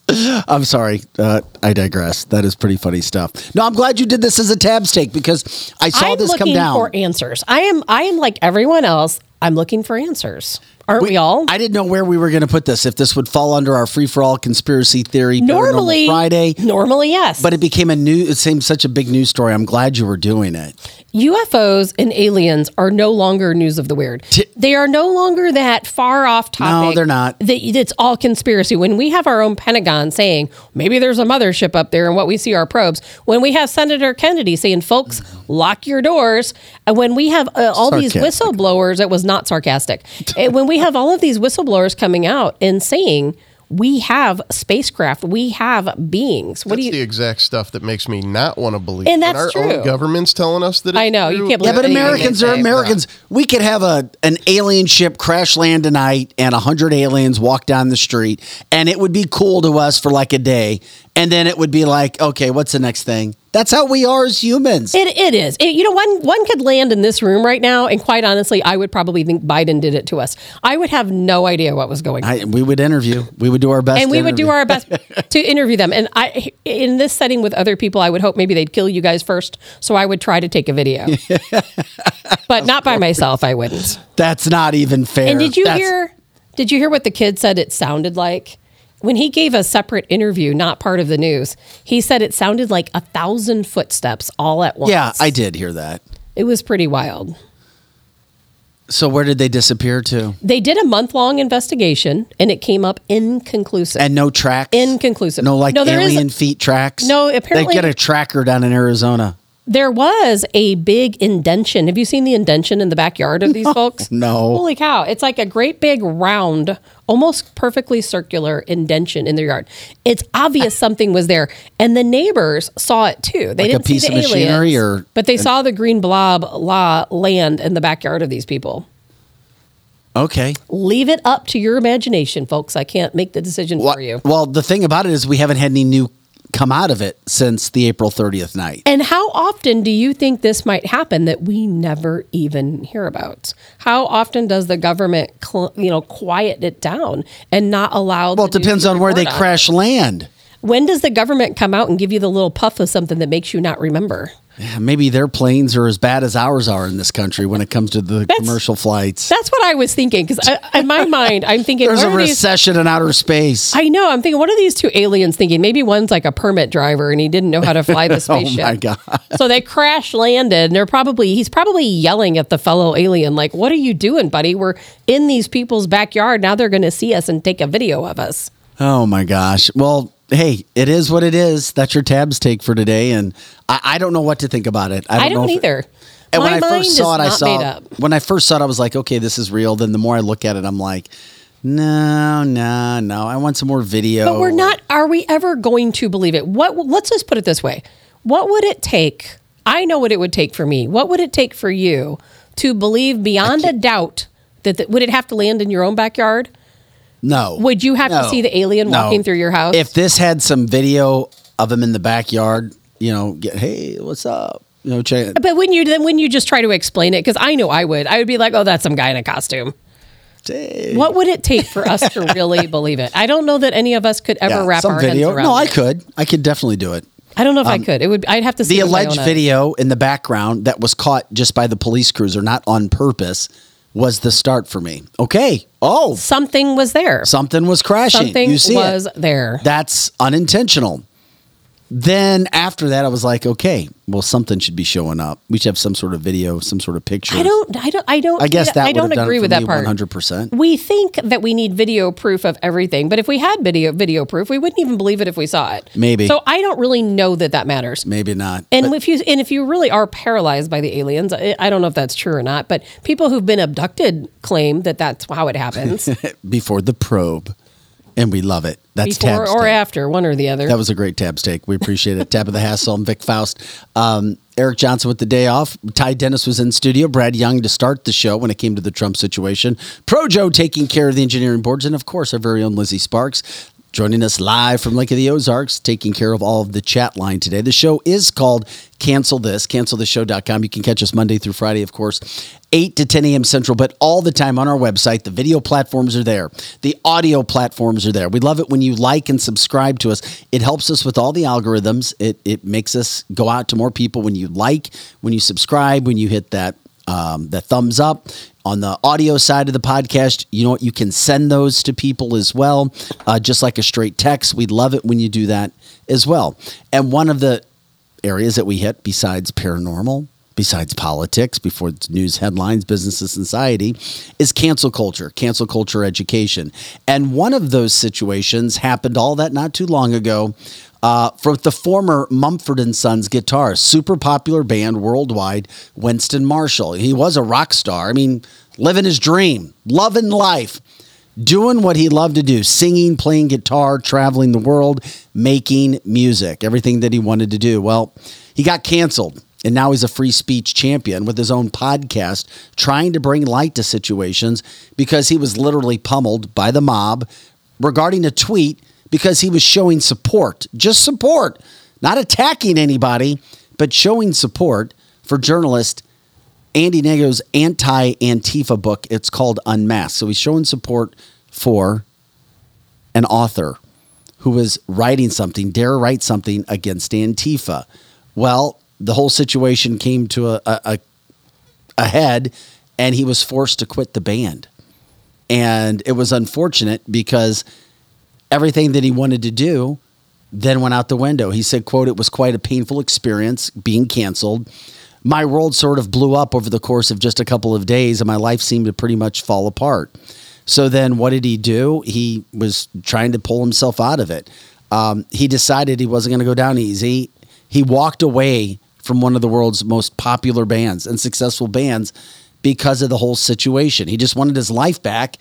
I'm sorry. Uh, I digress. That is pretty funny stuff. No, I'm glad you did this as a Tab's Take because I saw I'm this come down. for answers. I am I am like everyone else. I'm looking for answers. Aren't we, all? I didn't know where we were going to put this. If this would fall under our free for all conspiracy theory Normally- Friday, Normally, yes. but it became a new. It seemed such a big news story. I'm glad you were doing it. UFOs and aliens are no longer news of the weird. They are no longer that far off topic. No, they're not. That it's all conspiracy. When we have our own Pentagon saying maybe there's a mothership up there and what we see are probes. When we have Senator Kennedy saying, "Folks, lock your doors," and when we have uh, all these whistleblowers, it was not sarcastic. When we have all of these whistleblowers coming out and saying. We have spacecraft. We have beings. What That's do you? the exact stuff that makes me not want to believe. And When that's our true. Own government's telling us that. I it's know, you can't believe. Yeah, believe but Americans are say. Americans. We could have a an alien ship crash land tonight and a hundred aliens walk down the street, and it would be cool to us for like a day, and then it would be like, okay, what's the next thing? That's how we are as humans. It, it is. It- you know, one one could land in this room right now, and quite honestly, I would probably think Biden did it to us. I would have no idea what was going on. I, we would interview. We would do our best, and we would do our best to interview them. And I, in this setting with other people, I would hope maybe they'd kill you guys first. So I would try to take a video, but not by myself. I wouldn't. That's not even fair. And did you That's- hear? Did you hear what the kid said? It sounded like when he gave a separate interview, not part of the news. He said it sounded like a thousand footsteps all at once. Yeah, I did hear that. It was pretty wild. So where did they disappear to? They did a month long investigation and it came up inconclusive. And no tracks. Inconclusive. No like No, alien feet tracks. No, apparently- they get a tracker down in Arizona. There was a big indention. Have you seen the indention in the backyard of these folks? No. Holy cow. It's like a great big round, almost perfectly circular indention in their yard. It's obvious something was there. And the neighbors saw it too. They Like didn't see piece the of machinery or- but they saw the green blob la land in the backyard of these people. Okay. Leave it up to your imagination, folks. I can't make the decision for you. Well, the thing about it is we haven't had any new come out of it since the April 30th night. And how often do you think this might happen that we never even hear about? How often does the government, cl- you know, quiet it down and not allow? Well, it depends on where they crash land. When does the government come out and give you the little puff of something that makes you not remember? Yeah, maybe their planes are as bad as ours are in this country when it comes to the commercial flights. That's what I was thinking because in my mind, I'm thinking There's a are these- recession in outer space. I know. I'm thinking, what are these two aliens thinking? Maybe one's like a permit driver and he didn't know how to fly the spaceship. oh my god. so they crash landed and they're probably he's probably yelling at the fellow alien like what are you doing buddy we're in these people's backyard now they're going to see us and take a video of us Oh my gosh. Well, hey, it is what it is. That's your tabs take for today, and I, I don't know what to think about it. I i don't, don't, know if- either And My when I first saw it, I saw when I first saw it, I was like, okay, this is real. Then the more I look at it, I'm like, no, no, no. I want some more video. but we're not are we ever going to believe it what let's just put it this way what would it take i know what it would take for me what would it take for you to believe beyond a doubt that, that would it have to land in your own backyard No. would you have to see the alien No. walking through your house If this had some video of him in the backyard, you know, get hey, what's up? You know, check. But when you then when you just try to explain it, because I know I would, I would be like, "Oh, that's some guy in a costume." What would it take for us to really believe it? I don't know that any of us could ever Yeah, wrap our video. heads around. No, I could. I could definitely do it. I don't know if I Um, could. It would. I'd have to see the it with my alleged video in the background that was caught just by the police cruiser, not on purpose, was the start for me. Okay. Oh, something was there. Something was crashing. Something you see was it. there. That's unintentional. Then after that, I was like, okay, well, something should be showing up. We should have some sort of video, some sort of picture. I don't. I don't. I don't. I guess that I don't agree with that part. 100%. We think that we need video proof of everything, but if we had video video proof, we wouldn't even believe it if we saw it. Maybe. So I don't really know that that matters. Maybe not. And But if you and if you really are paralyzed by the aliens, I, I don't know if that's true or not. But people who've been abducted claim that that's how it happens, before the probe, and we love it. That's before or take. after, one or the other. That was a great tabs take. We appreciate it. Tab of the Hassle. I'm Vic Faust. Um, Eric Johnson with the day off. Ty Dennis was in studio. Brad Young to start the show when it came to the Trump situation. Pro Joe taking care of the engineering boards. And of course, our very own Lizzie Sparks joining us live from Lake of the Ozarks, taking care of all of the chat line today. The show is called Cancel This, cancelthisshow.com. You can catch us Monday through Friday, of course, 8 to 10 a.m. Central, but all the time on our website. The video platforms are there, the audio platforms are there. We love it when you like and subscribe to us. It helps us with all the algorithms. It, it makes us go out to more people when you like, when you subscribe, when you hit that um, the thumbs up on the audio side of the podcast. You know what? You can send those to people as well, uh, just like a straight text. We'd love it when you do that as well. And one of the areas that we hit, besides paranormal, besides politics, before news headlines, business and society, is cancel culture, cancel culture education. And one of those situations happened all that not too long ago uh, for the former Mumford and Sons guitarist, super popular band worldwide, Winston Marshall. He was a rock star. I mean, living his dream, loving life, doing what he loved to do, singing, playing guitar, traveling the world, making music, everything that he wanted to do. Well, he got canceled. And now he's a free speech champion with his own podcast, trying to bring light to situations because he was literally pummeled by the mob regarding a tweet because he was showing support, just support, not attacking anybody, but showing support for journalist Andy Ngo's anti Antifa book. It's called Unmasked. So he's showing support for an author who was writing something, dare write something against Antifa. Well, the whole situation came to a, a, a, a head, and he was forced to quit the band. And it was unfortunate because everything that he wanted to do then went out the window. He said, quote, it was quite a painful experience being canceled. My world sort of blew up over the course of just a couple of days and my life seemed to pretty much fall apart. So then what did he do? He was trying to pull himself out of it. Um, he decided he wasn't going to go down easy. He walked away from one of the world's most popular bands and successful bands because of the whole situation. He just wanted his life back.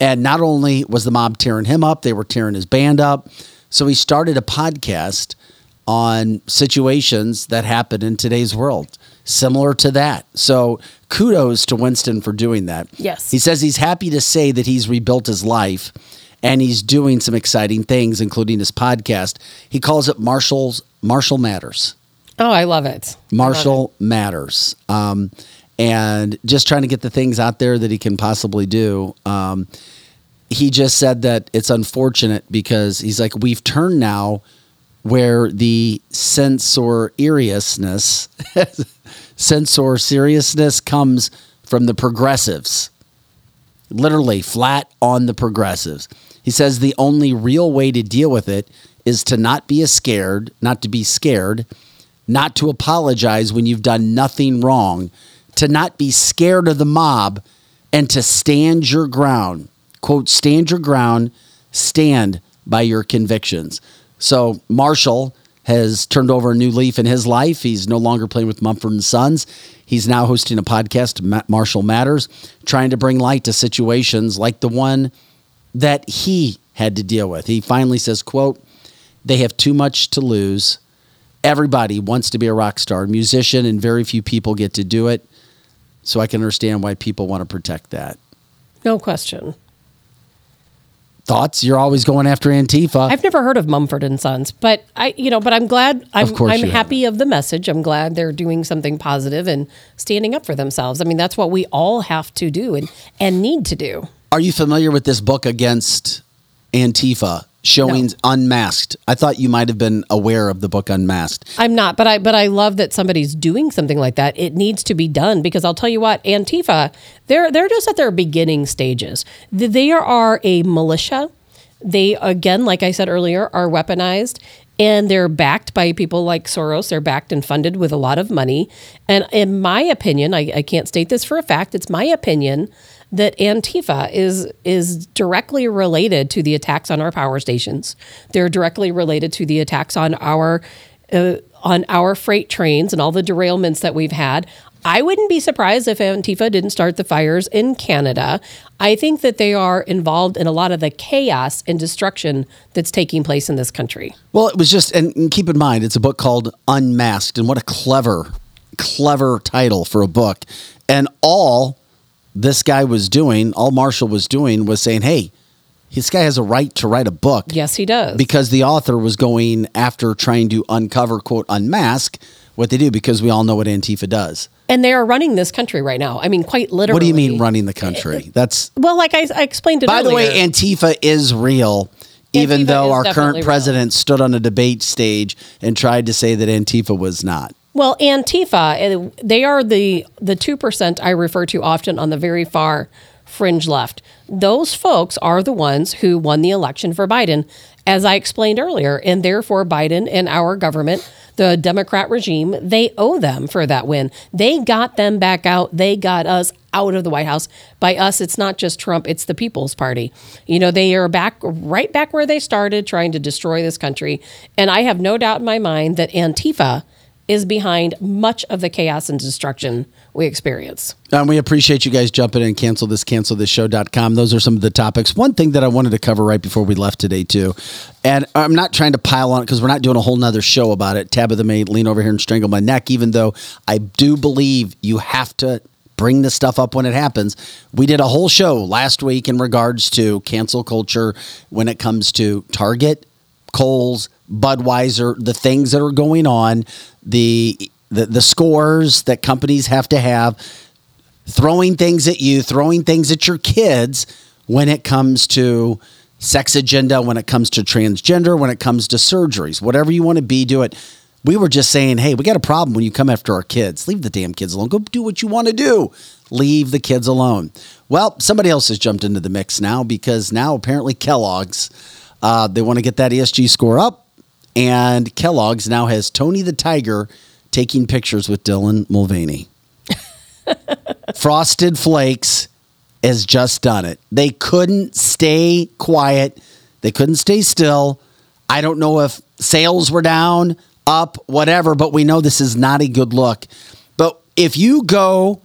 And not only was the mob tearing him up, they were tearing his band up. So he started a podcast on situations that happen in today's world, similar to that. So kudos to Winston for doing that. Yes. He says he's happy to say that he's rebuilt his life and he's doing some exciting things, including his podcast. He calls it Marshall's Marshall Matters. Oh, I love it. Marshall Matters. Um, and just trying to get the things out there that he can possibly do. Um, he just said that it's unfortunate because he's like, we've turned now where the censor seriousness, censor seriousness comes from the progressives. Literally flat on the progressives. He says the only real way to deal with it is to not be scared, not to be scared, not to apologize when you've done nothing wrong, to not be scared of the mob, and to stand your ground. Quote, stand your ground, stand by your convictions. So Marshall has turned over a new leaf in his life. He's no longer playing with Mumford and Sons. He's now hosting a podcast, Marshall Matters, trying to bring light to situations like the one that he had to deal with. He finally says, quote, they have too much to lose. Everybody wants to be a rock star, musician, and very few people get to do it. So I can understand why people want to protect that. No question. Thoughts? You're always going after Antifa. I've never heard of Mumford and Sons, but I, you know, but I'm glad. I'm, Of course I'm happy of the message. I'm glad they're doing something positive and standing up for themselves. I mean, that's what we all have to do and and need to do. Are you familiar with this book against Antifa, showing Unmasked? I thought you might have been aware of the book Unmasked. I'm not, but I but I love that somebody's doing something like that. It needs to be done because I'll tell you what, Antifa, they're they're just at their beginning stages. They are a militia. They again, like I said earlier, are weaponized and they're backed by people like Soros. They're backed and funded with a lot of money. And in my opinion, I, I can't state this for a fact. It's my opinion that Antifa is is directly related to the attacks on our power stations. They're directly related to the attacks on our uh, on our freight trains and all the derailments that we've had. I wouldn't be surprised if Antifa didn't start the fires in Canada. I think that they are involved in a lot of the chaos and destruction that's taking place in this country. Well, it was just, and, and keep in mind, it's a book called Unmasked, and what a clever, clever title for a book. And all this guy was doing, all Marshall was doing, was saying, "Hey, this guy has a right to write a book." Yes, he does. because the author was going after trying to uncover, quote, unmask what they do, because we all know what Antifa does. And they are running this country right now. I mean, quite literally. What do you mean running the country? Eh, eh, That's Well, like I, I explained it By the way. Antifa is real, even Antifa though our current real. president stood on a debate stage and tried to say that Antifa was not. Well, Antifa, they are the the two percent I refer to often on the very far fringe left. Those folks are the ones who won the election for Biden, as I explained earlier, and therefore Biden and our government, the Democrat regime, they owe them for that win. They got them back out. They got us out of the White House. By us, it's not just Trump, it's the People's Party. You know, they are back right back where they started trying to destroy this country. And I have no doubt in my mind that Antifa is behind much of the chaos and destruction we experience. And we appreciate you guys jumping in. Cancel this, cancel this show.com. Those are some of the topics. One thing that I wanted to cover right before we left today, too, and I'm not trying to pile on it because we're not doing a whole nother show about it. Tabitha may lean over here and strangle my neck, even though I do believe you have to bring this stuff up when it happens. We did a whole show last week in regards to cancel culture when it comes to Target, Kohl's, Budweiser, the things that are going on, the the, the scores that companies have to have, throwing things at you, throwing things at your kids when it comes to sex agenda, when it comes to transgender, when it comes to surgeries, whatever you want to be, do it. We were just saying, hey, we got a problem when you come after our kids. Leave the damn kids alone. Go do what you want to do. Leave the kids alone. Well, somebody else has jumped into the mix now because now apparently Kellogg's, uh, they want to get that ESG score up. And Kellogg's now has Tony the Tiger taking pictures with Dylan Mulvaney. Frosted Flakes has just done it. They couldn't stay quiet. They couldn't stay still. I don't know if sales were down. up, whatever, but we know this is not a good look. But if you go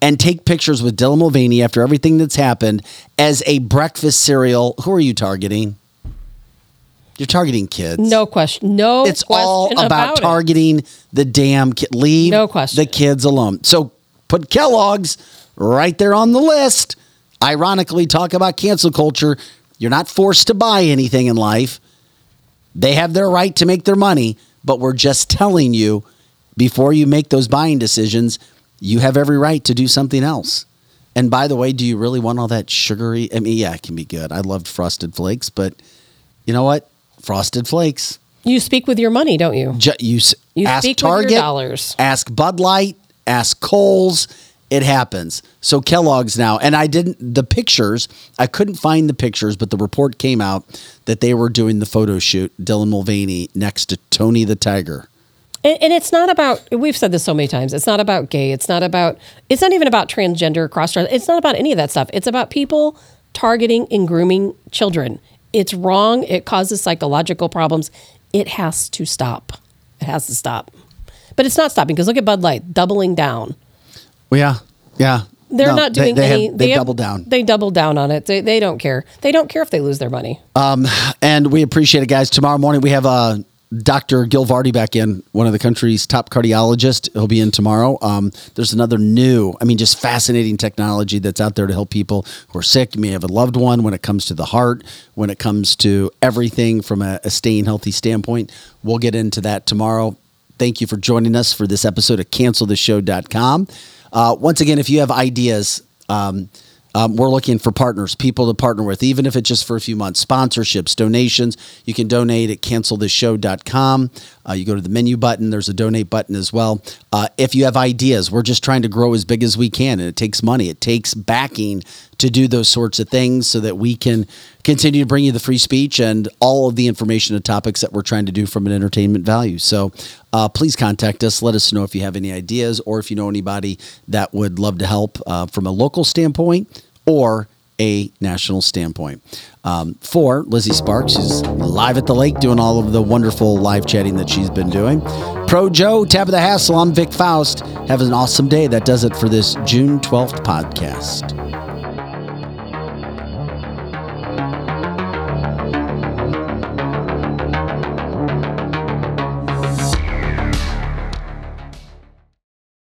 and take pictures with Dylan Mulvaney after everything that's happened as a breakfast cereal, who are you targeting? You're targeting kids. No question. No It's all question about, it. targeting the damn kid. Leave No question. the kids alone. So put Kellogg's right there on the list. Ironically, talk about cancel culture. You're not forced to buy anything in life. They have their right to make their money, but we're just telling you before you make those buying decisions, you have every right to do something else. And by the way, do you really want all that sugary? I mean, yeah, it can be good. I loved Frosted Flakes, but you know what? Frosted Flakes. You speak with your money, don't you? Ju- you, s- You ask speak with your Target, dollars. ask Bud Light, ask Kohl's. It happens. So Kellogg's now, and I didn't the pictures. I couldn't find the pictures, but the report came out that they were doing the photo shoot. Dylan Mulvaney next to Tony the Tiger. And, and it's not about, we've said this so many times, it's not about gay. It's not about, it's not even about transgender, cross. It's not about any of that stuff. It's about people targeting and grooming children. It's wrong. It causes psychological problems. It has to stop. It has to stop. But it's not stopping because look at Bud Light doubling down. Well, yeah, yeah. They're No, not doing they have- any. they have- doubled down. They doubled down on it. They, they don't care. They don't care if they lose their money. Um, and we appreciate it, guys. Tomorrow morning we have uh, Dr. Gil Vardy back in, one of the country's top cardiologists. He'll be in tomorrow. Um, there's another new, I mean, just fascinating technology that's out there to help people who are sick. You may have a loved one when it comes to the heart, when it comes to everything from a, a staying healthy standpoint. We'll get into that tomorrow. Thank you for joining us for this episode of cancelthisshow.com. Uh, once again, if you have ideas, um, um, we're looking for partners, people to partner with, even if it's just for a few months. Sponsorships, donations. You can donate at cancelthisshow.com. Uh, you go to the menu button, there's a donate button as well. Uh, if you have ideas, we're just trying to grow as big as we can, and it takes money, it takes backing to do those sorts of things so that we can continue to bring you the free speech and all of the information and topics that we're trying to do from an entertainment value. So uh, please contact us. Let us know if you have any ideas or if you know anybody that would love to help uh, from a local standpoint or a national standpoint. Um, for Lizzie Sparks, who's live at the lake doing all of the wonderful live chatting that she's been doing. Pro Joe, Tabitha Hassel, I'm Vic Faust. Have an awesome day. That does it for this June 12th podcast.